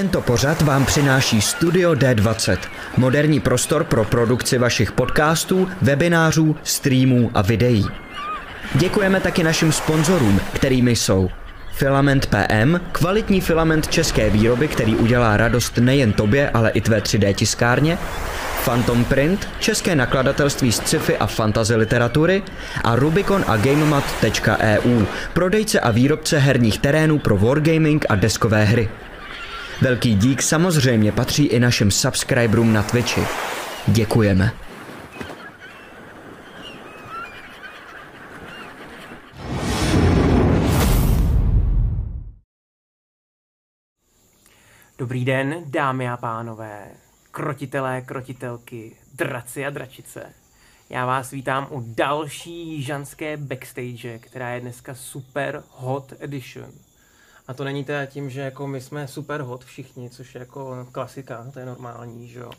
Tento pořad vám přináší Studio D20, moderní prostor pro produkci vašich podcastů, webinářů, streamů a videí. Děkujeme taky našim sponzorům, kterými jsou Filament PM, kvalitní filament české výroby, který udělá radost nejen tobě, ale i tvé 3D tiskárně, Phantom Print, české nakladatelství z sci-fi a fantasy literatury a Rubicon a GameMat.eu, prodejce a výrobce herních terénů pro wargaming a deskové hry. Velký dík samozřejmě patří i našim subscriberům na Twitchi. Děkujeme. Dobrý den, dámy a pánové, krotitelé, krotitelky, draci a dračice. Já vás vítám u další žanské backstage, která je dneska super hot edition. A to není teda tím, že jako my jsme super hot všichni, což je jako klasika, to je normální, že jo.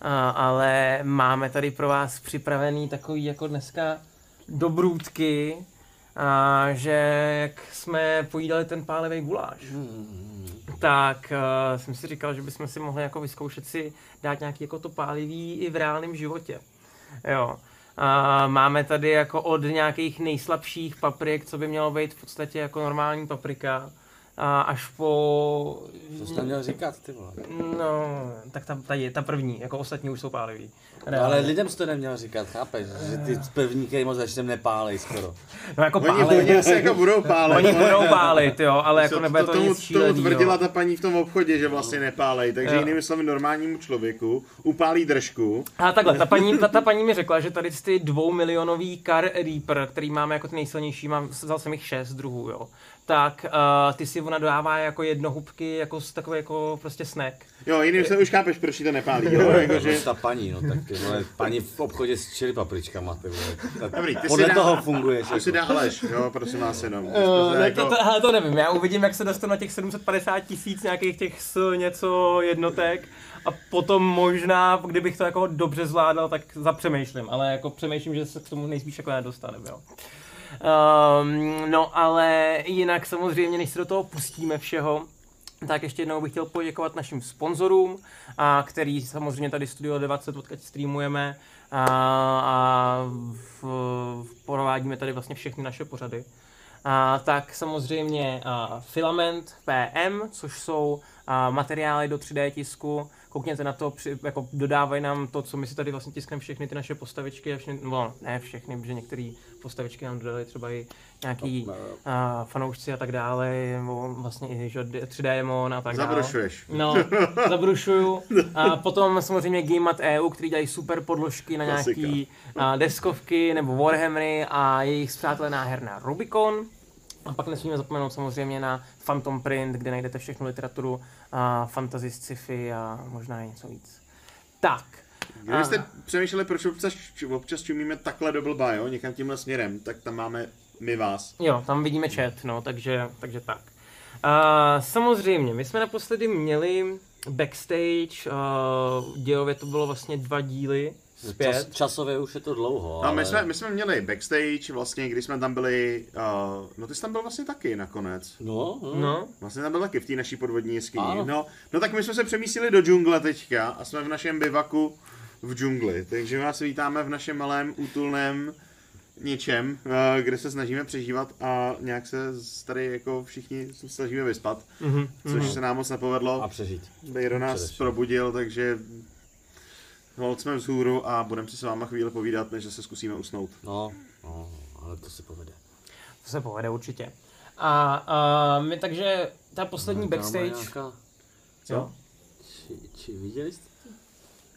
A, ale máme tady pro vás připravený takový jako dneska dobrůdky, a že jak jsme pojídali ten pálevý guláš, tak uh, jsem si říkal, že bychom si mohli jako vyzkoušet si dát nějaký jako to pálivý i v reálném životě. Jo. A máme tady jako od nějakých nejslabších paprik, co by mělo být v podstatě jako normální paprika, a až po... To jsi tam měl říkat, ty vole. No, tak ta, ta, je, ta první, jako ostatní už jsou pálivý. No, ale lidem jsi to neměl říkat, chápeš? Že ty první, který moc začnem nepálej skoro. No jako Oni, pálit. oni asi jako budou pálit. Oni budou pálit, jo, ale jako to, nebude to, to, tomu, nic tomu šílený, tvrdila jo. ta paní v tom obchodě, že vlastně nepálej, takže Jo. jinými slovy normálnímu člověku upálí držku. A takhle, ta paní, ta, ta paní mi řekla, že tady ty dvoumilionový Car Reaper, který máme jako ty nejsilnější, mám, vzal jsem jich šest druhů, jo, tak uh, ty si ona dodává jako jednohubky, jako s- takový jako prostě snack. Jo, jiným slovy už chápeš, proč to nepálí. Jo, jakože, Že... Ta paní, no tak ty vole, paní v obchodě s čili papričkama, ty vole. Dobrý, ty si Podle dá- toho funguješ. to si Jako. dá Aleš, jo, prosím vás jenom. Uh, to, jako- to, hele, to nevím, já uvidím, jak se dostanu na těch 750 tisíc nějakých těch s něco jednotek a potom možná, kdybych to jako dobře zvládal, tak zapřemýšlím, ale jako přemýšlím, že se k tomu nejspíš jako nedostaneme, jo. Um, no ale jinak samozřejmě, než se do toho pustíme všeho, tak ještě jednou bych chtěl poděkovat našim sponzorům, a který samozřejmě tady Studio 20 odkud streamujeme a, a v, v, provádíme tady vlastně všechny naše pořady. A, tak samozřejmě a, Filament PM, což jsou a, materiály do 3D tisku. Koukněte na to, při, jako dodávají nám to, co my si tady vlastně tiskneme všechny ty naše postavičky, a všechny, no, ne všechny, protože některé postavičky nám dodali třeba i nějaký a, fanoušci a tak dále, nebo vlastně i že, 3D Demon a tak dále. Zabrušuješ. No, zabrušuju. A potom samozřejmě GameMat EU, který dělají super podložky na nějaký a, deskovky nebo Warhammery a jejich zpřátelená herna Rubicon. A pak nesmíme zapomenout samozřejmě na Phantom Print, kde najdete všechnu literaturu a fantasy, sci-fi a možná i něco víc. Tak. Kdybyste přemýšleli, proč občas, občas čumíme takhle do blba, jo, někam tímhle směrem, tak tam máme my vás. Jo, tam vidíme chat, no, takže, takže tak. A samozřejmě, my jsme naposledy měli backstage, uh, dějově to bylo vlastně dva díly Čas, zpět. časově už je to dlouho, No, ale... my, jsme, my jsme měli backstage, vlastně, když jsme tam byli, uh, no ty jsi tam byl vlastně taky nakonec. No, no. No, Vlastně tam byl taky v té naší podvodní jeskyni. No, no tak my jsme se přemístili do džungle teďka a jsme v našem bivaku v džungli. Takže vás vítáme v našem malém útulném něčem, eh, kde se snažíme přežívat a nějak se z- tady jako všichni se snažíme vyspat, mhm, což se nám moc nepovedlo. A přežít. Bejro nás Především. probudil, takže hold jsme vzhůru a budeme si s váma chvíli povídat, než se zkusíme usnout. No, no, ale to se povede. to se povede určitě. A, a my takže ta poslední backstage, Nějaká... co? Či, či, viděli jste?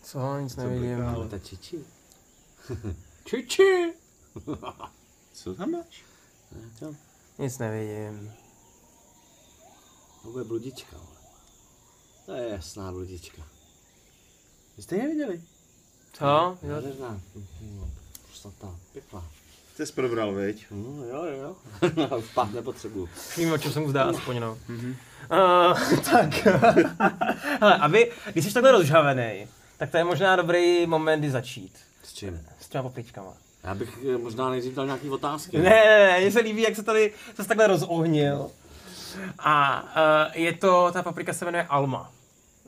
Co, nic nevidím. Ale ta čiči. Čiči! Co tam máš? Ne, to, Nic nevidím. to bude bludička, ale. To je jasná bludička. Vy jste ji neviděli? Co? Jo, Nádherná. Prostata, pěkná. Ty jsi probral, viď? No, jo, jo, jo. Spát nepotřebuju. Vím, o čem se mu zdá aspoň, no. Uh, tak. Hele, aby, když jsi takhle rozžhavený, tak to je možná dobrý moment, kdy začít. S čím? S těma papričkama. Já bych eh, možná nejdřív dal nějaký otázky. Ne, ne, ne, mně se líbí, jak se tady se takhle rozohnil. A uh, je to, ta paprika se jmenuje Alma.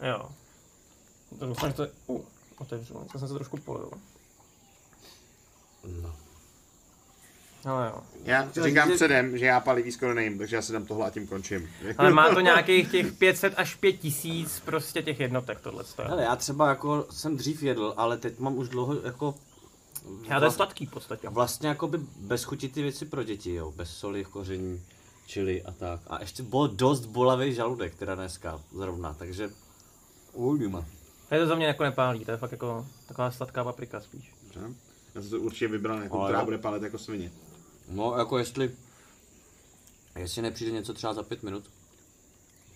Jo. To doufám, že to je, uh, otevřu, to jsem se trošku polil. No. No jo. Já Chtěl říkám říct, předem, že já palivý skoro nejím, takže já si dám tohle a tím končím. Ale má to nějakých těch 500 až 5000 prostě těch jednotek tohle. Hele, já třeba jako jsem dřív jedl, ale teď mám už dlouho jako... Já to je sladký v podstatě. Vlastně jako by bez chuti ty věci pro děti, jo. Bez soli, koření, čili a tak. A ještě byl dost bolavý žaludek teda dneska zrovna, takže uvidíme. Je to za mě jako nepálí, to je fakt jako taková sladká paprika spíš. Dobře. Já jsem to určitě vybral nějakou, Ale která jo. bude pálit jako svině. No jako jestli, jestli nepřijde něco třeba za pět minut,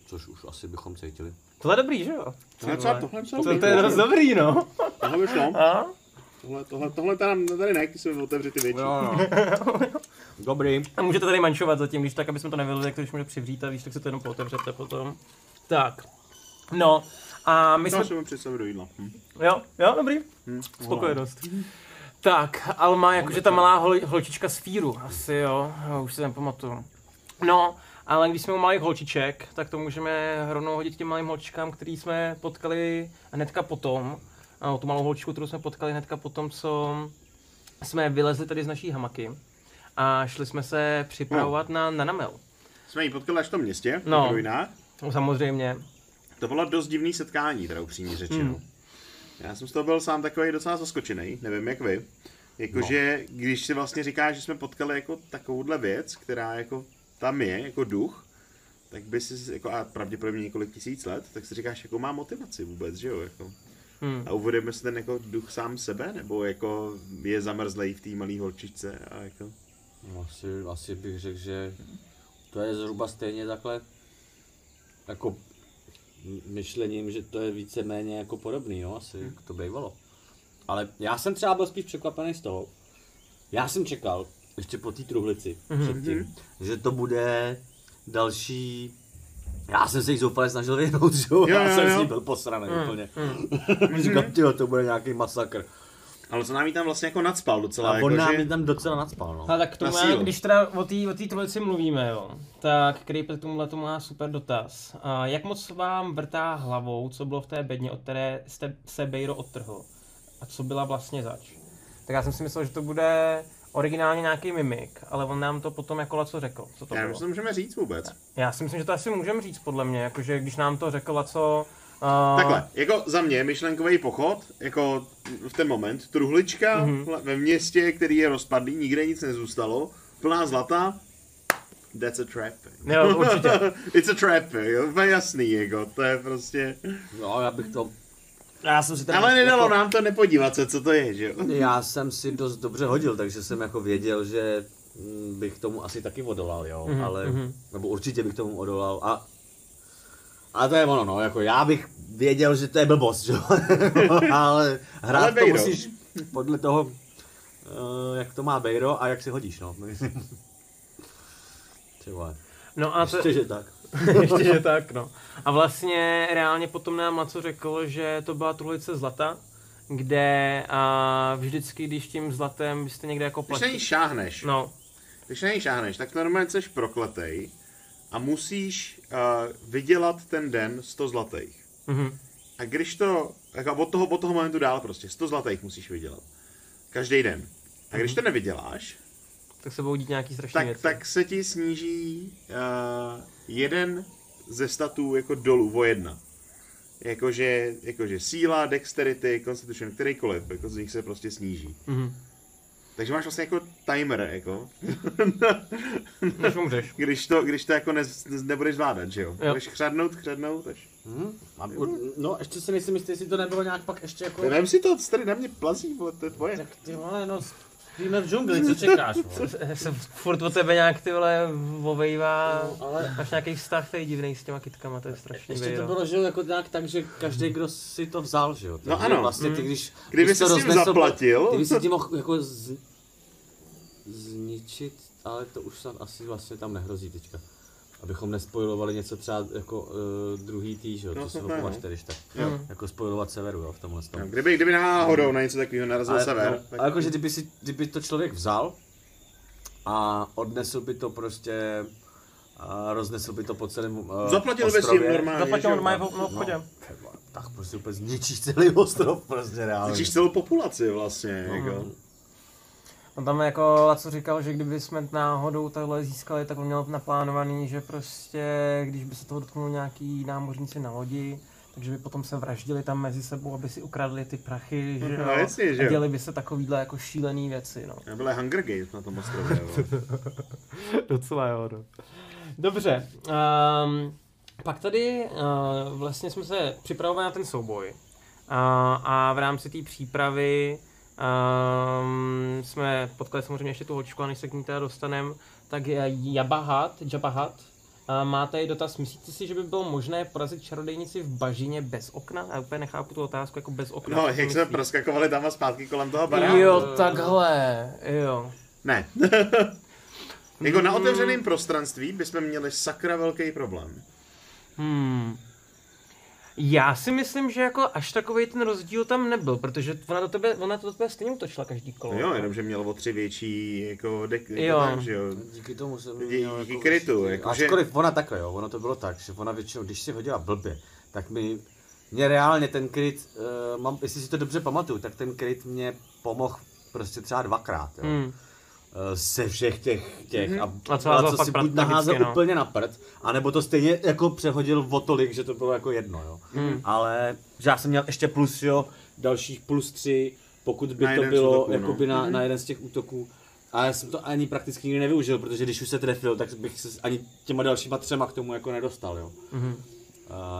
což už asi bychom cítili. Tohle je dobrý, že jo? Tohle co, tohle co, To, to je dost dobrý, no. Tohle by šlo. A? Tohle, tohle, tohle tady, tady ne, když se otevře ty větší. no. Dobrý. A můžete tady mančovat zatím, když tak, aby jsme to nevylili, tak to když může přivřít a víš, tak se to jenom pootevřete potom. Tak. No, a my jsme... si mi představit do jídla. Hm. Jo, jo, dobrý. Hm. Spokojenost. Tak, Alma, jakože ta malá hol, holčička z Fíru, asi jo, už si nepamatuju. No, ale když jsme u malých holčiček, tak to můžeme rovnou hodit těm malým holčičkám, který jsme potkali hnedka potom. Ano, tu malou holčičku, kterou jsme potkali hnedka potom, co jsme vylezli tady z naší hamaky a šli jsme se připravovat na nanamel. Jsme ji potkali až v tom městě, No. no. v ruinách. No, samozřejmě. To bylo dost divný setkání, teda upřímně řečeno. Hmm. Já jsem z toho byl sám takový docela zaskočený, nevím jak vy. Jakože, no. když si vlastně říkáš, že jsme potkali jako takovouhle věc, která jako tam je, jako duch, tak by si, jako a pravděpodobně několik tisíc let, tak si říkáš, jakou má motivaci vůbec, že jo, jako. Hmm. A uvedeme si ten jako duch sám sebe, nebo jako je zamrzlej v té malé holčičce a jako... No, asi, asi bych řekl, že to je zhruba stejně takhle jako myšlením, že to je víceméně jako podobný, no, asi jak to bývalo. Ale já jsem třeba byl spíš překvapený z toho. Já jsem čekal, ještě po té truhlici, předtím, že to bude další já jsem se jich zoufale snažil vyhnout, že jo? Jo, Já jo, jsem jo. s ní byl posraný Hmm. úplně. Říkám, tyjo, to bude nějaký masakr. Ale co nám jí tam vlastně jako nadspal docela, A jako, on nám že... je tam docela nadspal, no. A tak k tomu, Na já, sílu. když teda o té o trojici mluvíme, jo, tak Creeper k tomuhle tomu má super dotaz. A jak moc vám vrtá hlavou, co bylo v té bedně, od které jste se Bejro odtrhl? A co byla vlastně zač? Tak já jsem si myslel, že to bude originálně nějaký mimik, ale on nám to potom jako Laco řekl, co to Já bylo. myslím, že to můžeme říct vůbec. Já si myslím, že to asi můžeme říct podle mě, jakože když nám to řekl Laco... Uh, Takhle, jako za mě myšlenkový pochod, jako v ten moment, truhlička Mhm. mm-hmm. ve městě, který je rozpadlý, nikde nic nezůstalo, plná zlata, that's a trap. Jo, určitě. It's a trap, jo, úplně jasný, jako, to je prostě... No, já bych to... Já jsem si Ale nedalo jako, nám to nepodívat se, co to je, že jo? Já jsem si dost dobře hodil, takže jsem jako věděl, že bych tomu asi taky odolal, jo, Mhm, ale, mhm. nebo určitě bych tomu odolal a a to je ono, no, jako já bych věděl, že to je blbost, jo, ale hrát Ale to Bejro. musíš podle toho, eh, jak to má Bejro a jak si hodíš, no. Ty vole, No a to, ještě, že tak. Ještě, že tak, no. A vlastně reálně potom nám Laco řekl, že to byla truhlice zlata, kde a vždycky, když tím zlatem byste někde jako Když na ní platili... šáhneš, No, když na ní šáhneš, tak normálně jsi prokletej a musíš uh, vydělat ten den 100 zlatých. Mhm. A když to, jako od toho, od toho momentu dál prostě, 100 zlatých musíš vydělat. Každý den. A když to nevyděláš, tak se budou dít nějaký strašný tak, věci. tak se ti sníží uh, jeden ze statů jako dolů o jedna. Jakože, jakože síla, dexterity, constitution, kterýkoliv, jako z nich se prostě sníží. Mhm. Takže máš vlastně jako timer, jako, Než umřeš. když to, když to jako ne, nebudeš zvládat, že jo? Jo. Budeš chřadnout, chřadnout, až... Hm? A, no, ještě si nejsem jistý, jestli to nebylo nějak pak ještě jako... Vem si to, tady na mě plazí, vole, to je tvoje. Tak ty vole, no, spíme v džungli, co čekáš, vole? Se furt o tebe nějak ty vole ovejvá. No, ale- Máš nějaký vztah tady divný s těma kytkama, to je strašný Ještě to vejro. bylo, že jo, jako nějak tak, že každý, kdo si to vzal, že jo. No ano. Vlastně ty, Mm. když... Kdyby když jsi to s tím roznesl- zaplatil. Kdyby si tím mohl jako z, zničit, ale to už snad asi vlastně tam nehrozí teďka. Abychom nespojovali něco třeba jako uh, druhý tý, že jo, No, to opovažte, když tak. Jo. Jako spojovat severu, jo, v tomhle No, tom. kdyby, kdyby náhodou na něco takového narazil Ale, sever, no, tak... ale jakože kdyby, si, kdyby to člověk vzal a odnesl by to prostě a roznesl by to po celém uh, Zaplatili by si jim normálně, Zaplatil normálně v no, obchodě. Tyba, Tak prostě úplně zničíš celý ostrov, prostě reálně. Zničíš celou populaci vlastně, jako. On tam jako Laco říkal, že kdyby jsme náhodou takhle získali, tak on měl naplánovaný, že prostě, když by se toho dotknul nějaký námořníci na lodi, takže by potom se vraždili tam mezi sebou, aby si ukradli ty prachy, že No, jo, jasně, že a jo. děli by se takovýhle jako šílený věci, no. Byly Hunger Games na tom ostrově, jo. Docela jo, no. Dobře, um, pak tady uh, vlastně jsme se připravovali na ten souboj uh, a v rámci té přípravy um, jsme potkali samozřejmě ještě tu hočku a než se k ní teda dostanem, tak je Jabahat, Jabahat, uh, má tady dotaz, myslíte si, že by bylo možné porazit čarodejnici v bažině bez okna? Já úplně nechápu tu otázku jako bez okna. No, jak jsme proskakovali tam a zpátky kolem toho baráku. Jo, takhle, jo. Ne. jako na otevřeném prostranství bychom měli sakra velký problém. Hmm. Já si myslím, že jako až takový ten rozdíl tam nebyl, protože ona do tebe, ona to do tebe stejně utočila každý kolo. No jo, jenomže měl o tři větší jako dek, jako Jo. tak, že jo. Díky tomu jsem Dí- měl díky jako krytu, jako že- Ačkoliv ona takhle, jo, ono to bylo tak, že ona většinou, když si hodila blbě, tak mi, mě reálně ten kryt, uh, mám, jestli si to dobře pamatuju, tak ten kryt mě pomohl prostě třeba dvakrát, jo. Hmm. Eh, ze všech těch, těch Mhm. a, A co a co si buď naházel no. úplně na prd, anebo to stejně jako přehodil o tolik, že to bylo jako jedno, jo. Hmm. Ale, že já jsem měl ještě plus, jo, dalších plus tři, pokud by Na to bylo útoků, no. jakoby na, na jeden z těch útoků. A já jsem to ani prakticky nikdy nevyužil, protože když už se trefil, tak bych se ani těma dalšíma třema k tomu jako nedostal, jo. Mhm. Uh,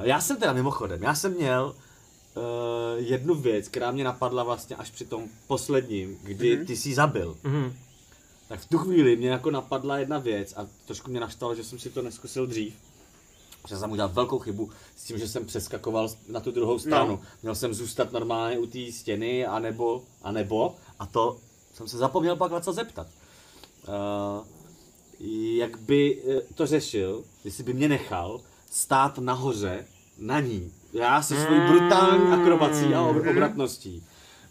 já jsem teda mimochodem, já jsem měl uh, jednu věc, která mě napadla vlastně až při tom posledním, kdy Mhm. ty jsi zabil. Mhm. Tak v tu chvíli mě jako napadla jedna věc a trošku mě naštalo, že jsem si to neskusil dřív. Že jsem udělal velkou chybu s tím, že jsem přeskakoval na tu druhou stranu. No. Měl jsem zůstat normálně u té stěny, anebo, anebo, a to jsem se zapomněl pak co zeptat. Uh, jak by eh, to řešil, jestli by mě nechal stát nahoře na ní. Já se svojí brutální akrobací a ob- obratností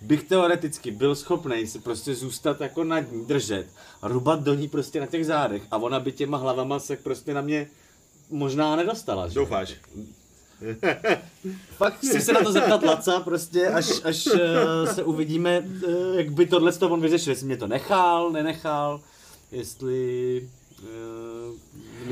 bych teoreticky byl schopný si prostě zůstat jako nad ní, držet rubat do ní prostě na těch zádech a ona by těma hlavama se prostě na mě možná nedostala, že? Doufáš. Fakt chci se na to zeptat Laca, prostě až, až uh, se uvidíme, uh, jak by tohle to on vyřešil, jestli mě to nechal, nenechal, jestli... Uh,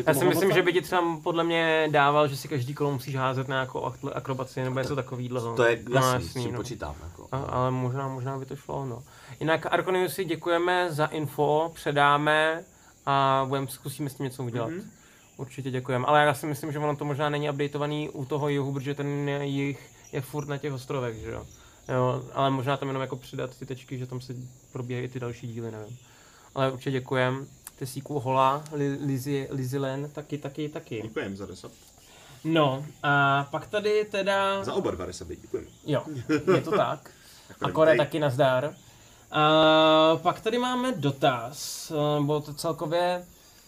Já si myslím, že by ti třeba podle mě dával, že si každý kolo musíš házet na nějakou ak- akrobaci nebo něco takového. To je no, jasný, s čím no. počítám. Jako. A, ale možná, možná by to šlo, no. Jinak Arkoniusi děkujeme za info, předáme a budeme, zkusíme s tím něco udělat. Mm-hmm. Určitě děkujeme, ale já si myslím, že ono to možná není updateovaný u toho jihu, protože ten jich je furt na těch ostrovech, že jo. jo. ale možná tam jenom jako přidat ty tečky, že tam se probíhají ty další díly, nevím. Ale určitě děkujeme. Tesíku Hola, Li- Lizi, Lizilen, taky, taky, taky. Děkujeme za resub. No, a pak tady teda... Za oba dva resuby, děkujeme. Jo, je to tak. A Akorát Kore taky nazdar. A pak tady máme dotaz, eh, bo to celkově,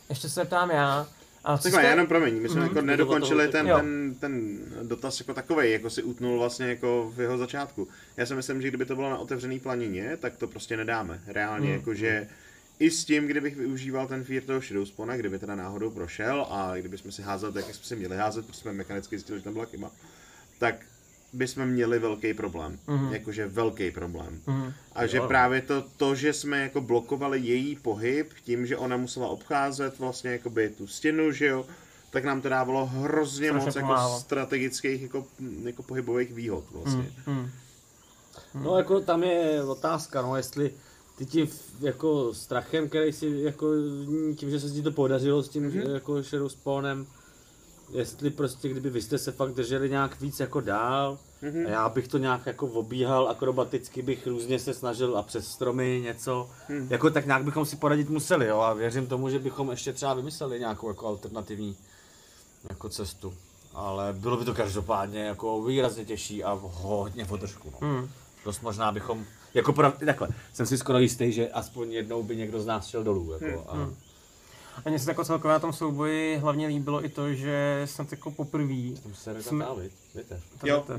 ještě se ptám já. A Takhle, jste- jenom promiň, my jsme Mhm. jako nedokončili ten, ten, ten dotaz jako takovej, jako si utnul vlastně jako v jeho začátku. Já si myslím, že kdyby to bylo na otevřený planině, tak to prostě nedáme. Reálně, Mhm. jakože i s tím, kdybych využíval ten fear toho Shadowspawna, kdyby teda náhodou prošel a kdyby jsme si házeli tak, jak jsme si měli házet, protože jsme mechanicky zjistili, že tam byla chyba, tak bychom měli velký problém. Mhm. Jakože velký problém. Mhm. A že Jo. právě to, to, že jsme jako blokovali její pohyb tím, že ona musela obcházet vlastně jakoby tu stěnu, že jo, tak nám to dávalo hrozně Strašně moc jako strategických jako, jako pohybových výhod vlastně. Mhm. Mhm. No jako tam je otázka, no jestli ty v- jako strachem, který si jako tím, že se ti to podařilo s tím mm-hmm. jako Shadow Spawnem, jestli prostě kdyby vy jste se fakt drželi nějak víc jako dál, Mhm. a já bych to nějak jako obíhal, akrobaticky bych různě se snažil a přes stromy něco, Mhm. jako tak nějak bychom si poradit museli, jo, a věřím tomu, že bychom ještě třeba vymysleli nějakou jako alternativní jako cestu. Ale bylo by to každopádně jako výrazně těžší a hodně podržku. No. Mhm. Dost možná bychom, jako prav, takhle, jsem si skoro jistý, že aspoň jednou by někdo z nás šel dolů, jako, a, A mně se jako celkově na tom souboji hlavně líbilo i to, že snad jako poprvé Tam se Jsme- nedá víte. Jo.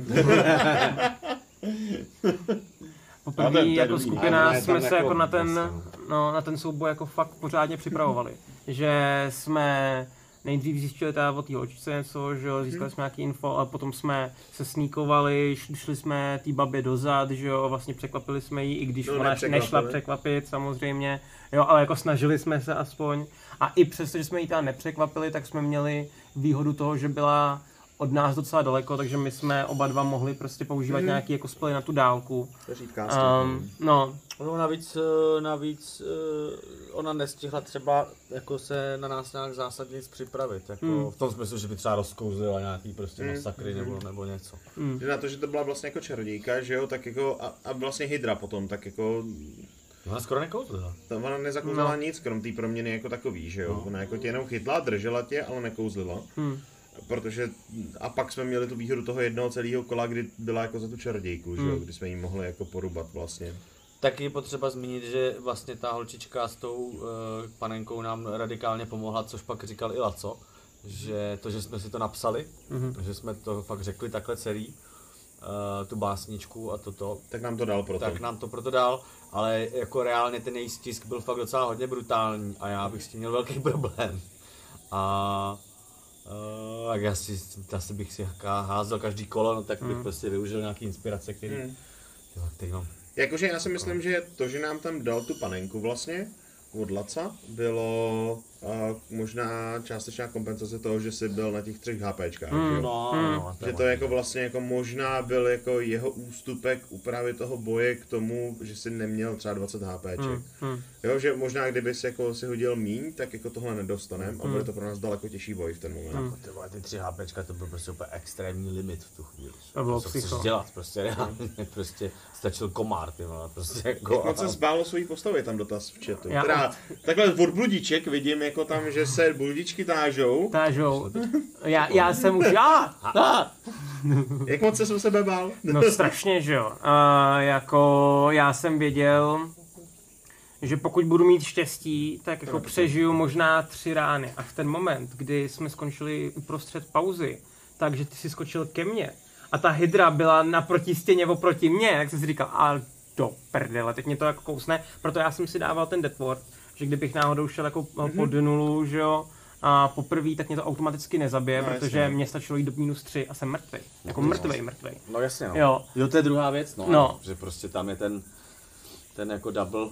Poprvé No, to je- to je jako dobrý. skupina ne, jsme se jako jako na ten, vlastně. no, na ten souboj jako fakt pořádně připravovali. Že jsme nejdřív zjistili teda o té holčičce něco, že jo, získali jsme nějaký info, a potom jsme se sníkovali, šli, jsme té babě dozad, že jo, vlastně překvapili jsme ji, i když No, ona nešla překvapit samozřejmě, jo, ale jako snažili jsme se aspoň. A i přesto, že jsme ji teda nepřekvapili, tak jsme měli výhodu toho, že byla od nás docela daleko, takže my jsme oba dva mohli prostě používat Mhm. nějaký jako spely na tu dálku. To říká Um, no, No navíc, eh, navíc eh, ona nestihla třeba jako se na nás nějak zásadně nic připravit. Jako Hmm. V tom smyslu, že by třeba rozkouzlila nějaký prostě Hmm. masakry nebo, nebo něco. mm, na to, že to byla vlastně jako čarodějka, že jo, tak jako, a, a vlastně Hydra potom, tak jako, Ona skoro nekouzlila. tam ona nezakouzlila No. nic, krom té proměny jako takový, že jo. No. Ona jako tě jenom chytla, držela tě, ale nekouzlila. mm, Protože, a pak jsme měli tu výhodu toho jednoho celého kola, kdy byla jako za tu čarodějku, že jo, Hmm. kdy jsme jí mohli jako porubat vlastně. Taky je potřeba zmínit, že vlastně ta holčička s tou uh, panenkou nám radikálně pomohla, což pak říkal i Laco, že to, že jsme si to napsali, mhm. že jsme to fakt řekli takhle celý, uh, tu básničku a toto, Tak nám to dal proto. tak nám to proto dal, ale jako reálně ten její stisk byl fakt docela hodně brutální a já bych s tím měl velký problém. A uh, tak já si, asi bych si há- házel každý kolo, no tak bych Mm. prostě využil nějaký inspirace, který, Hmm. jo, který mám. Jakože já si myslím, že to, že nám tam dal tu panenku vlastně od Laca, bylo uh, možná částečná kompenzace toho, že jsi byl na těch třech HPčkách, Hmm. že jo? No, Hmm. no, Že to jako vlastně jako možná byl jako jeho ústupek u právě toho boje k tomu, že si neměl třeba 20 HPček. Mm, mm. Jo, že možná kdyby si jako si hodil míň, tak jako tohle nedostanem a Hmm. bude to pro nás daleko těžší boj v ten moment. Jako ty vole, ty tři HPčka, to byl prostě úplně extrémní limit v tu chvíli. To bylo Co psycho. chceš dělat, prostě reálně, prostě stačil komár, ty vole, prostě Jak jako... moc se zbálo svojí postavy, je tam dotaz v chatu. Já- Teda, takhle od bludiček vidím jako tam, že se bludičky tážou. Tážou. Já, já jsem už, já! Jak moc se o sebe bál? No strašně, že jo. A jako já jsem věděl, že pokud budu mít štěstí, tak jako přežiju možná tři rány. A v ten moment, kdy jsme skončili uprostřed pauzy, takže ty si skočil ke mně a ta hydra byla naproti stěně oproti mně, jak jsem si říkal, a do prdele, teď mě to jako kousne, proto já jsem si dával ten deadward, že kdybych náhodou šel jako mm-hmm. pod nulu, že jo, a poprvé, tak mě to automaticky nezabije, No, protože jasně. mě stačilo jít do minus 3 a jsem mrtvý. Jako mrtvej, mrtvej. No jasně, no. Jo. Jo, to je druhá věc, no. No. Že prostě tam je ten, ten jako double.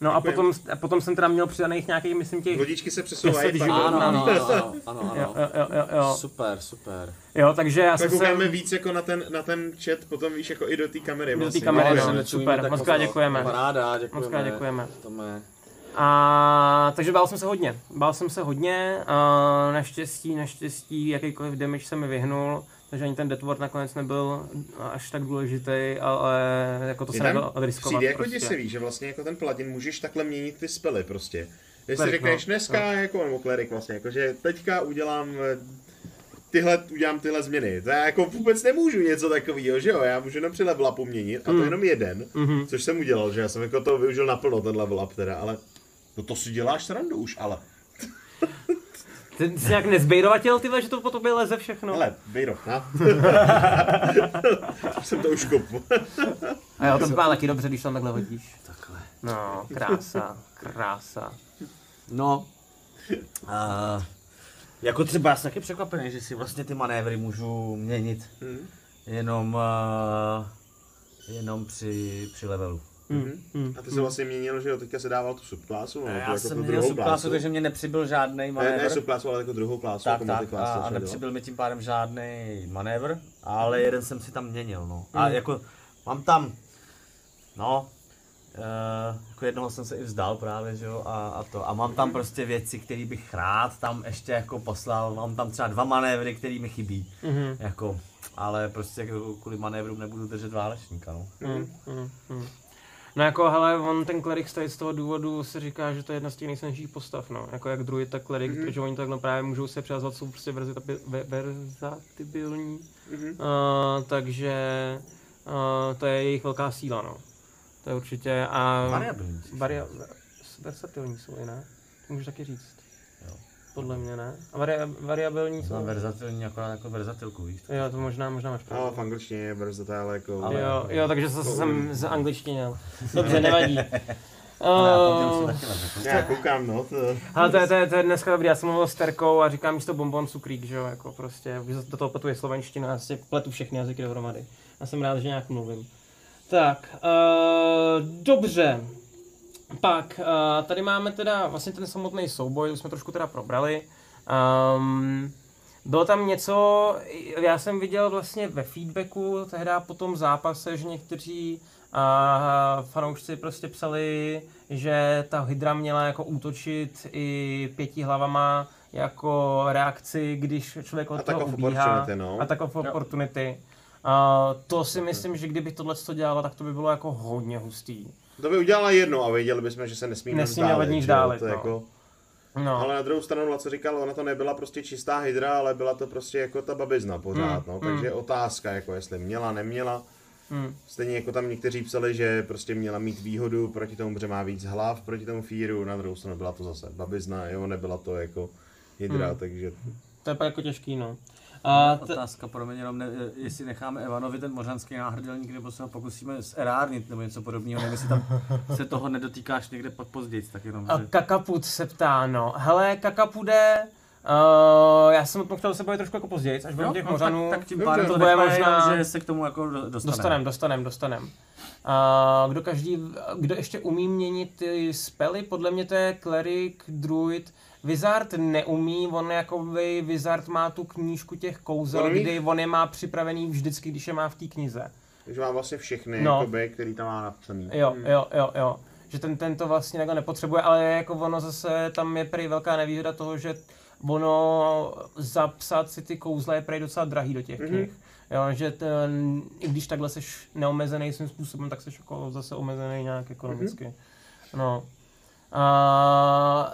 No a potom, a potom jsem teda měl přidaných nějakých, myslím těch... Bludičky se přesouvají. Ano, ano, no. ano, ano, ano, Jo, ano. jo, jo, jo, Super, super. jo, takže já Tak jsem se... koukáme víc jako na ten, na ten chat, potom víš jako i do té kamery. Do té vlastně. kamery, Jo, no. že super, moc krát děkujeme. Paráda, děkujeme. Moc krát děkujeme. Tome. A, takže bál jsem se hodně. Bál jsem se hodně, a naštěstí, naštěstí, jakýkoliv damage se mi vyhnul, takže ani ten deathward nakonec nebyl až tak důležitý, ale jako to se nedalo riskovat Přijde jako prostě. děsivý, že vlastně jako ten paladin můžeš takhle měnit ty spely prostě. Když si řekneš no. dneska jako, nebo klerik vlastně, jako, že teďka udělám eh, tyhle, udělám tyhle změny. To já jako vůbec nemůžu něco takového, že jo? Já můžu jenom při level upu měnit a to Mm. jenom jeden, Mhm. což jsem udělal, že já jsem jako to využil naplno, ten level up teda, ale no to si děláš srandu už, ale. Ty jsi nějak nezbejrovatěl, ty vole, že to po tobě leze všechno. Hele, Bejro. Už jsem to už kopu. A jo, to vypadá taky dobře, když tam takhle hodíš. Takhle. No, krása, krása. No, uh, jako třeba já jsem taky překvapený, že si vlastně ty manévry můžu měnit Hmm. jenom, uh, jenom při, při levelu. Mm, mm, A ty jsi vlastně měnil, že jo, teďka se dával tu subklásu, no, tu Já jako jsem měl druhou subklásu, klásu. takže mě nepřibyl žádný Ne, manévr. ne subklásu, ale jako druhou klásu, tak, jako tak, a, multiklásu, a dělal. nepřibyl mi tím pádem žádný manévr, ale jeden jsem si tam měnil, no. A jako, mám tam, no, Uh, jako jednoho jsem se i vzdal právě, že jo, a, a to. A mám tam prostě věci, které bych rád tam ještě jako poslal. Mám tam třeba dva manévry, které mi chybí. Mhm. Jako, ale prostě jako kvůli manévrům nebudu držet válečníka, no. Mm, mm, mm. No jako, hele, on ten klerik stojí z toho důvodu, se říká, že to je jedna z těch nejsnažších postav, no. Jako jak druid, tak klerik, Mhm. mm-hmm. protože oni takhle právě můžou se přihazovat, jsou prostě verzatibilní. Mhm. Uh, takže uh, to je jejich velká síla, no. To je určitě, a... Variabilní. si Varia, versatilní jsou ne? To můžu taky říct. Podle mě, ne? A varia, variabilní jsou... Znám verzatilní akorát jako verzatilku, víš? Jo, to možná, možná máš pravdu. Ale v angličtině je verzatile jako... Ale- Jo, jo, takže zase jsem z angličtinil. Dobře, nevadí. Uh, Já koukám, no. To... ale to je, to, je, to je dneska dobrý, já jsem mluvil s Terkou a říkám místo bonbon cukrík, že jo, jako prostě, do toho pletu je slovenština, já si pletu všechny jazyky dohromady. Já jsem rád, že nějak mluvím. Tak, uh, dobře. Pak, uh, tady máme teda vlastně ten samotný souboj, už jsme trošku teda probrali. Um, bylo tam něco, já jsem viděl vlastně ve feedbacku tehdy po tom zápase, že někteří a fanoušci prostě psali, že ta hydra měla jako útočit i pěti hlavama jako reakci, když člověk od Attack toho ubíhá. no. Attack of opportunity. A to si myslím, že kdyby tohle to dělala, tak to by bylo jako hodně hustý. To by udělala jedno a věděli bychom, že se nesmíme Nesmíme vzdálit. jo, vzdálit, no. jako... No. Ale na druhou stranu, Laco říkal, ona to nebyla prostě čistá hydra, ale byla to prostě jako ta babizna pořád, Mm, no. Takže je otázka, jako jestli měla, neměla. Hmm. Stejně jako tam někteří psali, že prostě měla mít výhodu proti tomu, že má víc hlav, proti tomu fíru, na druhou stranu byla to zase babizna, jo, nebyla to jako hydra, Hmm. takže To je pak jako těžký, no. A t- Otázka pro mě jenom, ne, jestli necháme Evanovi ten mořanský náhrdelník, nebo se ho pokusíme zerárnit, nebo něco podobného, nevím, jestli tam se toho nedotýkáš někde pod později, tak jenom, A že... Kakaput se ptá, no. Hele, Kakapude, uh, já jsem o tom chtěl se bavit trošku jako později, až budeme těch no, mořanů. tak, tak tím pádem To bude možná- že se k tomu jako do- dostaneme. Dostanem, dostanem, dostanem. A kdo každý, kdo ještě umí měnit ty spely, podle mě to je Cleric, Druid, Wizard neumí, on jakoby Wizard má tu knížku těch kouzel, On kdy on je má připravený vždycky, když je má v té knize. takže má vlastně všechny, No. jakoby, který tam má napsaný. Jo, Hmm. jo, jo, jo. Že ten, ten to vlastně jako nepotřebuje, ale jako ono zase, tam je prý velká nevýhoda toho, že ono zapsat si ty kouzla je prý docela drahý do těch Mhm. knih. Jo, že ten, i když takhle jsi neomezený svým způsobem, tak jsi jako zase omezený nějak ekonomicky. Mhm. No. A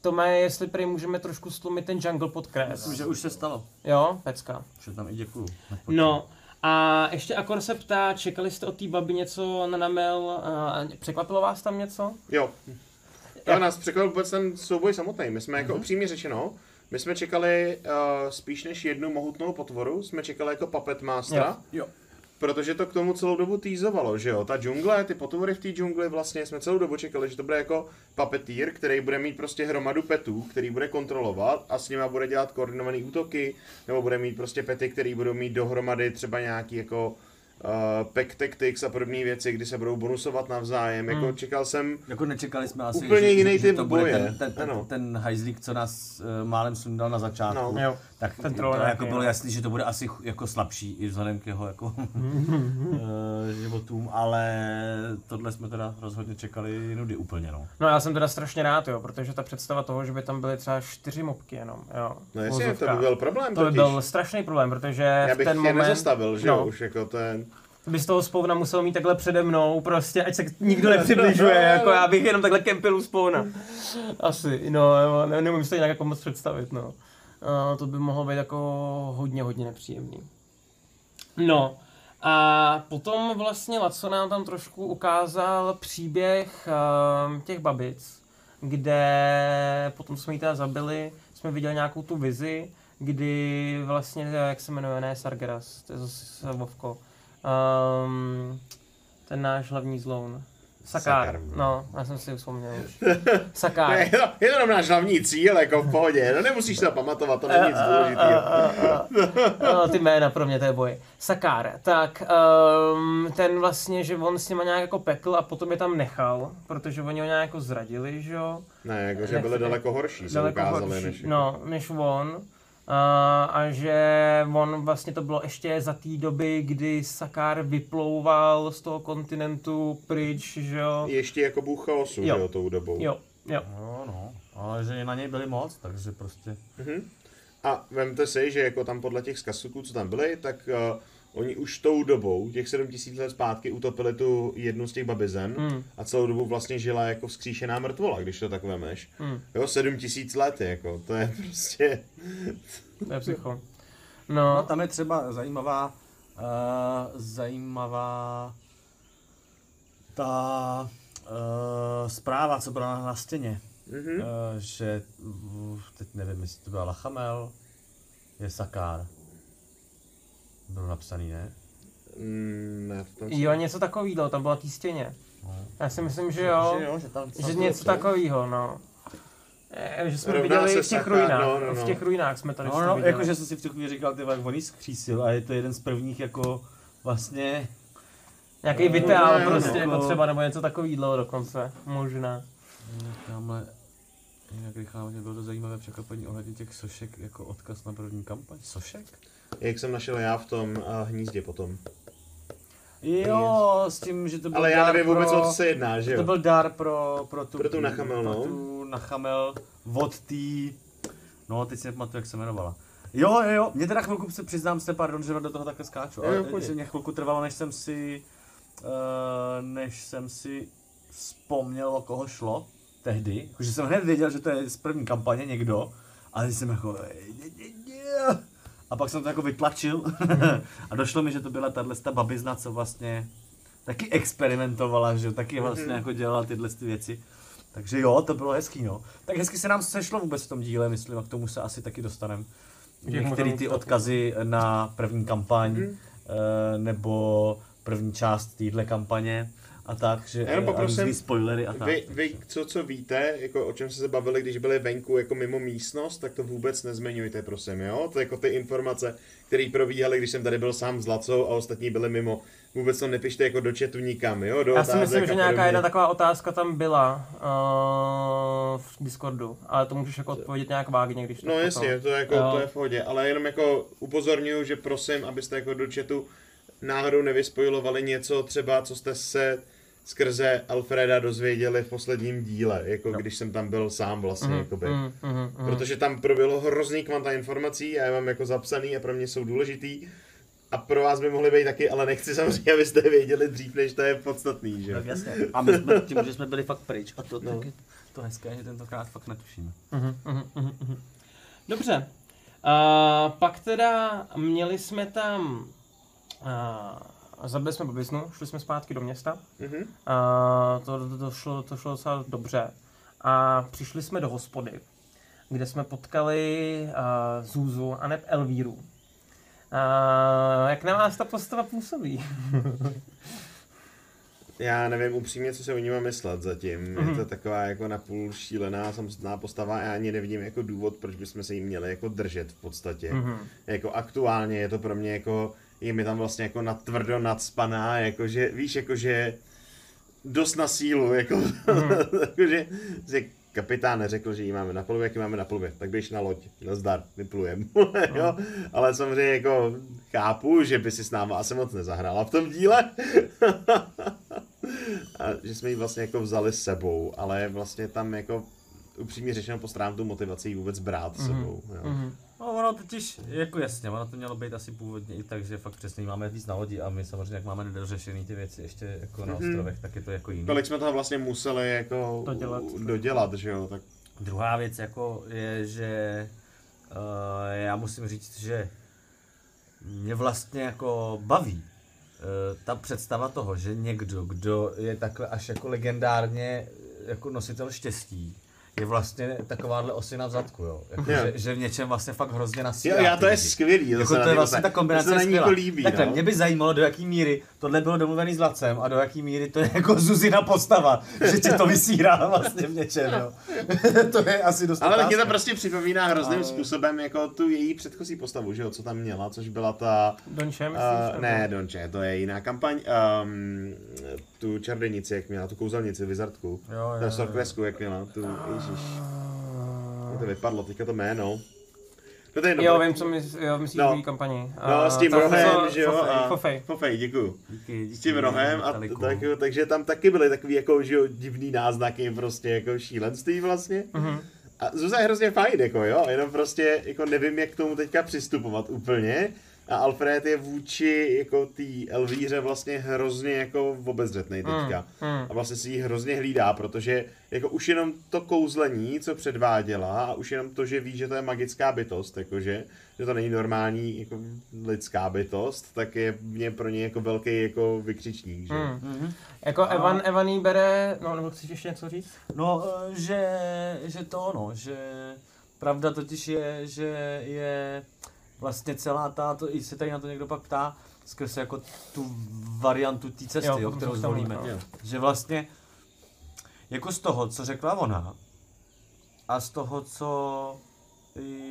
to má, jestli prý můžeme trošku stlumit ten jungle pod kres. Myslím, že už se stalo. Jo, pecka. Že tam i děkuju. No, a ještě Akor se ptá, čekali jste od té baby něco na namel, a překvapilo vás tam něco? Jo. To nás překvapil vůbec ten souboj samotný. My jsme jako upřímně řečeno, my jsme čekali uh, spíš než jednu mohutnou potvoru, jsme čekali jako Puppet Mastera, Jo. Jo. Protože to k tomu celou dobu týzovalo, že jo. Ta džungle, ty potvory v té džungli vlastně jsme celou dobu čekali, že to bude jako puppeteer, který bude mít prostě hromadu petů, který bude kontrolovat a s nima bude dělat koordinované útoky, nebo bude mít prostě pety, který budou mít dohromady třeba nějaký jako uh, pack tactics a podobné věci, kdy se budou bonusovat navzájem. Hmm. Jako čekal jsem Jako nečekali jsme asi, Úplně že, jiný že, že typ to bude boje, ten, ten, ten, ano. ten hajzlík, co nás uh, málem sundal na začátku. No. Jo. Tak Ten ten troll to nějaký, jako bylo no. jasný, že to bude asi jako slabší i vzhledem k jeho jako eh, životům, ale tohle jsme teda rozhodně čekali nudy úplně, no. No já jsem teda strašně rád, jo, protože ta představa toho, že by tam byly třeba čtyři mobky jenom, jo. No v jasně, to by byl problém To by totiž. byl strašný problém, protože Já v bych ten je moment... nezastavil, že no, jo, už jako ten... by z toho spawna musel mít takhle přede mnou, prostě, ať se nikdo nepřibližuje, jako já bych jenom takhle kempil u spawna. Asi, no, ne, nemůžu si to jinak jako moc představit, no. A to by mohlo být jako hodně, hodně nepříjemný. No, a potom vlastně Laco nám tam trošku ukázal příběh um, těch babic, kde potom jsme ji teda zabili, jsme viděli nějakou tu vizi, kdy vlastně, jak se jmenuje, ne Sargeras, to je zase Vovko, um, ten náš hlavní zloun. Sakár. Sakár. No, já jsem si vzpomněl už. Sakár. Ne, je, to, je to jenom náš hlavní cíl, jako v pohodě, no nemusíš to pamatovat, to není nic důležitého. No, ty jména pro mě, to je boj. Sakár, tak um, ten vlastně, že on s nima nějak jako pekl a potom je tam nechal, protože oni ho nějak jako zradili, že jo. Ne, jako že byly daleko horší, se daleko ukázali, horší, než... no, než on. A, a že on vlastně to bylo ještě za té doby, kdy Sakár vyplouval z toho kontinentu pryč, že jo. Ještě jako bůh chaosu, Jo. že jo, tou dobou. Jo, jo. No, no, ale že na něj byli moc, takže prostě... Mhm. A vemte si, že jako tam podle těch zkazů, co tam byly, tak uh, oni už tou dobou, těch 7000 let zpátky, utopili tu jednu z těch babizen Hmm. a celou dobu vlastně žila jako vzkříšená mrtvola, když to tak vemeš. Hmm. Jo, 7000 let, jako, to je prostě... To je psycho. No, No, tam je třeba zajímavá, uh, zajímavá ta uh, zpráva, co byla na stěně. Mhm. Uh, že, uh, teď nevím, jestli to byla Lachamel, je Sakár. Bylo napsaný, ne? Mm, ne, v tom jo, něco takového, tam bylo na té stěně. No. Já si myslím, že jo. Že jo, že tam Že něco takového, no. Eh, Že jsme Rovná viděli v těch ruinách, no, no, no. v těch ruinách jsme tady No, no, viděli. jakože jsem si v tu chvíli říkal, ty on jí skřísil a je to jeden z prvních jako vlastně Nějaký No, vitál no, no, prostě, no. jako třeba, nebo něco takového dokonce, možná. Tamhle, jak rychle, bylo to zajímavé překvapení ohledně těch sošek, jako odkaz na první kampaň. Sošek? Jak jsem našel já v tom uh, hnízdě potom. Jo, s tím, že to byl Ale já nevím vůbec, pro, o co se jedná, že To jo? byl dar pro, pro tu, Pro tu Nachamel, no. Pro tu Nachamel od té, no teď si nepamatuju, jak se jmenovala. Jo, jo, jo, mě teda chvilku se přiznám se, pardon, že do toho takhle skáču, Jo, jo, ale pojď. že mě chvilku trvalo, než jsem si, uh, než jsem si vzpomněl, o koho šlo tehdy. Jakože jsem hned věděl, že to je z první kampaně někdo, ale jsem jako, a pak jsem to jako vytlačil a došlo mi, že to byla tahle ta babizna, co vlastně taky experimentovala, že jo, taky vlastně jako dělala tyhle ty věci. Takže jo, to bylo hezký, no. Tak hezky se nám sešlo vůbec v tom díle, myslím, a k tomu se asi taky dostaneme. Některé ty odkazy na první kampaň, Mhm. eh, nebo první část téhle kampaně a tak, že Já jenom eh, a poprosím, spoilery a tak. Vy, vy, co, co víte, jako o čem jste se bavili, když byli venku jako mimo místnost, tak to vůbec nezmiňujte, prosím, jo? To jako ty informace, které probíhaly, když jsem tady byl sám s Lacou a ostatní byli mimo. Vůbec to nepište jako do chatu nikam, jo? Do Já si myslím, že nějaká jedna taková otázka tam byla uh, v Discordu, ale to můžeš jako odpovědět nějak vágně, když to No jasně, to je, jako, Jo. to je v hodě, ale jenom jako upozorňuju, že prosím, abyste jako do chatu náhodou nevyspojovali něco třeba, co jste se skrze Alfreda dozvěděli v posledním díle, jako když jsem tam byl sám vlastně, Mhm, jakoby. mhm, mhm, mhm. Protože tam proběhlo hrozný kvanta informací a já mám jako zapsaný a pro mě jsou důležitý. A pro vás by mohly být taky, ale nechci samozřejmě, abyste je věděli dřív, než to je podstatný, že? Tak jasně. A my jsme tím, že jsme byli fakt pryč a to, No. no. tak je to hezké, že tentokrát fakt netušíme. Mhm, mhm, mhm. Dobře. Uh, pak teda měli jsme tam... Uh, zabili jsme babiznu, šli jsme zpátky do města. Mhm. Uh, to, to, to, šlo, to šlo docela dobře. A přišli jsme do hospody, kde jsme potkali uh, Zuzu a neb Elvíru. Uh, jak na vás ta postava působí? Já nevím upřímně, co se o ní mám myslet zatím. Mhm. Je to taková jako napůl šílená, samostná postava a já ani nevidím jako důvod, proč bychom se jí měli jako držet v podstatě. Mhm. Jako aktuálně je to pro mě jako, je mi tam vlastně jako natvrdo nadspaná, jakože, víš, jakože dost na sílu, jako, Mhm. jakože, že kapitán neřekl, že ji máme na palubě, jak ji máme na palubě, tak běž na loď, nazdar, vyplujem, jo, ale samozřejmě jako chápu, že by si s náma asi moc nezahrála v tom díle, a že jsme ji vlastně jako vzali s sebou, ale vlastně tam jako upřímně řečeno postrádám tu motivaci ji vůbec brát s sebou, jo. Mhm. No ono totiž, jako jasně, ono to mělo být asi původně i tak, že fakt přesně máme víc na lodi a my samozřejmě, jak máme nedořešený ty věci ještě jako na Mhm. ostrovech, tak je to jako jiný. Kolik jsme toho vlastně museli jako Dodělat. dodělat že jo, tak Druhá věc jako je, že uh, já musím říct, že mě vlastně jako baví uh, ta představa toho, že někdo, kdo je takhle až jako legendárně jako nositel štěstí, je vlastně takováhle osina v zadku, jo. Jako, Jo. že, že, v něčem vlastně fakt hrozně jo, nasírá. já to je lidi. skvělý, Jako se na to je vlastně ta kombinace to se na ní skvělá. jako líbí, Takhle, no. mě by zajímalo, do jaký míry tohle bylo domluvený s Lacem a do jaký míry to je jako Zuzina postava, že tě to vysírá vlastně v něčem, jo. to je asi dost Ale taky to prostě připomíná hrozným Ale- způsobem jako tu její předchozí postavu, že jo, co tam měla, což byla ta... Donče, myslíš? Uh, ne, Donče, to je jiná kampaň. Um, tu čarodějnici, jak měla, tu kouzelnici, vizardku. Jo, jo. Sorkresku, jak měla, tu, ježiš, mě to vypadlo, teďka to jméno. No to je jedno, Jo, vím, co myslíš, jo, myslíš No. no. kampani. No, s tím rohem, co- že jo, Fofej, a... Fofej. Fofej, děkuju. Díky, díky, S tím rohem a tak, takže tam taky byly takový jako, že jo, divný náznaky prostě jako šílenství vlastně. Mhm. A Zuza je hrozně fajn, jako jo, jenom prostě jako nevím, jak k tomu teďka přistupovat úplně. A Alfred je vůči jako té Elvíře vlastně hrozně jako obezřetnej teďka. Mm, mm. A vlastně si ji hrozně hlídá, protože jako už jenom to kouzlení, co předváděla, a už jenom to, že ví, že to je magická bytost, jakože, že to není normální jako lidská bytost, tak je mě pro ně jako velký jako vykřičník, že? Mm. Mhm. Jako A- Evan, Evan jí bere, no nebo chceš ještě něco říct? No, eh, že, že to no, že pravda totiž je, že je vlastně celá ta, to, i se tady na to někdo pak ptá, skrz jako tu variantu té cesty, Jo, jo, kterou zvolíme. no. Že vlastně jako z toho, co řekla ona, a z toho, co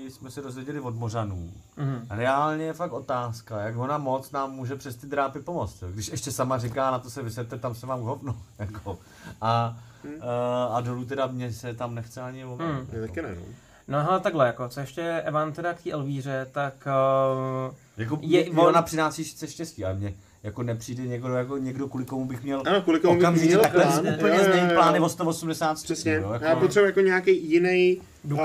jsme se dozvěděli od Mořanů, Mhm. reálně je fakt otázka, jak ona moc nám může přes ty drápy pomoct. Jo? Když ještě sama říká, na to se vysvětte, tam se vám hovno. Jako. A, a, a dolů teda mě se tam nechce ani mluvit. Hmm. Je taky ne, no. No hele, takhle, jako, co ještě Evan teda k té Elvíře, tak uh, Jako Je- je, on- ona přináší sice štěstí, ale mě jako nepřijde někdo, jako někdo, kvůli komu bych měl Ano, kvůli komu bych okamžitě měl takhle plán. úplně Jo, jo, změnit jo. plány o 180 stupňů, Přesně, jo, jako, já potřebuji jako nějaký jiný uh,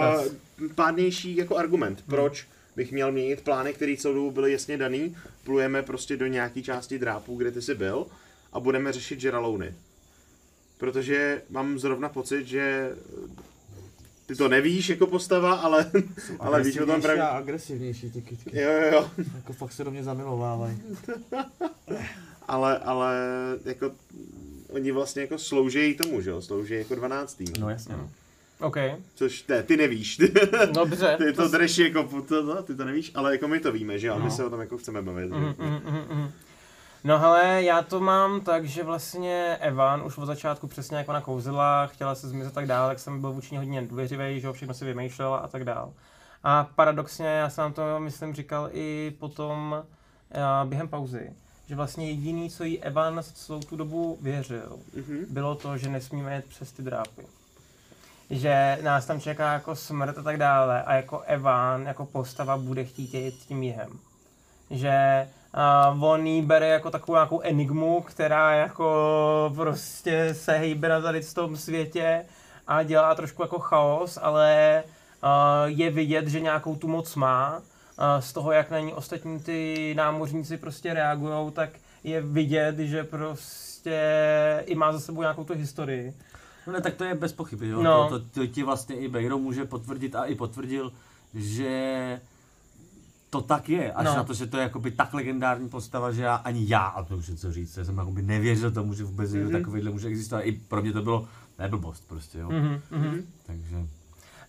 pádnější jako argument, proč bych měl měnit plány, které celou dobu byly jasně daný, plujeme prostě do nějaké části drápů, kde ty jsi byl a budeme řešit žeralouny. Protože mám zrovna pocit, že ty to nevíš jako postava, ale, ale víš o tom a právě. agresivnější ty kytky. Jo, jo, jo. Jako fakt se do mě zamilovávají. Ale, ale jako oni vlastně jako slouží tomu, že jo, slouží jako 12. No jasně, no. OK. Což te, ty nevíš. Dobře. Ty to drž jako, to, no, ty to nevíš, ale jako my to víme, že jo, my No. se o tom jako chceme bavit. Mhm, mhm, mhm, mhm. No hele, já to mám tak, že vlastně Evan už od začátku přesně jak ona kouzila, chtěla se zmizet a tak dále, tak jsem byl vůči ní hodně důvěřivý, že jo, všechno si vymýšlela a tak dále. A paradoxně, já jsem to, myslím, říkal i potom uh, během pauzy, že vlastně jediný, co jí Evan celou tu dobu věřil, Mhm. bylo to, že nesmíme jet přes ty drápy. Že nás tam čeká jako smrt a tak dále a jako Evan, jako postava bude chtít jít tím jihem. Že uh, on jí bere jako takovou nějakou enigmu, která jako prostě se hejbe na tady v tom světě a dělá trošku jako chaos, ale uh, je vidět, že nějakou tu moc má. Uh, z toho, jak na ní ostatní ty námořníci prostě reagují, tak je vidět, že prostě i má za sebou nějakou tu historii. No ne, tak to je bez pochyby, jo. No. To, to, to, ti vlastně i Bejro může potvrdit a i potvrdil, že to tak je. Až No. na to, že to je jakoby tak legendární postava, že já ani já, a to už je co říct, já jsem jakoby nevěřil tomu, že vůbec Mhm. takovýhle může existovat. I pro mě to bylo neblbost prostě, jo. Mhm, mhm. Takže,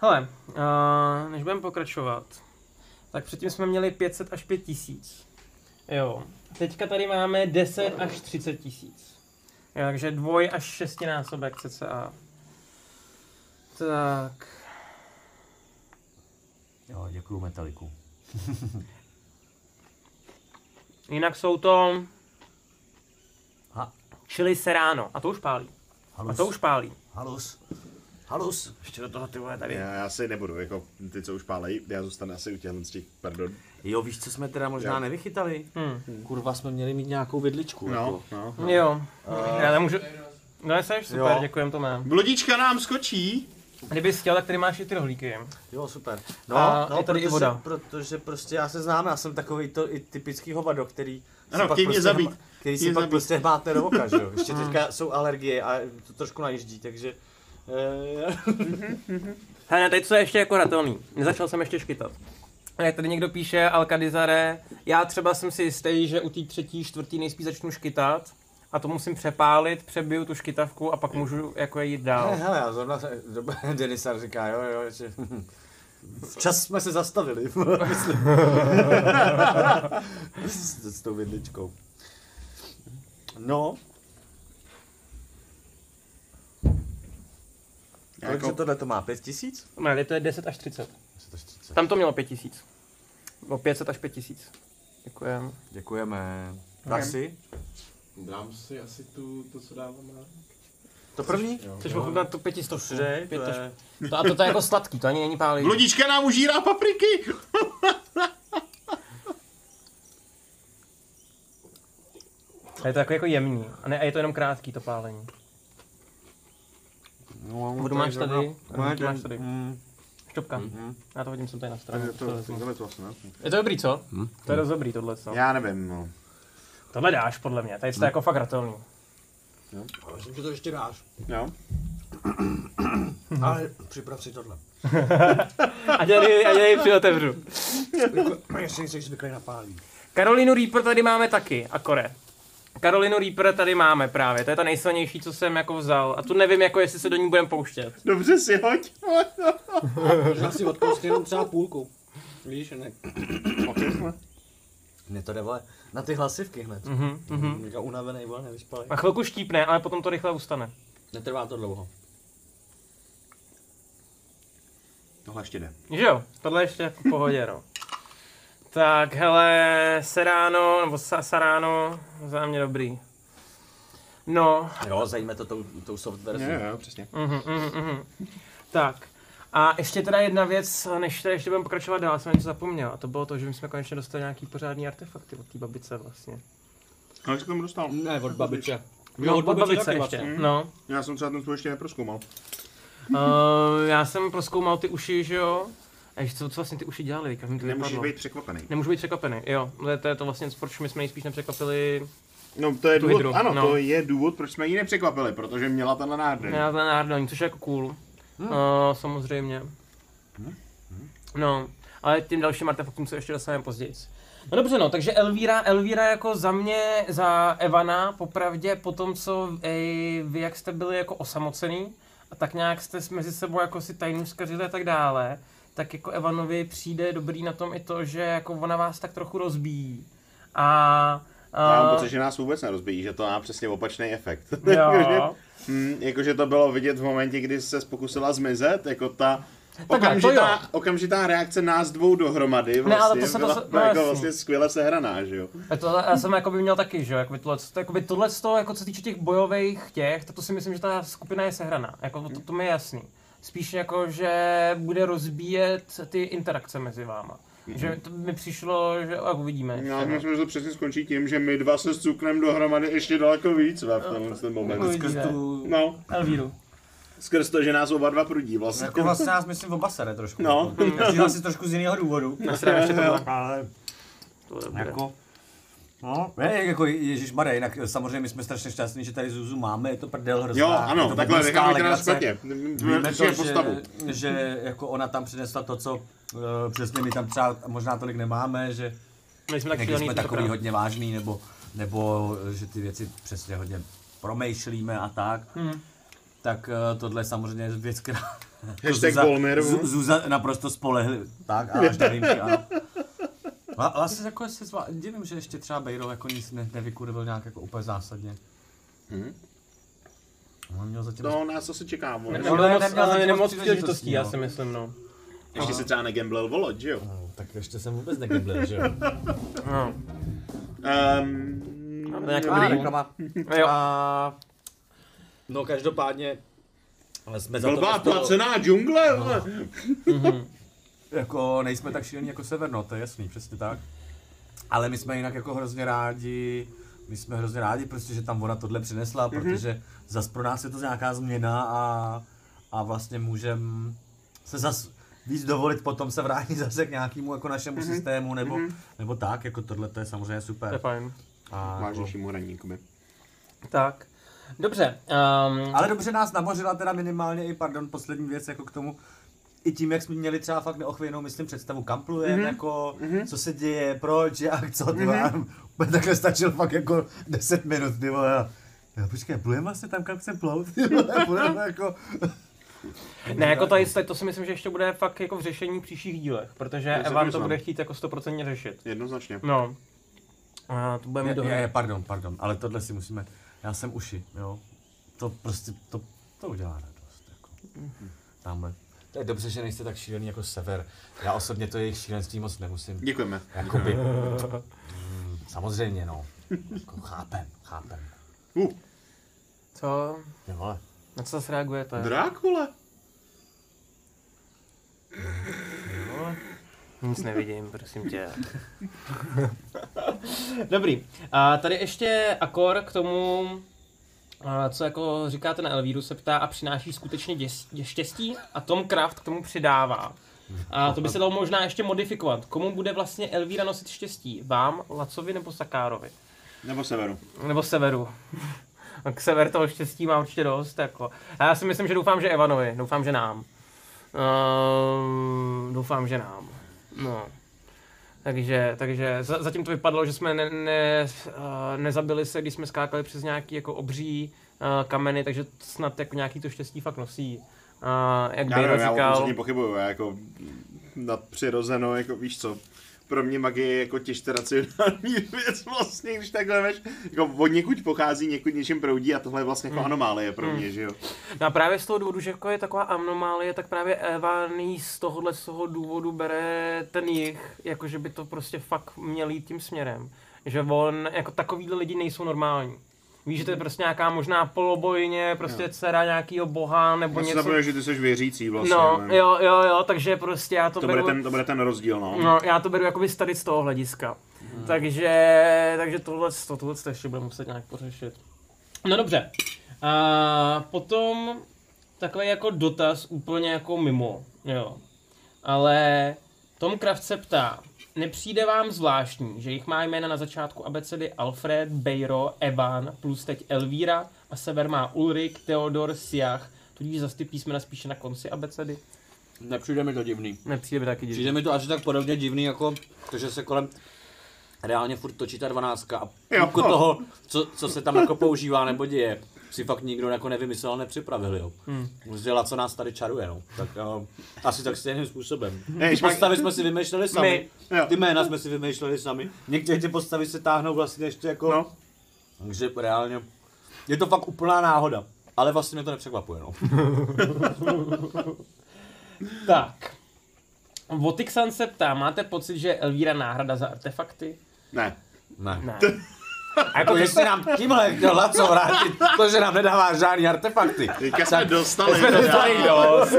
Hele, uh, než budeme pokračovat, tak předtím jsme měli 500 až 5 tisíc. Jo. Teďka tady máme 10 až 30 tisíc. Jo, takže dvoj až šestinásobek cca. Tak. jo, děkuju Metaliku. Jinak jsou to Ha, chili serrano. A to už pálí. A halus, to už pálí. halus, halus. Ještě do toho ty vole tady. Já, já si nebudu, jako ty, co už pálej, já zůstanu asi u těchto z těch, pardon. Jo, víš, co jsme teda možná Jo. nevychytali? Hm. Kurva, jsme měli mít nějakou vidličku. No, Jako. no. Jo. Já nemůžu... No jsi super, Jo. děkujem to mám. Blodička nám skočí. Kdybys chtěl, tak tady máš i ty rohlíky. Jo, super. A No, je tady i protože, voda. protože prostě já se znám, já jsem takový to i typický hovado, který si Ano, pak chtějí mě prostě zabít. hma- který si pak zabít. prostě hmátne do oka, že jo. Ještě Hmm. teďka jsou alergie a to trošku najíždí, takže... Eh, Hele, teď co je ještě jako ratelný. Nezačal jsem ještě škytat. Jak tady někdo píše, Alcadizare, já třeba jsem si jistý, že u té třetí, čtvrtý nejspíš začnu škytat a to musím přepálit, přebiju tu škytavku a pak můžu jako jít dál. hele, já zrovna se, Denisar říká, jo, jo, že... Včas jsme se zastavili, myslím. s, s tou vidličkou. No. Kolik Jako- jako... tohle to má? Pět tisíc? Ne, to je 10 až 30. Tam... Tam to mělo 5000. O 500 až 5000. Děkujem. Děkujeme. Dáš si? Dám si asi tu, to, co dávám rád. To první? Jo. Chceš ochutnat tu pětistovku? Přidej, Pět to až- je... To, a to, to je jako sladký, to ani není pálí. Blodička nám užírá papriky. A je to jako, jako jemný. A, ne, a je to jenom krátký to pálení. No, Vodu máš tady? No, Rohlíky máš tady. Mm, Šťopka. mm. Já to hodím sem tady na stranu. To, tohle to asi ne. Je to dobrý, co? Hm? To je dost dobrý tohle, co? Já nevím, no. Tohle dáš, podle mě. Tady je to jako fakt ratelný. Myslím, že to ještě dáš. Jo. Ale připrav si tohle. A dělej, a dělej při otevřu. Ještě něco zvyklý na pálí. Karolinu Reaper tady máme taky, a Kore. Karolinu Reaper tady máme právě, to je ta nejsilnější, co jsem jako vzal. A tu nevím, jako jestli se do ní budeme pouštět. Dobře si hoď. Možná si odkousli jenom třeba půlku. Víš, ne? Mně to jde, vole, na ty hlasivky hned. Mhm, mhm. Unavený, vole, nevyspalý. A chvilku štípne, ale potom to rychle ustane. Netrvá to dlouho. Tohle ještě jde. Že jo, tohle ještě v pohodě, no. Tak, hele, Seráno, nebo sa, Saráno, za mě dobrý. No. Jo, zajíme to tou, tou soft verzi. Jo, jo, přesně. Mhm, mhm, mhm. Tak, a ještě teda jedna věc, než teda ještě budeme pokračovat dál, jsem něco zapomněl. A to bylo to, že my jsme konečně dostali nějaký pořádný artefakty od té babice vlastně. A jak se k tomu dostal? Ne, od babiče. No, od babice taky ještě. vlastně. No. Já jsem třeba ten svůj ještě neproskoumal. Uh, já jsem proskoumal ty uši, že jo. A ještě co, co vlastně ty uši dělali, mi to Nemůžeš vypadlo. být překvapený. Nemůžu být překvapený, jo. To je, to je to vlastně, proč my jsme ji spíš nepřekvapili. No to je důvod, hydru, ano, no. to je důvod, proč jsme ji nepřekvapili, protože měla tenhle nádech. Já to národní, což je jako cool. Hmm. Uh, samozřejmě. No, ale tím dalším artefaktům se ještě dostaneme později. No dobře, no, takže Elvíra, Elvíra jako za mě, za Evana, popravdě, po tom, co ej, vy, jak jste byli jako osamocený, a tak nějak jste mezi sebou jako si tajnu skařili a tak dále, tak jako Evanovi přijde dobrý na tom i to, že jako ona vás tak trochu rozbíjí. A... Já mám a pocit, že nás vůbec nerozbíjí, že to má přesně opačný efekt. jo. Hmm, jakože to bylo vidět v momentě, kdy se pokusila zmizet, jako ta to okamžitá, okamžitá reakce nás dvou dohromady Ne, ale vlastně to se- to byla se- no jako jasný. vlastně skvěle sehraná, že jo. A to, já jsem jako by měl taky, že jo, jakoby tohle, to, jakoby tohle to, jako co se týče těch bojových těch, tak to si myslím, že ta skupina je sehraná, jako to, to mi je jasný. Spíš jako, že bude rozbíjet ty interakce mezi váma. Že to mi přišlo, že jak uvidíme. Já no. myslím, že to přesně skončí tím, že my dva se cukneme dohromady ještě daleko víc ve v tenhle ten moment. Skrz tu... No, Elvíru. skrz to, že nás oba dva prudí vlastně. Jako vlastně nás myslím oba sere trošku. No. Jako. Přijel si trošku z jiného důvodu. Nasrám ještě to bylo. Ale To je jako... No, ne, jako Ježíš Maria, jinak samozřejmě my jsme strašně šťastní, že tady Zuzu máme, je to prdel hrozná. Jo, ano, to takhle necháme to na legrace. špatně. Víme to, že, postavu. že jako ona tam přinesla to, co uh, přesně my tam třeba možná tolik nemáme, že Nejsme tak jsme takový tentokrát. hodně vážný, nebo, nebo eh, že ty věci přesně hodně promýšlíme a tak. Hmm. Tak uh, tohle je samozřejmě věc, která... Hashtag Zuza- Volmir, Zu- Zuza naprosto spolehli. Tak, a výjimky, ano. Asi jako se zvá, divím, že ještě třeba Bejro jako nic ne, nevykurvil nějak jako úplně zásadně. Mhm. On měl zatím... To nás asi čeká. vole. Neměl ne, moc, neměl ale zatím nemoc moc příležitostí, příležitostí, já no. si myslím, no. Ještě si třeba negamblel volot, že jo? No, tak ještě jsem vůbec negamblil, že jo? no. Um, Máme nějakou A, dobrý. reklama. Jo. A... No každopádně ale jsme za to Blbá prostě- placená džungle, vole. Jako nejsme tak šílení jako Sever, no, to je jasný, přesně tak. Ale my jsme jinak jako hrozně rádi, my jsme hrozně rádi, prostě, že tam ona tohle přinesla, mm-hmm. protože zas pro nás je to nějaká změna a, a vlastně můžem se zas víc dovolit potom se vrátit zase k nějakému jako našemu mm-hmm. systému, nebo, mm-hmm. nebo tak, jako tohle to je samozřejmě To je super. fajn. A, jako, Vážnějšímu hraníkovi. Tak. Dobře. Um, ale dobře nás namořila teda minimálně i, pardon, poslední věc jako k tomu, i tím, jak jsme měli třeba fakt neochvějnou, myslím, představu, kam plujeme, mm-hmm. jako, mm-hmm. co se děje, proč, jak, co, ty mm-hmm. Úplně takhle stačil fakt jako 10 minut, ty vole. a- Já počkej, plujeme vlastně tam, kam chcem plout, ty vole, plujeme jako... Ne, jako tady, tady to si myslím, že ještě bude fakt jako v řešení příštích dílech, protože Já Evan to bude chtít jako 100% řešit. Jednoznačně. No. A to budeme Je, mít je, je, pardon, pardon, ale tohle si musíme, já jsem uši, jo. To prostě, to, to udělá radost, jako. Tamhle. To je dobře, že nejste tak šílený jako Sever. Já osobně to jejich šílenství moc nemusím. Děkujeme. Jakoby, mm, samozřejmě no. Jako chápem, chápem. Uh, Co? Jo. Na co zase reagujete? Drákule. Nic nevidím, prosím tě. Dobrý. A tady ještě Akor k tomu, co jako říkáte na Elvíru, se ptá a přináší skutečně děs, dě, štěstí a Tom Kraft k tomu přidává. A to by se dalo možná ještě modifikovat. Komu bude vlastně Elvíra nosit štěstí? Vám, Lacovi nebo Sakárovi? Nebo severu. Nebo Severu? Tak Sever toho štěstí má určitě dost. Jako. A já si myslím, že doufám, že Evanovi. Doufám, že nám. Uh, doufám, že nám. No. Takže, takže za- zatím to vypadalo, že jsme ne, ne, uh, nezabili se, když jsme skákali přes nějaký jako obří uh, kameny, takže snad jako nějaký to štěstí fakt nosí. Uh, jak Já nevím, já o tom říkal, pochybuju, já jako nadpřirozeno, jako víš co, pro mě magie je jako těžce racionální věc vlastně, když takhle veš, jako od někud pochází, někud něčím proudí a tohle je vlastně jako Hmm. anomálie pro mě, že jo. No a právě z toho důvodu, že jako je taková anomálie, tak právě Evan jí z tohohle z toho důvodu bere ten jich, jako že by to prostě fakt měl jít tím směrem. Že on, jako takovýhle lidi nejsou normální. Víš, že to je prostě nějaká možná polobojně, prostě Jo. dcera nějakého boha nebo Já něco. zapomněl, že ty jsi věřící vlastně. No, ne? jo, jo, jo, takže prostě já to, To beru... bude, ten, to bude ten rozdíl, no. No, já to beru jakoby tady z toho hlediska. Hmm. Takže, takže tohle, to, tohle to ještě budeme muset nějak pořešit. No dobře. A potom takový jako dotaz úplně jako mimo, jo. Ale Tom Kraft se ptá, nepřijde vám zvláštní, že jich má jména na začátku abecedy Alfred, Bejro, Evan, plus teď Elvíra a sever má Ulrik, Theodor, Siach, tudíž zase ty písmena spíše na konci abecedy? Nepřijde mi to divný. Nepřijde mi taky divný. Přijde mi to asi tak podobně divný, jako to, že se kolem reálně furt točí ta dvanáctka a půlku toho, co, co se tam jako používá nebo děje, si fakt nikdo jako nevymyslel nepřipravil, jo. Hmm. Vzděla, co nás tady čaruje, no. Tak uh, asi tak stejným způsobem. Ne, Ty postavy jsme si vymýšleli sami. My. Jo. Ty jména jsme si vymýšleli sami. Některé ty postavy se táhnou vlastně ještě jako... No. Takže reálně... Je to fakt úplná náhoda. Ale vlastně mě to nepřekvapuje, no. Tak. Votixan se ptá, máte pocit, že je Elvíra náhrada za artefakty? Ne. Ne. Ne. A jako jestli nám tímhle chtěl Laco vrátit to, že nám nedává žádný artefakty. Teďka jsme dostali. Jsme dostali dost.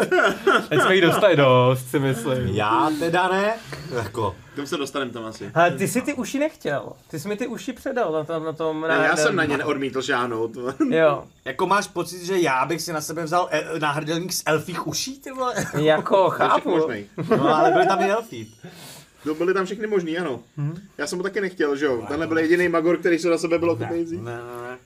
Teď jsme jich dostali dost, si myslím. Já teda ne. Jako, K tomu se dostaneme tam asi. Ale ty si ty uši nechtěl. Ty jsi mi ty uši předal na tom, na tom. Ne, já jsem na ně neodmítl žádnou. Jo. jako máš pocit, že já bych si na sebe vzal e- náhrdelník z elfích uší, ty vole? Jako, Chápu. No ale byly tam i elfí. No, byly tam všechny možný, ano. Já jsem ho taky nechtěl, že jo. Tenhle byl jediný magor, který se na sebe bylo Ne, ne, ne, ne.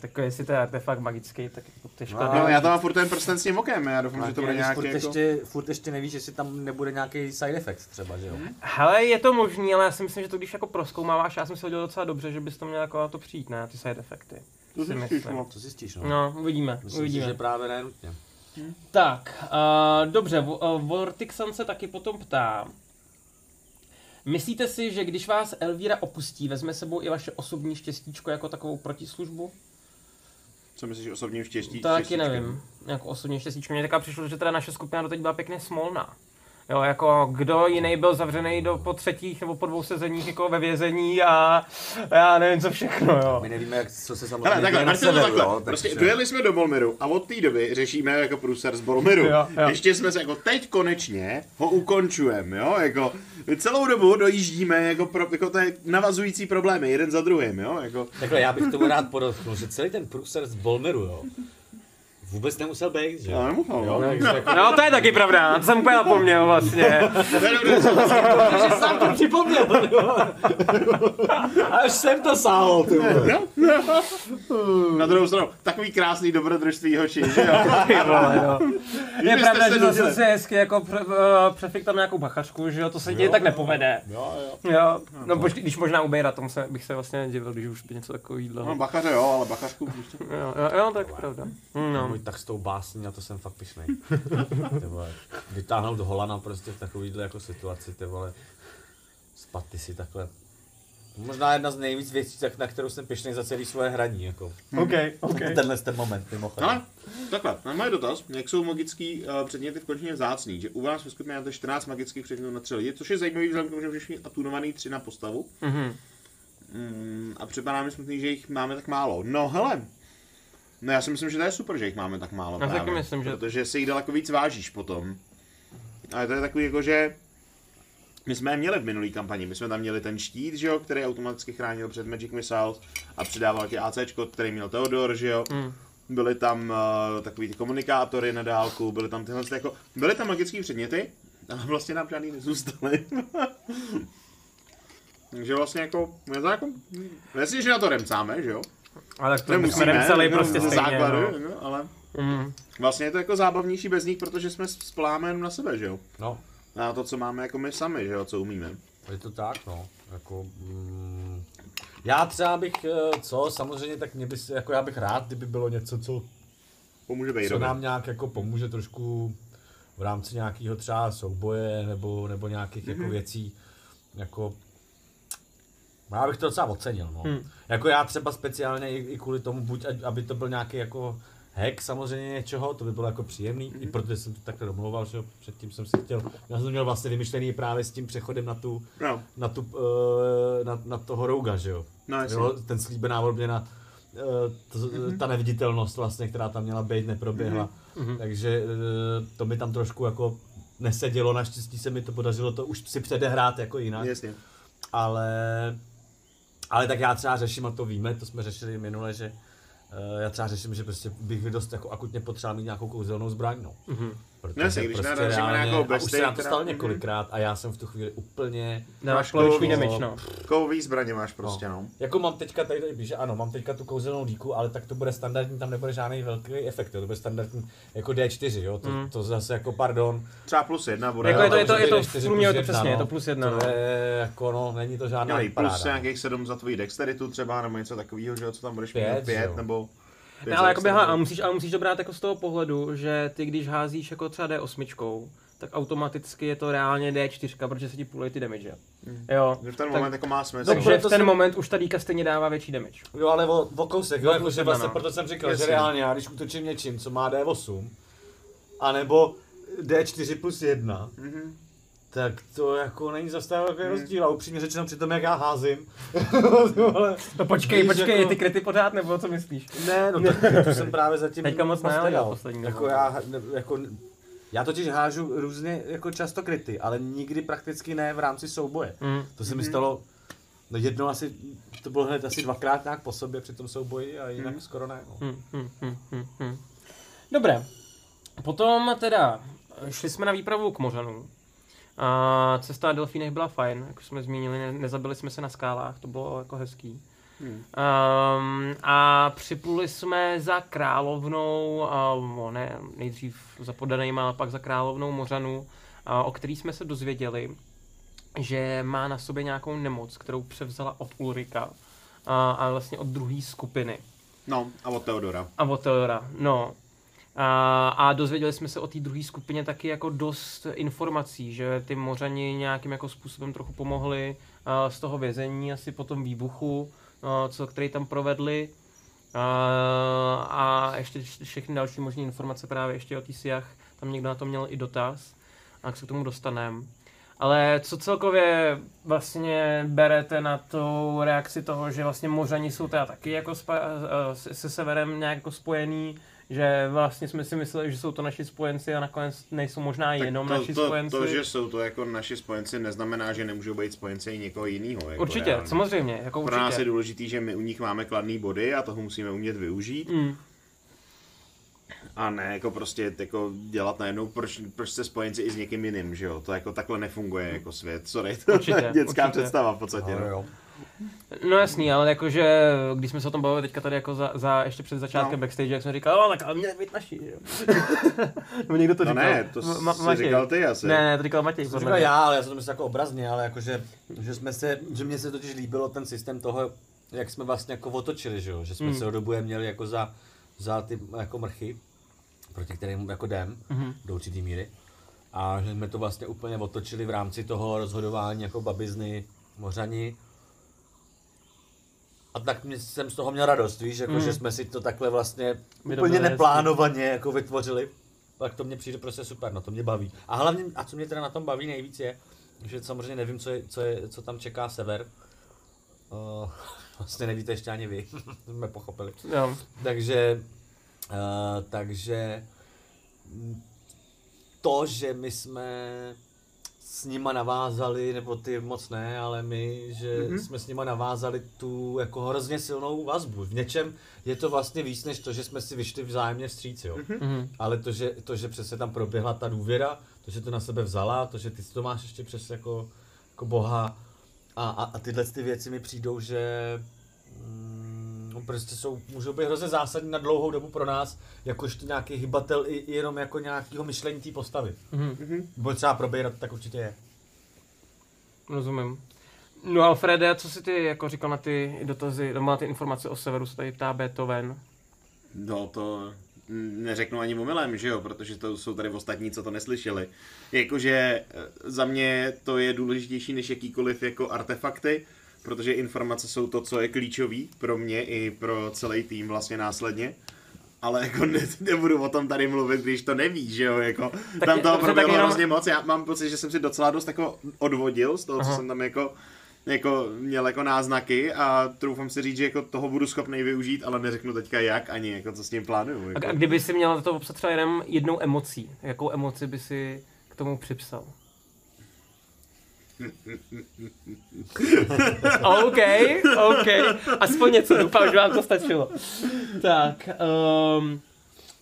Tak jestli to je artefakt magický, tak jako těžko. No, No, já tam mám furt ten prsten s tím okem, já doufám, že to bude nějaký furt, jako... ještě, furt ještě nevíš, jestli tam nebude nějaký side effect třeba, že jo? Hele, je to možný, ale já si myslím, že to když jako proskoumáváš, já jsem si udělal docela dobře, že bys to měl jako na to přijít, ne? Ty side efekty. To si zjistíš, myslím. no. To zjistíš, no. No, uvidíme, Myslím si, uvidíme. že právě ne nutně. Tak, uh, dobře, uh, Vortixan se taky potom ptá. Myslíte si, že když vás Elvíra opustí, vezme sebou i vaše osobní štěstíčko jako takovou protislužbu? Co myslíš osobním štěstí? To taky nevím. Jako osobní štěstíčko. Mně taká přišlo, že teda naše skupina doteď byla pěkně smolná. Jo, jako kdo jiný byl zavřený do, po třetích nebo po dvou sezeních jako ve vězení a já nevím co všechno, jo. My nevíme, jak, co se samozřejmě Hele, takhle, děje na severu, takhle. jo, Prostě takže- dojeli jsme do Bolmiru a od té doby řešíme jako průser z Bolmiru. Jo, jo. Ještě jsme se jako teď konečně ho ukončujeme, jo, jako celou dobu dojíždíme jako, pro, jako to je navazující problémy, jeden za druhým, jo, jako. Takhle, já bych tomu rád podotknul, že celý ten průser z Bolmeru, jo, vůbec nemusel být, že Já jo? nemohl, Jo, no. takže jako, No to je taky pravda, to jsem úplně zapomněl vlastně. že sám to připomněl. Až jsem to sáhl, ty vole. Na druhou stranu, takový krásný dobrodružství hoši, že jo. Ty vole, no. Je pravda, že zase si hezky jako pře, uh, přefik tam nějakou bachařku, že jo, to se ti tak nepovede. Jo, jo. Jo, no počkej, když možná u Bejra, tomu se, bych se vlastně nedivil, když už by něco takového jídlo. No, bachaře jo, ale bachařku prostě. Jo, jo, jo, tak pravda. No. Tak s tou básní, na to jsem fakt pišnej. Ty vole, vytáhnout Holana prostě v takovýhle jako situaci, ty vole, spaty si takhle. Možná jedna z nejvíc věcí, tak, na kterou jsem pišnej za celý svoje hraní, jako. OK, OK. Tenhle ten moment, mimochodem. Ale, takhle, na můj dotaz, jak jsou magický uh, předměty v končině vzácný, že u vás ve skupině máte 14 magických předmětů na 3 lidi, což je zajímavý vzhledem k tomu, že mít atunovaný 3 na postavu. Mhm. Mm, a připadá mi smutný, že jich máme tak málo. No hele, no já si myslím, že to je super, že jich máme tak málo Já taky právě, myslím, že- protože si jich daleko víc vážíš potom. Ale to je takový jako, že my jsme je měli v minulý kampani, my jsme tam měli ten štít, že jo, který automaticky chránil před Magic Missiles a přidával ti AC, který měl Theodor, že jo. Mm. Byly tam uh, takový ty komunikátory na dálku, byly tam tyhle, jako, byly tam magické předměty, ale vlastně nám žádný nezůstaly. Takže vlastně jako, je to jako, že na to remcáme, že jo? Ale tak to Nemusíme, jsme celý no, prostě ze stejně, základu, no. no, ale Mm. vlastně je to jako zábavnější bez nich, protože jsme spoláme jenom na sebe, že jo? No, Na to, co máme jako my sami, že jo, co umíme. je to tak, no. Jako, mm, já třeba bych, eh, co, samozřejmě, tak mě by se, jako já bych rád, kdyby bylo něco, co, Pomůže co Bejrovi. nám nějak jako pomůže trošku v rámci nějakého třeba souboje nebo, nebo nějakých Mhm. jako věcí. jako já bych to docela ocenil, no. Hmm. Jako já třeba speciálně i, i kvůli tomu, buď aby to byl nějaký jako hack samozřejmě něčeho, to by bylo jako příjemný, i protože jsem to takhle domlouval, že předtím jsem si chtěl, já jsem měl vlastně vymyšlený právě s tím přechodem na tu, No, na, tu, uh, na, na toho Rouga, že jo. no jo ten slíbená odměna, uh, to, Mhm. ta neviditelnost vlastně, která tam měla být, neproběhla. Mhm. Takže uh, to mi tam trošku jako nesedělo, naštěstí se mi to podařilo to už si předehrát jako jinak, Jasně. ale, ale tak já třeba řeším, a to víme, to jsme řešili minule, že uh, já třeba řeším, že prostě bych dost jako akutně potřeboval mít nějakou kouzelnou zbraň, no. Mhm. Protože Jasně, když narazíme na nějakou a už se nám to stalo která- několikrát a já jsem v tu chvíli úplně Máš kovový- damage, no. Kovový zbraně máš prostě, no. Jako mám teďka tady, tady píše, ano, mám teďka tu kouzelnou díku, ale tak to bude standardní, tam nebude žádný velký efekt, jo, to bude standardní jako D4, jo, to, Mm. to zase jako pardon. Třeba plus jedna bude. Jako je to, je to, je to, v průměru je to plus jedna, přesně, je no. to plus jedna, no. To je jako, no, není to žádná Měli plus nějakých 7 za tvojí dexteritu třeba, nebo něco takového, že jo, co tam budeš mít, pět, nebo... Ne, ale jako dexteritu. běhá, a musíš, ale musíš to brát jako z toho pohledu, že ty když házíš jako třeba D8, tak automaticky je to reálně D4, protože se ti půlej ty damage. Jo. Že v ten Tak- moment jako má smysl. Dobře, Takže to v ten jsem- moment už ta díka stejně dává větší damage. Jo, ale o, o kousek, jo, O jako, plus že jedna, vlastně, no. proto jsem říkal, Jasně. že reálně já, když útočím něčím, co má D8, anebo D4 plus 1, Mhm. Tak to jako není zase tak velký rozdíl a upřímně řečeno při tom, jak já házím. ale, No počkej, Víš, počkej, jako- ty kryty pořád, nebo co myslíš? ne, no tak to jsem právě zatím Teďka moc ne, ale nedal. jo, poslední jako já, ne, jako, já totiž hážu různě jako často kryty, ale nikdy prakticky ne v rámci souboje. Mm. To se mi stalo, no jedno asi, to bylo hned asi dvakrát nějak po sobě při tom souboji a jinak skoro ne. No. Hmm, hmm, hmm, hmm, hmm. Dobré. Potom teda šli jsme na výpravu k mořanům. A cesta na delfínech byla fajn, jak jsme zmínili, ne, nezabili jsme se na skálách, to bylo jako hezký. Hmm. Um, a připluli jsme za královnou, uh, ne, nejdřív za podanejma, ale pak za královnou Mořanů, uh, o který jsme se dozvěděli, že má na sobě nějakou nemoc, kterou převzala od Ulrika uh, a vlastně od druhé skupiny. No, a od Teodora. A od Teodora, no. A, a dozvěděli jsme se o té druhé skupině taky jako dost informací, že ty mořani nějakým jako způsobem trochu pomohli a, z toho vězení asi po tom výbuchu, a, co, který tam provedli. A, a ještě všechny další možné informace právě ještě o Siach, tam někdo na to měl i dotaz, a jak se k tomu dostaneme. Ale co celkově vlastně berete na tu reakci toho, že vlastně Mořani jsou teda taky jako spa- se severem nějak jako spojený, že vlastně jsme si mysleli, že jsou to naši spojenci a nakonec nejsou možná jenom to, naši to, spojenci. to, že jsou to jako naši spojenci, neznamená, že nemůžou být spojenci i někoho jiného. Jako určitě, reálně. samozřejmě, jako Pro nás je určitě. důležitý, že my u nich máme kladné body a toho musíme umět využít. Mm, A ne jako prostě jako dělat najednou, proč, proč jste spojenci i s někým jiným, že jo? To jako takhle nefunguje jako svět, sorry. To Určitě, je dětská určitě. představa v podstatě. No, No, jo. No jasný, ale jakože, když jsme se o tom bavili teďka tady jako za, za ještě před začátkem No. backstage, jak jsem říkal, no tak ale měli být naši, jo. Nebo někdo to no říkal. ne, to Ma- jsi Matěj. říkal ty asi. Ne, ne, to říkal Matěj. To říkal já, ale já jsem to myslel jako obrazně, ale jakože, že jsme se, že mně se totiž líbilo ten systém toho, jak jsme vlastně jako otočili, že jo, že jsme Mm. se do dobu měli jako za, za ty jako mrchy, proti kterým jako jdem, Mhm. do určitý míry. A že jsme to vlastně úplně otočili v rámci toho rozhodování jako babizny, mořani. A tak mě, jsem z toho měl radost, víš, jako, Mm. že jsme si to takhle vlastně to úplně neplánovaně jako vytvořili. Tak to mě přijde prostě super, no to mě baví. A hlavně, a co mě teda na tom baví nejvíc je, že samozřejmě nevím, co, je, co, je, co tam čeká sever. Uh, vlastně nevíte ještě ani vy, jsme pochopili. Jo. Takže, uh, takže mm, to, že my jsme s nima navázali, nebo ty moc ne, ale my, že Mhm. mm-hmm. jsme s nima navázali tu jako hrozně silnou vazbu. V něčem je to vlastně víc, než to, že jsme si vyšli vzájemně vstříc, jo. Mm-hmm. Mhm. Ale to že, to, že přesně tam proběhla ta důvěra, to, že to na sebe vzala, to, že ty si to máš ještě přes jako, jako boha a, a, a tyhle ty věci mi přijdou, že no prostě jsou, můžou být hrozně zásadní na dlouhou dobu pro nás, jakožto nějaký hybatel i, i jenom jako nějakého myšlení té postavy. Mhm. Bude třeba probírat, tak určitě je. Rozumím. No Alfrede, co si ty jako říkal na ty dotazy, nebo na ty informace o severu, se tady ptá Beethoven. No to, neřeknu ani omylem, že jo, protože to jsou tady ostatní, co to neslyšeli. Jakože eh, za mě to je důležitější než jakýkoliv jako artefakty, protože informace jsou to, co je klíčový pro mě i pro celý tým vlastně následně. Ale jako ne, nebudu o tom tady mluvit, když to nevíš, že jo, jako Tak tam toho proběhlo jenom- hrozně moc, já mám pocit, že jsem si docela dost jako odvodil z toho, co Aha. jsem tam jako jako měl jako náznaky a troufám si říct, že jako toho budu schopný využít, ale neřeknu teďka jak ani jako co s tím plánuju. A, Jako. a kdyby si měl to popsat třeba jenom jednou emocí, jakou emoci by si k tomu připsal? OK, OK. Aspoň něco, doufám, že vám to stačilo. Tak, um,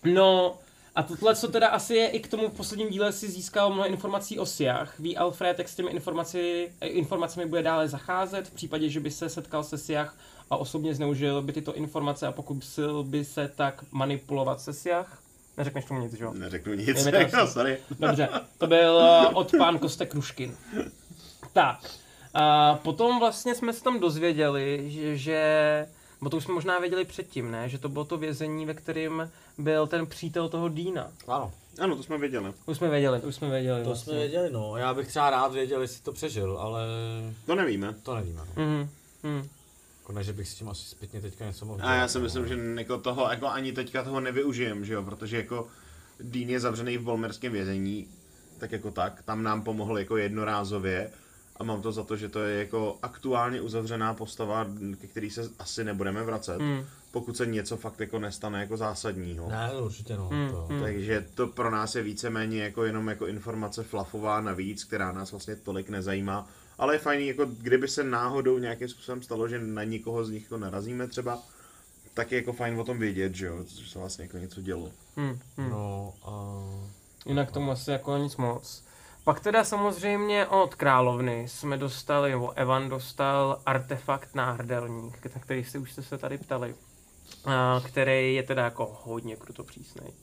no, a tohle, co teda asi je i k tomu v posledním díle si získal mnoho informací o Siach. Ví Alfred, jak s těmi informaci, eh, informacemi bude dále zacházet v případě, že by se setkal se Siach a osobně zneužil by tyto informace a pokusil by se tak manipulovat se Siach? Neřekneš tomu nic, že jo? Neřeknu nic, jako, sorry. Dobře, to byl eh, od pán Kostek Ruškin. Tak, a potom vlastně jsme se tam dozvěděli, že, že bo to už jsme možná věděli předtím, ne? Že to bylo to vězení, ve kterém byl ten přítel toho Dýna. Ano, Ano, to jsme věděli. To už jsme věděli, to už jsme věděli. to vlastně. jsme věděli, no. Já bych třeba rád věděl, jestli to přežil, ale To nevíme. to nevíme. No. Mhm, mhm. Jako ne, že bych s tím asi zpětně teďka něco mohl A já dělat, si no. myslím, že jako toho jako ani teďka toho nevyužijem, že jo, protože jako Dean je zavřený v bolmerském vězení, tak jako tak, tam nám pomohl jako jednorázově a mám to za to, že to je jako aktuálně uzavřená postava, ke který se asi nebudeme vracet, Mm. pokud se něco fakt jako nestane jako zásadního. Ne, určitě no. Hmm, to, hmm. Takže to pro nás je víceméně jako jenom jako informace flafová navíc, která nás vlastně tolik nezajímá. Ale je fajn, jako kdyby se náhodou nějakým způsobem stalo, že na nikoho z nich jako narazíme třeba, tak je jako fajn o tom vědět, že jo, že se vlastně jako něco dělo. Hmm, hmm. No, a... Jinak tomu asi jako nic moc. Pak teda samozřejmě od královny jsme dostali, nebo Evan dostal artefakt náhrdelník, na který si už jste se tady ptali, který je teda jako hodně kruto přísnej.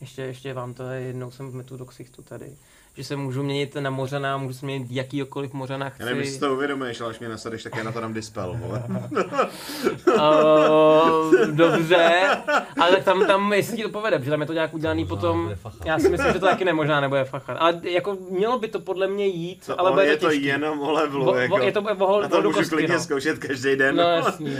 Ještě, ještě vám to jednou jsem vmetu do ksichtu tady, že se můžu měnit na mořana, můžu se měnit jakýkoliv mořana chci. Já nevím, jestli to uvědomuješ, ale až mě nasadeš, tak já na to dám dispel, vole. Uh, dobře, ale tak tam, tam, jestli ti to povede, protože tam je to nějak udělaný Možná potom, já si myslím, že to taky nemožná nebude fachat, ale jako mělo by to podle mě jít, To, ale bude je to to těžký. jenom o levelu, jako. je to o hol- a to můžu kostky, klidně no. zkoušet každý den. No jasný.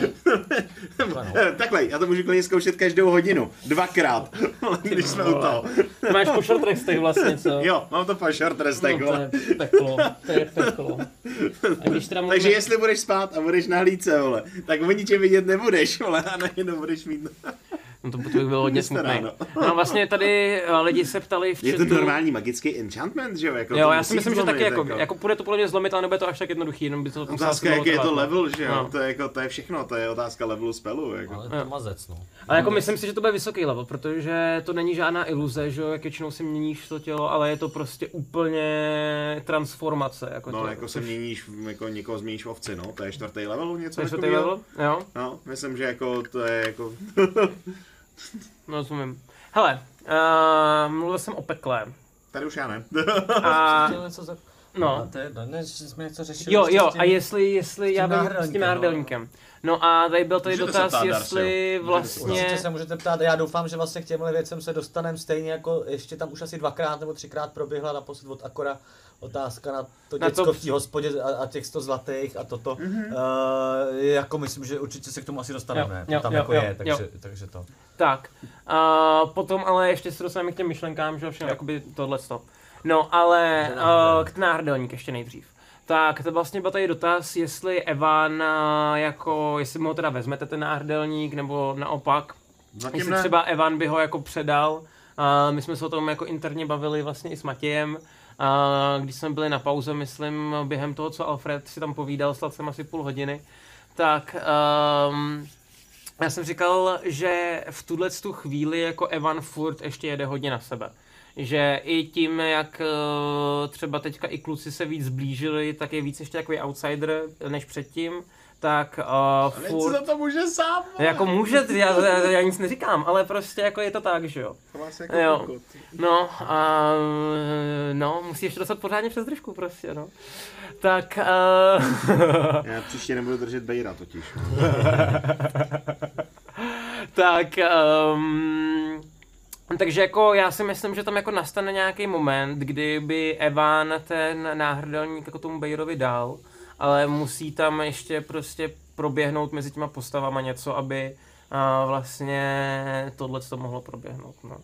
Takhle, já to můžu klidně zkoušet každou hodinu, dvakrát, když jsme u toho. Máš po short vlastně, co? Jo, mám to po short restech, No, to je peklo, to je peklo. A když teda Takže mluvíme, jestli budeš spát a budeš na hlídce, vole, tak o ničem vidět nebudeš, vole, a najednou budeš mít... no to by bylo hodně smutný. ráno. No a vlastně tady eh, lidi se ptali v Je to chatu- normální magický enchantment, že jo? Jako Jo, já si myslím, že zlomit, taky jako, jako bude to podle mě zlomit, ale nebude to až tak jednoduchý, jenom by to muselo Otázka, jaký je to no. level, že jo? No. To je jako, to je všechno, to je otázka levelu spelu, jako. Ale to mazec, no. Ale jako myslím si, že to bude vysoký level, protože to není žádná iluze, že jo, jak většinou si měníš to tělo, ale je to prostě úplně transformace. Jako No, tělo, jako se měníš, jako někoho změníš v ovci, no, to je čtvrtý level, něco To je čtvrtý level? Jo, No, myslím, že jako to je jako... no rozumím. Hele, uh, mluvil jsem o pekle. Tady už já ne. A, no, to je, ne, že jsme něco řešili. jo, jo, a jestli, jestli, já vím, s tím náhrdelníkem, náhrdelníkem. No a tady byl tady Můžete dotaz, ptát, jestli Můžete se vlastně... Určitě se můžete ptát, já doufám, že vlastně k těmhle věcem se dostaneme stejně jako ještě tam už asi dvakrát nebo třikrát proběhla naposled od Akora otázka na to Na děcko to- v té hospodě a, a těch 100 zlatých a toto. Mhm. Uh, jako myslím, že určitě se k tomu asi dostaneme, Jo, to jo, tam jo, jako jo, je, jo. takže, takže to. Tak, a potom ale ještě se dostaneme k těm myšlenkám, že všechno, jakoby tohleto. No, ale uh, k náhrdelník ještě nejdřív. Tak to vlastně byl tady dotaz, jestli Evan, uh, jako, jestli mu ho teda vezmete ten náhrdelník, nebo naopak, Zatím jestli ne. třeba Evan by ho jako předal. Uh, my jsme se o tom jako interně bavili vlastně i s Matějem, uh, když jsme byli na pauze, myslím, během toho, co Alfred si tam povídal, snad jsem asi půl hodiny, tak um, já jsem říkal, že v tuhle tu chvíli jako Evan furt ještě jede hodně na sebe. Že i tím, jak eh, třeba teďka i kluci se víc zblížili, tak je víc ještě takový outsider než předtím, tak uh, furt... za to může sám, vole. Jako může, já, já, já nic neříkám, ale prostě jako je to tak, že jo. Jako Jo. No a no, musí ještě dostat pořádně přes držku prostě, no. Tak uh, Já příště nebudu držet Bejra totiž. tak um, Takže jako já si myslím, že tam jako nastane nějaký moment, kdy by Evan ten náhrdelník jako tomu Bayerovi dal, ale musí tam ještě prostě proběhnout mezi těma postavama něco, aby a vlastně tohle to mohlo proběhnout. No.